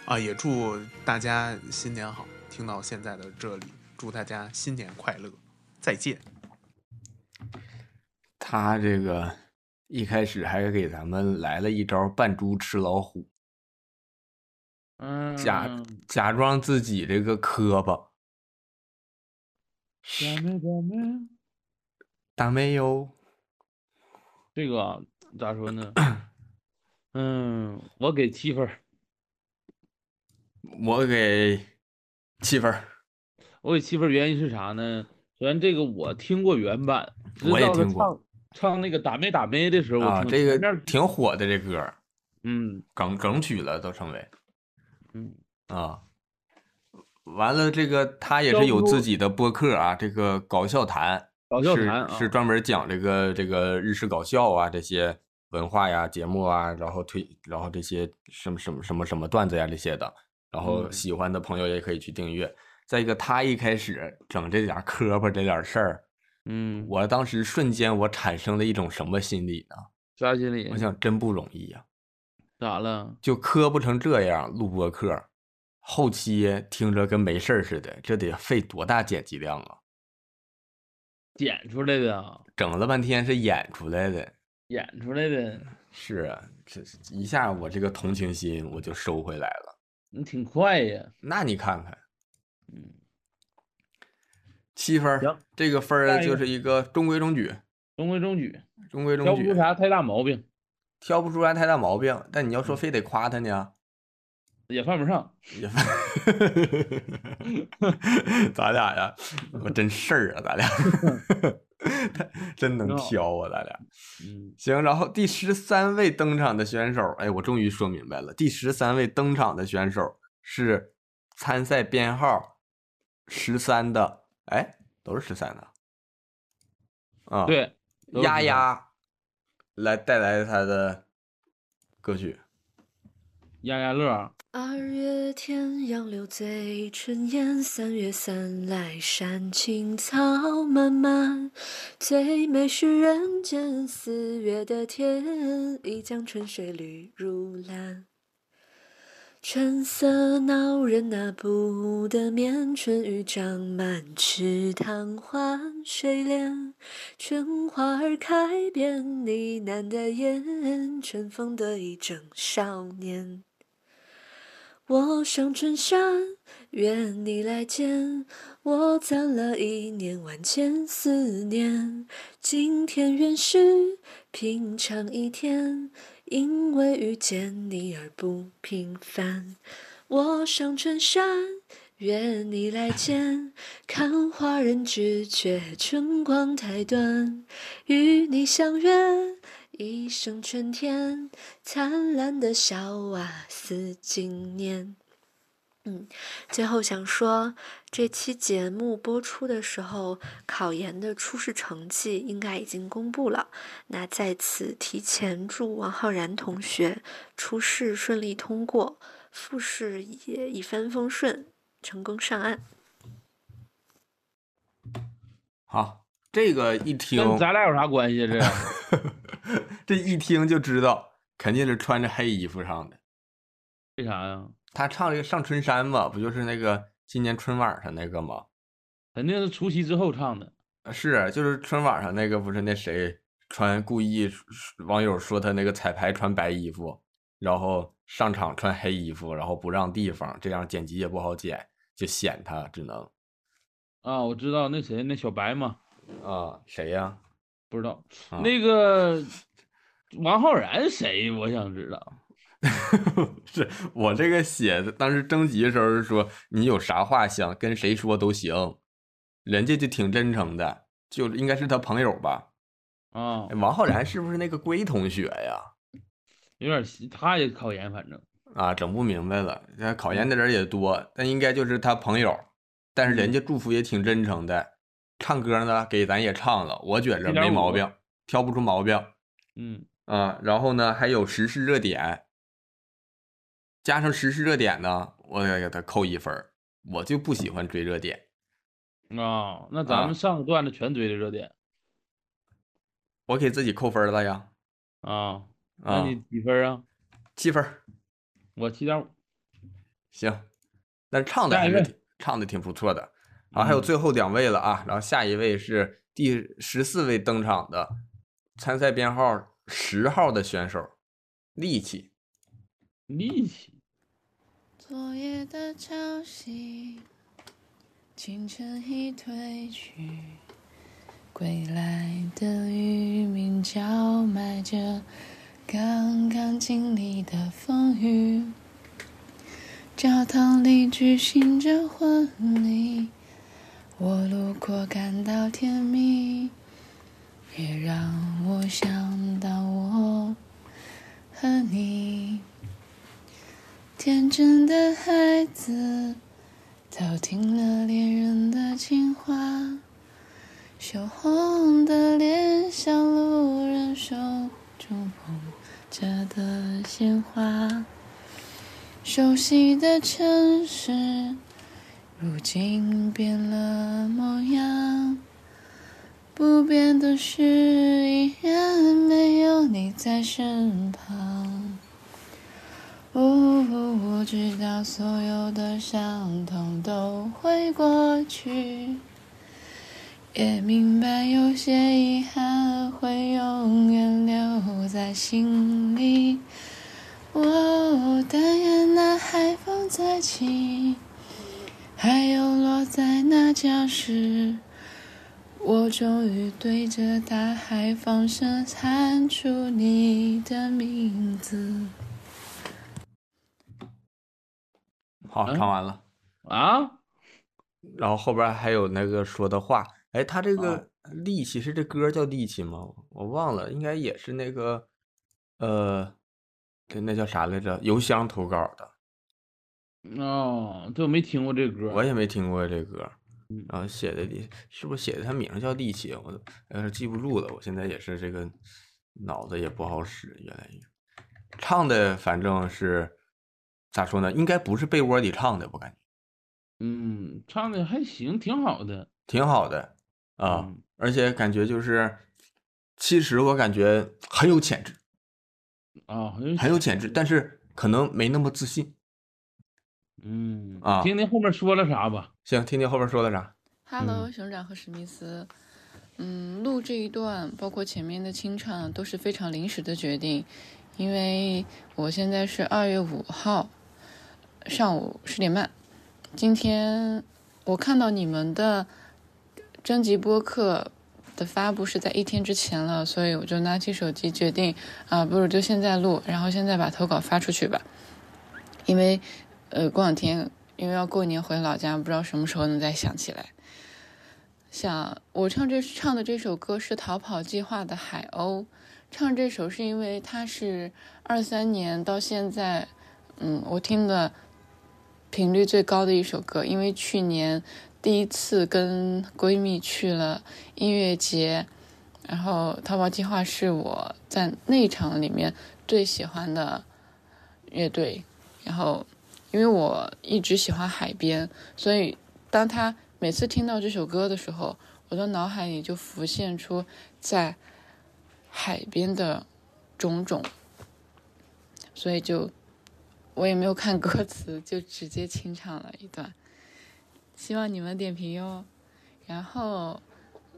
Speaker 13: 啊！也祝大家新年好！ 听到现在的这里，祝大家新年快乐，再见。
Speaker 1: 他这个一开始还给咱们来了一招扮猪吃老虎，
Speaker 2: 嗯，
Speaker 1: 假假装自己这个磕巴，
Speaker 2: ダメダメ。
Speaker 1: 大妹哟，
Speaker 2: 这个啊咋说呢？*clears throat* 嗯，我给七分儿，
Speaker 1: 我给 七分儿，
Speaker 2: 我给七分儿，原因是啥呢？首先这个我听过原版，
Speaker 1: 我也听过
Speaker 2: 唱唱那个打妹打妹的时候，
Speaker 1: 啊，这个挺火的这歌，
Speaker 2: 嗯，
Speaker 1: 梗梗曲了都成为，
Speaker 2: 嗯。
Speaker 1: 啊，完了这个他也是有自己的播客啊，这个搞笑谈，
Speaker 2: 搞笑
Speaker 1: 是
Speaker 2: 谈啊
Speaker 1: 是专门讲这个这个日式搞笑啊这些文化呀节目啊，然后推然后这些什么什么什么什么段子呀这些的，然后
Speaker 2: 嗯
Speaker 1: 喜欢的朋友也可以去订阅。再一个，他一开始整这点磕巴这点事儿，
Speaker 2: 嗯，
Speaker 1: 我当时瞬间我产生了一种什么心理呢？
Speaker 2: 啥心理？
Speaker 1: 我想真不容易呀、
Speaker 2: 咋了？
Speaker 1: 就磕巴成这样录播客，后期听着跟没事儿似的，这得费多大剪辑量啊！
Speaker 2: 剪出来的啊，
Speaker 1: 整了半天是演出来的，
Speaker 2: 演出来的，
Speaker 1: 是啊，这一下我这个同情心我就收回来了。
Speaker 2: 你挺快呀。
Speaker 1: 那你看看，
Speaker 2: 嗯，
Speaker 1: 七分儿，这个分儿就是一个中规中矩，
Speaker 2: 中规中矩，
Speaker 1: 中规中矩
Speaker 2: 挑不出
Speaker 1: 矩，
Speaker 2: 啥太大毛病，
Speaker 1: 挑不出来太大毛病。但你要
Speaker 2: 嗯
Speaker 1: 说非得夸他呢，
Speaker 2: 也犯不上。
Speaker 1: 也犯 *laughs* *laughs* 咱俩呀，我真事儿啊，咱俩 *laughs* *laughs* 真能挑啊，咱俩。
Speaker 2: 嗯，
Speaker 1: 行，然后第十三位登场的选手，哎，我终于说明白了，第十三位登场的选手是参赛编号十三的，哎，都是十三的，啊，
Speaker 2: 对，都是13
Speaker 1: 丫丫来带来他的歌曲，
Speaker 2: 压压乐。
Speaker 16: 二月天杨柳醉春烟，三月三来山青草漫漫。最美是人间，四月的天，一江春水绿如蓝。春色恼人那不得眠，春雨长满池塘换水莲。春花儿开遍呢喃的眼，春风得意正少年。我上春山，愿你来见。我攒了一年万千思念，今天原是平常一天，因为遇见你而不平凡。我上春山，愿你来见。看花人只觉春光太短，与你相约，一声春天，灿烂的笑啊，似今年。嗯，最后想说，这期节目播出的时候，考研的初试成绩应该已经公布了。那在此提前祝王浩然同学初试顺利通过，复试也一帆风顺，成功上岸。
Speaker 1: 好，这个一听，
Speaker 2: 跟咱俩有啥关系？这 *laughs*
Speaker 1: 这一听就知道，肯定是穿着黑衣服上的。
Speaker 2: 为啥呀？
Speaker 1: 他唱这个《上春山》嘛，不就是那个今年春晚上那个吗？
Speaker 2: 肯定是除夕之后唱的。
Speaker 1: 是，就是春晚上那个，不是那谁穿故意网友说他那个彩排穿白衣服，然后上场穿黑衣服，然后不让地方，这样剪辑也不好剪，就显他只能
Speaker 2: 啊，我知道那谁那小白嘛，
Speaker 1: 啊，谁呀？
Speaker 2: 不知道。
Speaker 1: 啊
Speaker 2: 那个王浩然谁？我想知道。*laughs*
Speaker 1: 是我这个写的，当时征集的时候说你有啥话想跟谁说都行，人家就挺真诚的，就应该是他朋友吧？
Speaker 2: 啊，
Speaker 1: 王浩然是不是那个龟同学呀？
Speaker 2: 有点稀，他也考研，反正
Speaker 1: 啊，整不明白了。那考研的人也多，但应该就是他朋友，但是人家祝福也挺真诚的，唱歌呢给咱也唱了，我觉着没毛病，挑不出毛病。
Speaker 2: 嗯
Speaker 1: 啊，然后呢还有时事热点。加上时事热点呢，我得给他扣一分儿。我就不喜欢追热点
Speaker 2: 啊。那咱们上个段子全追的热点，
Speaker 1: 我给自己扣分了呀。
Speaker 2: 啊，那你几分啊？
Speaker 1: 七分，
Speaker 2: 我七点五。
Speaker 1: 行，但唱的还是挺唱的挺不错的。啊，还有最后两位了啊，然后下一位是第十四位登场的参赛编号十号的选手，力气。
Speaker 2: 力气。
Speaker 19: 昨夜的潮汐，清晨已褪去，归来的渔民叫卖着刚刚经历的风雨。教堂里举行着婚礼，我路过感到甜蜜，也让我想到我和你。天真的孩子，偷听了恋人的情话，羞红的脸像路人手中捧着的鲜花。熟悉的城市，如今变了模样，不变的是依然没有你在身旁。我知道所有的伤痛都会过去，也明白有些遗憾会永远留在心里。哦，但愿那海风再起，还有落在那礁石，我终于对着大海放声喊出你的名字。
Speaker 1: 好，唱完了
Speaker 2: 啊，
Speaker 1: 然后后边还有那个说的话，哎，他这
Speaker 2: 啊
Speaker 1: 个力气是这歌叫力气吗？我忘了，应该也是那个，呃，对，那叫啥来着？邮箱投稿的，
Speaker 2: 哦，这我没听过这歌，
Speaker 1: 我也没听过这歌。
Speaker 2: 嗯
Speaker 1: 然后写的力是不是写的他名叫力气？我有点记不住了。我现在也是这个脑子也不好使，越来越唱的反正是咋说呢？应该不是被窝里唱的，我感觉
Speaker 2: 嗯，唱的还行，挺好的。
Speaker 1: 挺好的啊，
Speaker 2: 嗯
Speaker 1: 而且感觉就是，其实我感觉很有潜质，
Speaker 2: 啊，很有
Speaker 1: 潜质，但是可能没那么自信。
Speaker 2: 嗯
Speaker 1: 啊，
Speaker 2: 听听后面说了啥吧。
Speaker 1: 行，听听后面说的啥。
Speaker 19: Hello，熊掌和史密斯。嗯，录这一段，包括前面的清唱，都是非常临时的决定，因为我现在是二月五号上午十点半。今天我看到你们的征集播客的发布是在一天之前了，所以我就拿起手机决定啊，不如就现在录，然后现在把投稿发出去吧。因为呃，过两天因为要过年回老家，不知道什么时候能再想起来。想我唱这唱的这首歌是《逃跑计划》的《海鸥》，唱这首是因为它是二三年到现在，嗯，我听的频率最高的一首歌。因为去年第一次跟闺蜜去了音乐节，然后逃跑计划是我在那场里面最喜欢的乐队。然后，因为我一直喜欢海边，所以当他每次听到这首歌的时候，我的脑海里就浮现出在海边的种种，所以就我也没有看歌词，就直接清唱了一段。希望你们点评哟。然后，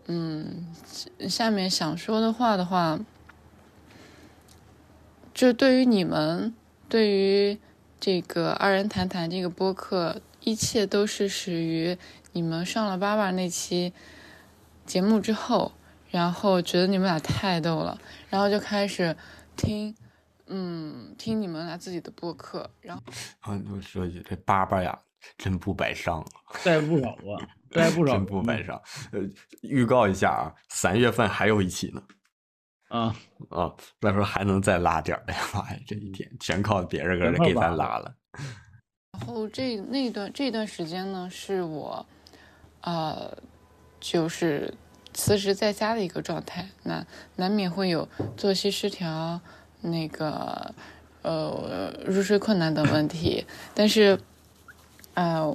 Speaker 19: 嗯，下面想说的话的话，就对于你们，对于这个二人谈谈这个播客，一切都是始于你们上了爸爸那期节目之后，然后觉得你们俩太逗了，然后就开始听，嗯，听你们俩自己的播客，然后
Speaker 1: 啊，我说一句，这爸爸呀，真不白上啊，*laughs*
Speaker 2: 带不少啊，带不少，
Speaker 1: 真不白上。呃，预告一下啊，三月份还有一期呢。
Speaker 2: 啊
Speaker 1: 啊，那时候还能再拉点儿，*laughs* 哎呀妈呀，这一天全靠别人给咱拉了。
Speaker 19: 然后这那段这段时间呢，是我，呃，就是辞职在家的一个状态，那难免会有作息失调，那个呃入睡困难等问题。但是，呃，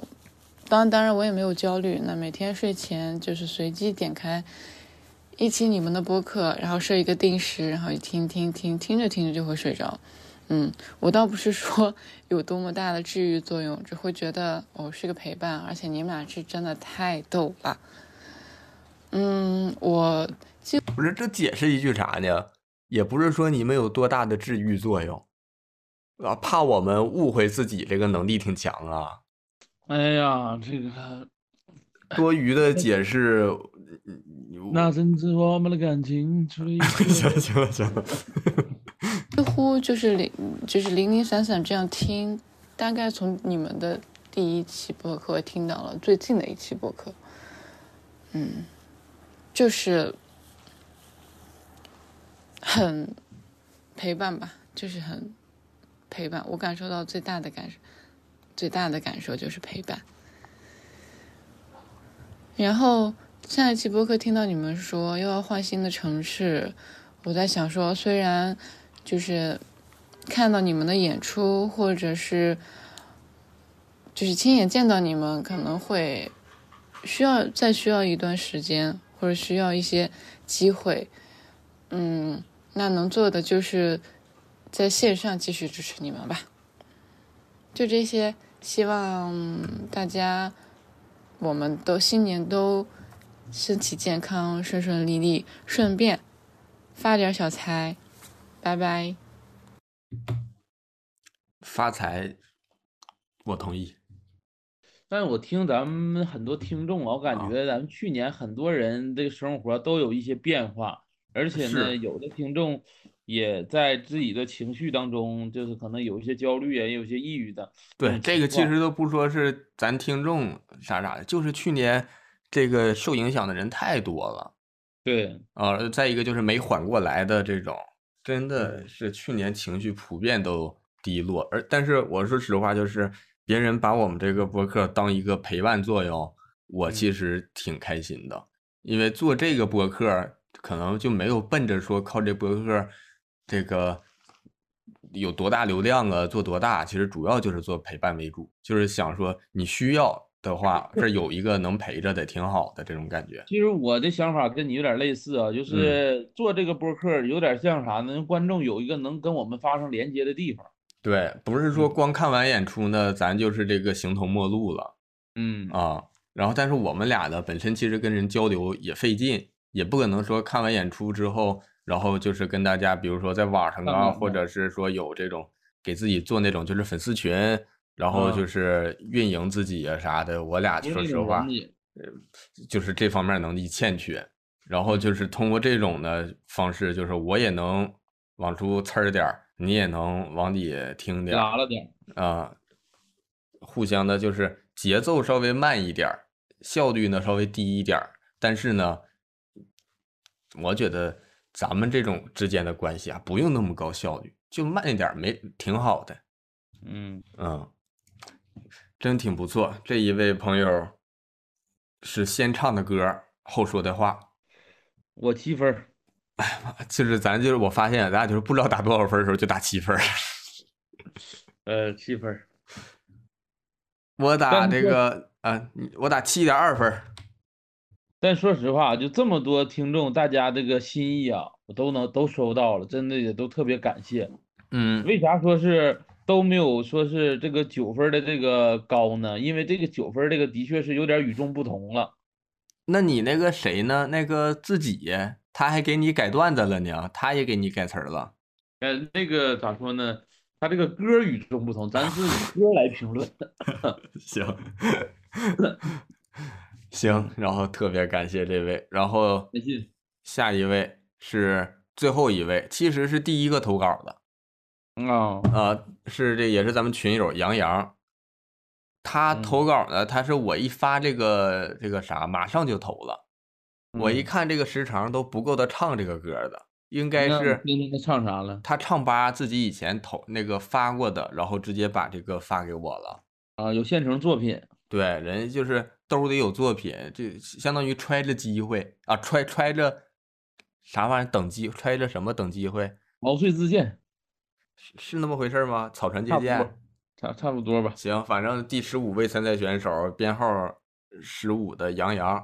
Speaker 19: 当当然我也没有焦虑，那每天睡前就是随机点开。一期你们的播客，然后设一个定时，然后一听听听，听着听着就会睡着。嗯，我倒不是说有多么大的治愈作用，只会觉得哦是个陪伴，而且你们俩是真的太逗了。嗯，我
Speaker 1: 不是这解释一句啥呢？也不是说你们有多大的治愈作用啊，怕我们误会自己这个能力挺强啊。
Speaker 2: 哎呀，这个
Speaker 1: 多余的解释。
Speaker 2: 那甚至我们的感情。
Speaker 1: 行了行了行了，
Speaker 19: 几 *laughs* 乎就是零就是零零散散这样听，大概从你们的第一期播客听到了最近的一期播客，嗯，就是很陪伴吧，就是很陪伴。我感受到最大的感受，最大的感受就是陪伴，然后。下一期播客听到你们说又要换新的城市，我在想说，虽然就是看到你们的演出，或者是就是亲眼见到你们，可能会需要再需要一段时间，或者需要一些机会，嗯，那能做的就是在线上继续支持你们吧。就这些，希望大家我们都新年都。身体健康，顺顺利利，顺便发点小财，拜拜。
Speaker 1: 发财，我同意。
Speaker 2: 但是我听咱们很多听众啊，我感觉咱们去年很多人这个生活都有一些变化，而且呢，有的听众也在自己的情绪当中，就是可能有一些焦虑啊，也有些抑郁的。
Speaker 1: 对，这个其实都不说是咱听众啥啥的，就是去年。这个受影响的人太多了，
Speaker 2: 对，
Speaker 1: 啊，再一个就是没缓过来的这种，真的是去年情绪普遍都低落，而但是我说实话，就是别人把我们这个播客当一个陪伴作用，我其实挺开心的，因为做这个播客可能就没有奔着说靠这播客这个有多大流量啊，做多大，其实主要就是做陪伴为主，就是想说你需要。的话，这有一个能陪着的，挺好的这种感觉。
Speaker 2: 其实我的想法跟你有点类似啊，就是做这个播客有点像啥呢？观众有一个能跟我们发生连接的地方。
Speaker 1: 对，不是说光看完演出呢，咱就是这个形同陌路了。
Speaker 2: 嗯
Speaker 1: 啊，然后但是我们俩呢，本身其实跟人交流也费劲，也不可能说看完演出之后，然后就是跟大家，比如说在网上啊，或者是说有这种给自己做那种就是粉丝群。然后就是运营自己啊啥的，我俩说实话，呃，就是这方面能力欠缺。然后就是通过这种的方式，就是我也能往出呲点儿，你也能往里听点儿，
Speaker 2: 拉了点
Speaker 1: 啊，互相的，就是节奏稍微慢一点儿，效率呢稍微低一点儿，但是呢，我觉得咱们这种之间的关系啊，不用那么高效率，就慢一点儿没挺好的。
Speaker 2: 嗯
Speaker 1: 嗯，真挺不错。这一位朋友是先唱的歌，后说的话。
Speaker 2: 我七分儿。*laughs*
Speaker 1: 就是咱就是我发现，咱俩就是不知道打多少分的时候就打七分儿。*laughs*
Speaker 2: 呃，七分儿。
Speaker 1: 我打这个啊，我打七点二分儿。
Speaker 2: 但说实话，就这么多听众，大家这个心意啊，我都能都收到了，真的也都特别感谢。
Speaker 1: 嗯，
Speaker 2: 为啥说是都没有说是这个九分的这个高呢？因为这个九分这个的确是有点与众不同了。
Speaker 1: 那你那个谁呢？那个自己他还给你改段子了呢，他也给你改词儿了。
Speaker 2: 呃，那个咋说呢？他这个歌与众不同，咱是以 *laughs* 歌来评论。*laughs*
Speaker 1: 行，行，然后特别感谢这位，然后下一位是最后一位，其实是第一个投稿的，
Speaker 2: 啊
Speaker 1: 呃，是这也是咱们群友杨洋，他
Speaker 2: 嗯
Speaker 1: 投稿呢，他是我一发这个这个啥，马上就投了，我一
Speaker 2: 嗯
Speaker 1: 看这个时长都不够他唱这个歌的，应该是
Speaker 2: 他唱啥了？
Speaker 1: 他唱吧自己以前投那个发过的，然后直接把这个发给我了。
Speaker 2: 啊，有现成作品。
Speaker 1: 对，人家就是兜里有作品，这相当于揣着机会啊，揣揣着啥玩意儿等机，揣着什么等机会？
Speaker 2: 毛遂自荐，
Speaker 1: 是是那么回事吗？草船借箭
Speaker 2: 差，差差不多吧。
Speaker 1: 行，反正第十五位参赛选手编号十五的杨洋，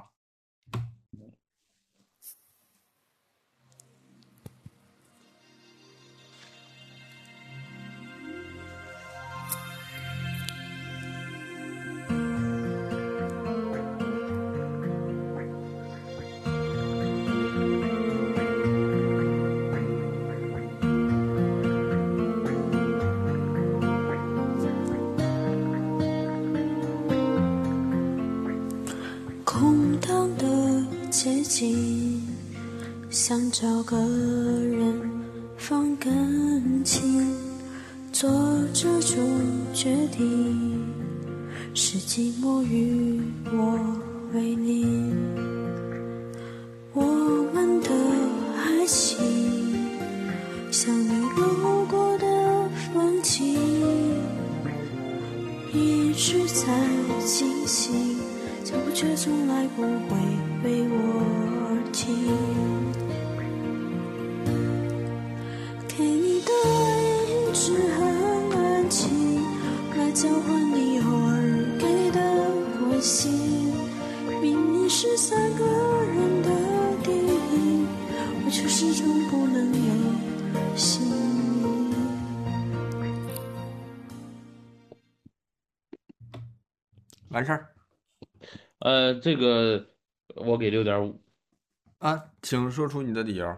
Speaker 16: 想找个人放感情，做这种决定，是寂寞与我为邻。我们的爱情，像你路过的风景，一直在进行。脚步却从来不会为我而停。
Speaker 1: 完事儿
Speaker 2: 呃，这个我给六点五。
Speaker 1: 啊，请说出你的理由。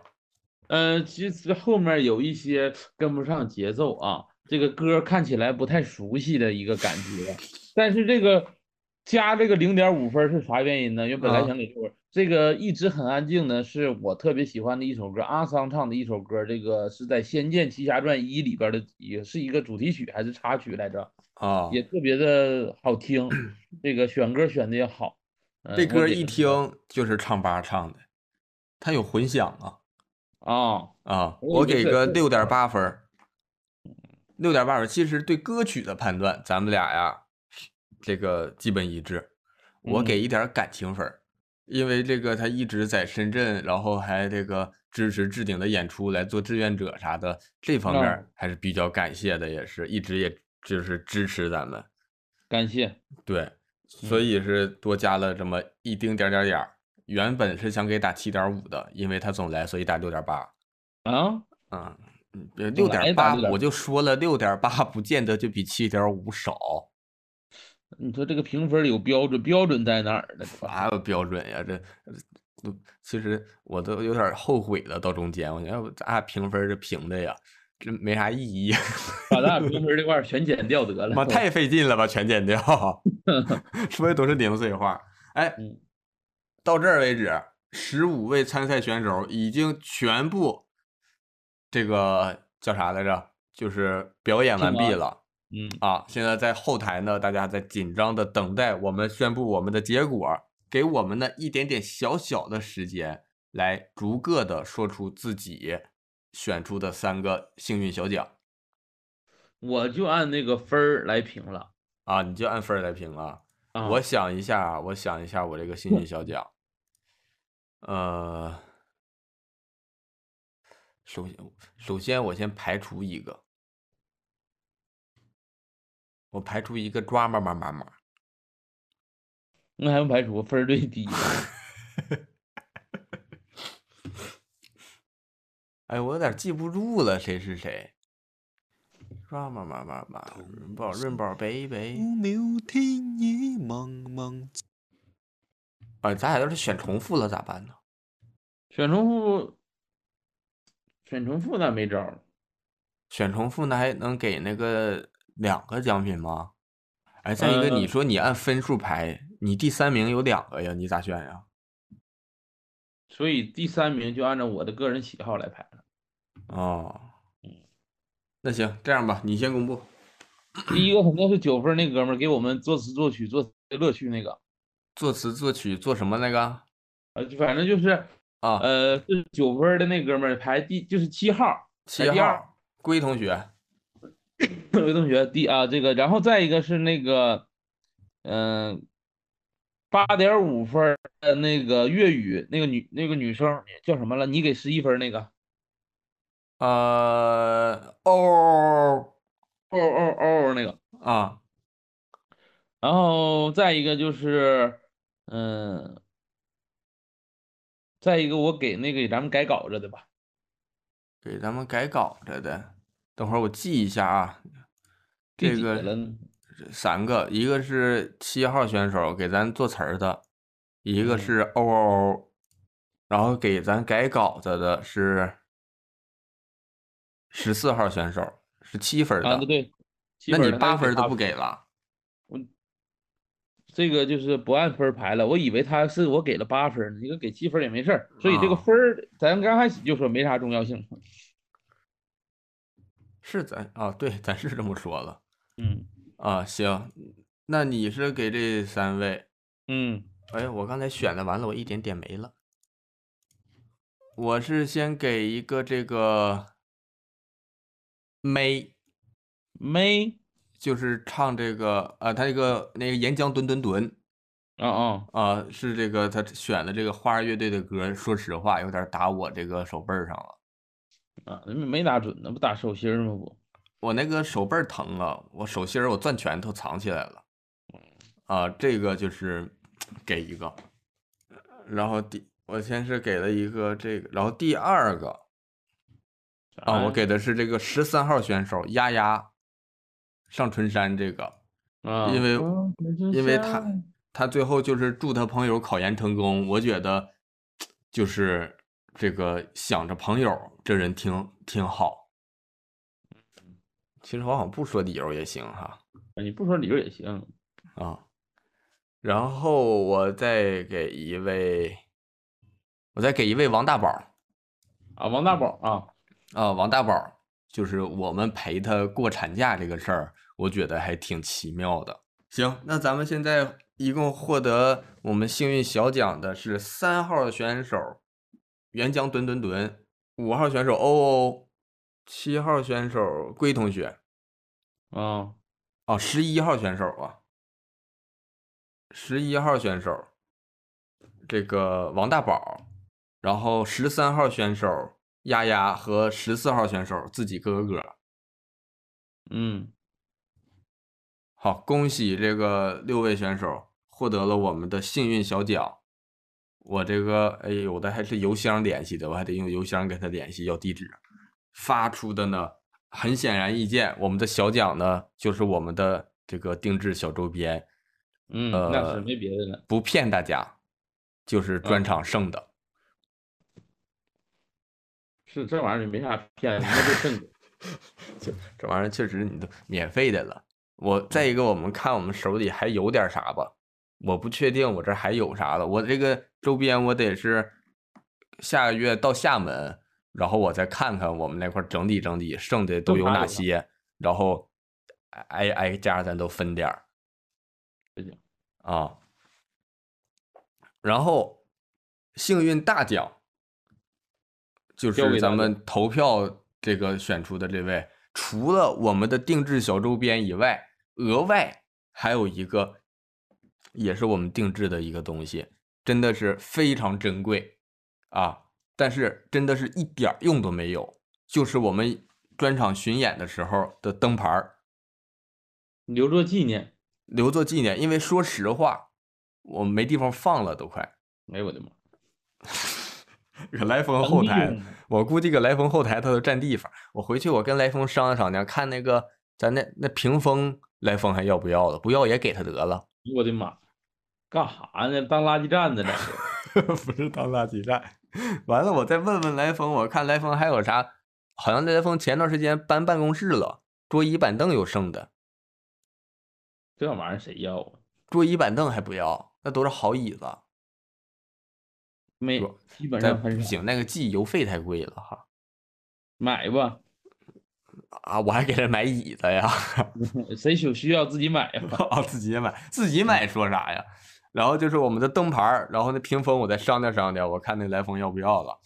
Speaker 2: 呃，其实后面有一些跟不上节奏啊，这个歌看起来不太熟悉的一个感觉，但是这个加这个零点五分是啥原因呢？因为本来
Speaker 1: 啊
Speaker 2: 想给六分，这个一直很安静呢，是我特别喜欢的一首歌，阿桑唱的一首歌，这个是在《仙剑奇侠传一》里边的，也是一个主题曲还是插曲来着，
Speaker 1: 啊，
Speaker 2: 也特别的好听，这个选歌选的也好。呃
Speaker 1: 这歌一听就是唱吧唱的，它有混响啊
Speaker 2: 啊
Speaker 1: 啊！
Speaker 2: 我
Speaker 1: 我给个六点八分儿，六点八分。其实对歌曲的判断，咱们俩呀，这个基本一致。我给
Speaker 2: 嗯
Speaker 1: 一点感情分儿，因为这个他一直在深圳，然后还这个支持置顶的演出来做志愿者啥的，这方面还是比较感谢的，也是一直也就是支持咱们。
Speaker 2: 感谢。
Speaker 1: 对，所以是多加了这么一丁点儿点儿点儿。原本是想给打七点五的，因为他总来，所以打六点八。
Speaker 2: 啊，
Speaker 1: 嗯，六点八，
Speaker 2: 打6.8
Speaker 1: 我就说了，六点八不见得就比七点五少。
Speaker 2: 你说这个评分有标准，标准在哪儿呢？
Speaker 1: 哪有标准呀？这都其实我都有点后悔了。到中间，我要不咱俩评分是平的呀，这没啥意义。*laughs*
Speaker 2: 把咱俩评分这块儿全剪掉得了。
Speaker 1: 妈太费劲了吧，全剪掉，*laughs* 说的都是零碎话。哎，
Speaker 2: 嗯
Speaker 1: 到这儿为止，十五位参赛选手已经全部这个叫啥来着？就是表演完毕了。
Speaker 2: 嗯
Speaker 1: 啊，现在在后台呢，大家在紧张的等待我们宣布我们的结果，给我们呢一点点小小的时间，来逐个的说出自己选出的三个幸运小奖。
Speaker 2: 我就按那个分儿来评了。
Speaker 1: 啊，你就按分儿来评了。
Speaker 2: 啊。
Speaker 1: 我想一下啊，我想一下我这个幸运小奖，呃，首先首先我先排除一个，我排除一个抓嘛嘛嘛嘛，
Speaker 2: 那还用排除分儿最低 *laughs*
Speaker 1: 哎，我有点记不住了，谁是谁？抓嘛嘛嘛嘛，润宝润宝贝贝。
Speaker 15: 渺天野茫茫，
Speaker 1: 啊，咱俩要是选重复了咋办呢？
Speaker 2: 选重复，选重复那没招儿。
Speaker 1: 选重复那还能给那个两个奖品吗？哎，再一个，你
Speaker 2: 呃
Speaker 1: 说你按分数排，你第三名有两个呀，你咋选呀？
Speaker 2: 所以第三名就按照我的个人喜好来排了。
Speaker 1: 哦，那行，这样吧，你先公布。
Speaker 2: 第一个肯定是九分那哥们儿给我们作词作曲作乐趣那个，
Speaker 1: 作词作曲做什么那个？
Speaker 2: 呃，反正就是
Speaker 1: 啊，
Speaker 2: 呃，是九分的那哥们儿排第就是七号，
Speaker 1: 七号，龟同学。*clears throat*
Speaker 2: 龟同学第啊这个，然后再一个是那个，嗯、八点五分儿的那个粤语那个女那个女生叫什么了？你给十一分那个，
Speaker 1: 呃，哦
Speaker 2: 哦哦哦那个，
Speaker 1: 啊，
Speaker 2: 然后再一个就是，嗯、再一个我给那个给咱们改稿子的吧，
Speaker 1: 给咱们改稿子的。等会儿我记一下啊，这个
Speaker 2: 几个了呢
Speaker 1: 三个，一个是七号选手给咱做词儿的，一
Speaker 2: 嗯
Speaker 1: 个是哦哦哦，然后给咱改稿子的是十四号选手，是七分的。
Speaker 2: 啊对
Speaker 1: 那你八分都不
Speaker 2: 给
Speaker 1: 了？
Speaker 2: 这个就是不按分排了，我以为他是我给了八分儿呢，你个给七分也没事儿，所以这个
Speaker 1: 啊
Speaker 2: 分儿咱刚开始就说没啥重要性。
Speaker 1: 是咱啊，对，咱是这么说了。
Speaker 2: 嗯
Speaker 1: 啊，行，那你是给这三位？
Speaker 2: 嗯，
Speaker 1: 哎呀，我刚才选的完了，我一点点没了。我是先给一个这个妹
Speaker 2: 妹，
Speaker 1: 就是唱这个啊，他这个那个岩浆吨吨吨
Speaker 2: 啊啊
Speaker 1: 啊，是这个他选的这个花儿乐队的歌。说实话，有点打我这个手背上了。
Speaker 2: 啊，没没打准，那不打手心儿吗？不，
Speaker 1: 我那个手背儿疼了，我手心儿我攥拳头藏起来了。啊，这个就是给一个，然后第我先是给了一个这个，然后第二个啊，我给的是这个十三号选手丫丫上春山这个，
Speaker 2: 啊
Speaker 1: 因为因为他他最后就是祝他朋友考研成功，我觉得就是这个想着朋友这人挺挺好。其实我好像不说理由也行哈。
Speaker 2: 你不说理由也行
Speaker 1: 啊。然后我再给一位，我再给一位王大宝
Speaker 2: 啊，王大宝啊
Speaker 1: 啊，王大宝，就是我们陪他过产假这个事儿，我觉得还挺奇妙的。行，那咱们现在一共获得我们幸运小奖的是三号选手元江吨吨吨，五号选手欧欧，七号选手龟同学，
Speaker 2: 啊
Speaker 1: 哦，十一号选手啊。十一号选手，这个王大宝，然后十三号选手丫丫和十四号选手自己哥哥。
Speaker 2: 嗯，
Speaker 1: 好，恭喜这个六位选手获得了我们的幸运小奖。我这个哎，有的还是邮箱联系的，我还得用邮箱跟他联系要地址。发出的呢，很显然易见，我们的小奖呢就是我们的这个定制小周边。
Speaker 2: 嗯，
Speaker 1: 呃，
Speaker 2: 那是没别的了，
Speaker 1: 不骗大家，就是专场剩的。*laughs*
Speaker 2: 是这玩意儿没啥骗的，那就剩的。*laughs*
Speaker 1: 就这玩意儿确实你都免费的了。我再一个，我们看我们手里还有点啥吧，我不确定我这还有啥了。我这个周边我得是下个月到厦门，然后我再看看我们那块整理整理，剩的都有哪些，然后挨挨家咱都分点儿。啊，然后幸运大奖就是咱们投票这个选出的这位，除了我们的定制小周边以外，额外还有一个，也是我们定制的一个东西，真的是非常珍贵啊！但是真的是一点儿用都没有，就是我们专场巡演的时候的灯牌儿，
Speaker 2: 留作纪念。
Speaker 1: 留作纪念。因为说实话，我没地方放了，都快。
Speaker 2: 哎呦我的妈！*laughs*
Speaker 1: 搁来风后台，我估计搁来风后台他都占地方。我回去我跟来风商量商量，看那个咱那那屏风，来风还要不要了？不要也给他得了。
Speaker 2: 我的妈！干啥呢？当垃圾站的呢？*laughs*
Speaker 1: 不是当垃圾站。完了，我再问问来风，我看来风还有啥？好像来风前段时间搬办公室了，桌椅板凳有剩的，
Speaker 2: 这玩意儿谁要啊？
Speaker 1: 桌椅板凳还不要，那都是好椅子。
Speaker 2: 没，基本上很少。
Speaker 1: 不行，那个寄邮费太贵了哈。
Speaker 2: 买吧，
Speaker 1: 啊，我还给他买椅子呀。*laughs*
Speaker 2: 谁有需要自己买吧。
Speaker 1: 啊，自己买，自己买说啥呀？然后就是我们的灯牌儿，然后那屏风我再商量商量，我看那来风要不要了。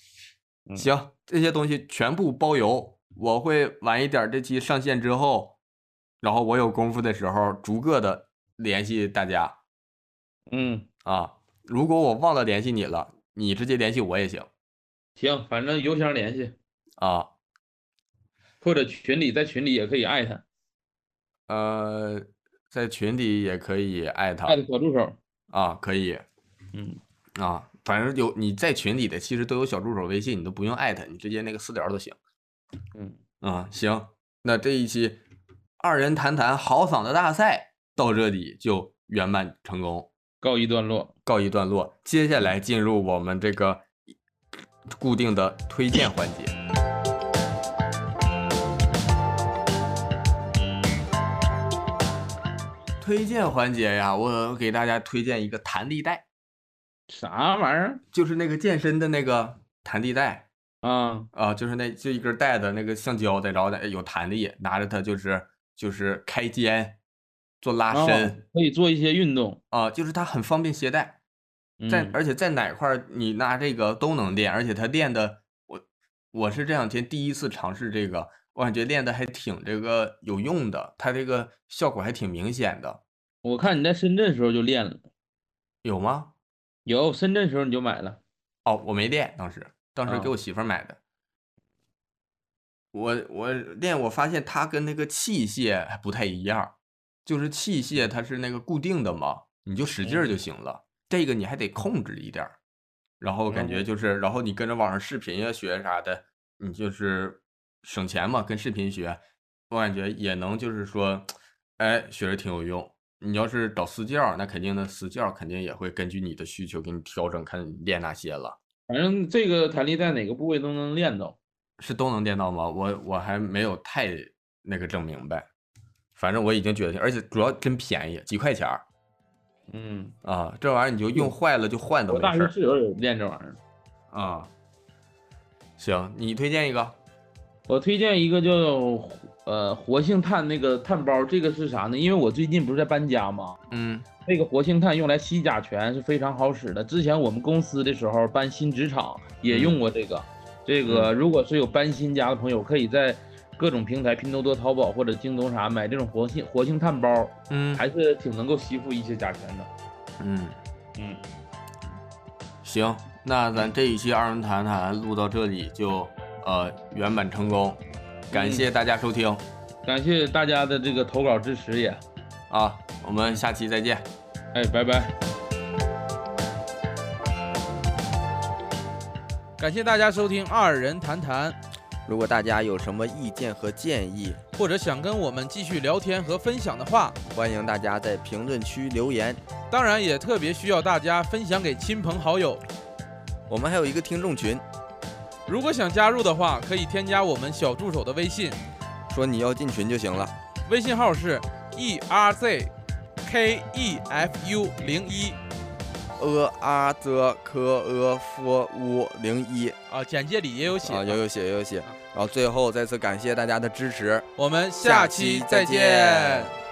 Speaker 1: 行，这些东西全部包邮，我会晚一点这期上线之后，然后我有功夫的时候逐个的联系大家。
Speaker 2: 嗯，
Speaker 1: 啊，如果我忘了联系你了，你直接联系我也行
Speaker 2: 行，反正邮箱联系，
Speaker 1: 啊。
Speaker 2: 或者群里在群里也可以艾特，
Speaker 1: 呃，在群里也可以艾特
Speaker 2: 艾特小助手。
Speaker 1: 啊，可以。
Speaker 2: 嗯
Speaker 1: 啊，反正有你在群里的，其实都有小助手微信，你都不用艾特，你直接那个私聊都行。
Speaker 2: 嗯
Speaker 1: 啊，行，那这一期二人谈谈好嗓子大赛到这里就圆满成功，
Speaker 2: 告一段落。
Speaker 1: 告一段落。接下来进入我们这个固定的推荐环节。推荐环节呀，我给大家推荐一个弹力带，
Speaker 2: 啥玩意儿？
Speaker 1: 就是那个健身的那个弹力带。
Speaker 2: 啊
Speaker 1: 啊，就是那就一根带子，那个橡胶的，然后有弹力，拿着它就是就是开肩、做拉
Speaker 2: 哦
Speaker 1: 伸，
Speaker 2: 可以做一些运动。
Speaker 1: 啊，就是它很方便携带，在
Speaker 2: 嗯。
Speaker 1: 而且在哪块儿你拿这个都能练，而且它练的我我是这两天第一次尝试这个，我感觉练的还挺这个有用的，它这个效果还挺明显的，
Speaker 2: 我看你在深圳时候就练了，
Speaker 1: 有吗？
Speaker 2: 有深圳时候你就买了。
Speaker 1: 哦，我没练，当时当时给
Speaker 2: 啊
Speaker 1: 我媳妇儿买的。我我练，我发现它跟那个器械还不太一样，就是器械它是那个固定的嘛，你就使劲儿就行了。这个你还得控制一点儿，然后感觉就是，然后你跟着网上视频呀学啥的，你就是省钱嘛，跟视频学，我感觉也能就是说，哎，学着挺有用。你要是找私教，那肯定的私教肯定也会根据你的需求给你调整，看你练哪些了。
Speaker 2: 反正这个弹力带哪个部位都能练到。
Speaker 1: 是都能练到吗？我我还没有太那个整明白，反正我已经觉得，而且主要真便宜，几块钱儿
Speaker 2: 嗯，
Speaker 1: 啊，这玩意儿你就用坏了就换都
Speaker 2: 我大
Speaker 1: 没事儿
Speaker 2: 学室友有练这玩意儿。
Speaker 1: 啊。行，你推荐一个
Speaker 2: 我推荐一个叫呃活性炭那个炭包，这个是啥呢？因为我最近不是在搬家吗？
Speaker 1: 嗯，
Speaker 2: 那个活性炭用来吸甲醛是非常好使的。之前我们公司的时候搬新职场也用过这个。这个如果是有搬新家的朋友，可以在各种平台，拼多多、淘宝或者京东啥买这种活性活性炭包，
Speaker 1: 嗯
Speaker 2: 还是挺能够吸附一些甲醛的。
Speaker 1: 嗯
Speaker 2: 嗯，
Speaker 1: 行，那咱这一期二人谈谈录到这里就呃圆满成功，感谢大家收听
Speaker 2: 感谢大家的这个投稿支持也，
Speaker 1: 啊，我们下期再见。
Speaker 2: 哎，拜拜。
Speaker 3: 感谢大家收听二人谈谈，
Speaker 4: 如果大家有什么意见和建议，
Speaker 3: 或者想跟我们继续聊天和分享的话，
Speaker 4: 欢迎大家在评论区留言。
Speaker 3: 当然也特别需要大家分享给亲朋好友。
Speaker 4: 我们还有一个听众群，
Speaker 3: 如果想加入的话，可以添加我们小助手的微信，
Speaker 4: 说你要进群就行了。
Speaker 3: 微信号是 e r z k e f u 零一。
Speaker 4: 呃啊则科呃 f u 零一
Speaker 3: 啊，简介里也有写
Speaker 4: 啊，有有写有有写。然后最后再次感谢大家的支持，
Speaker 3: 我们下期再见。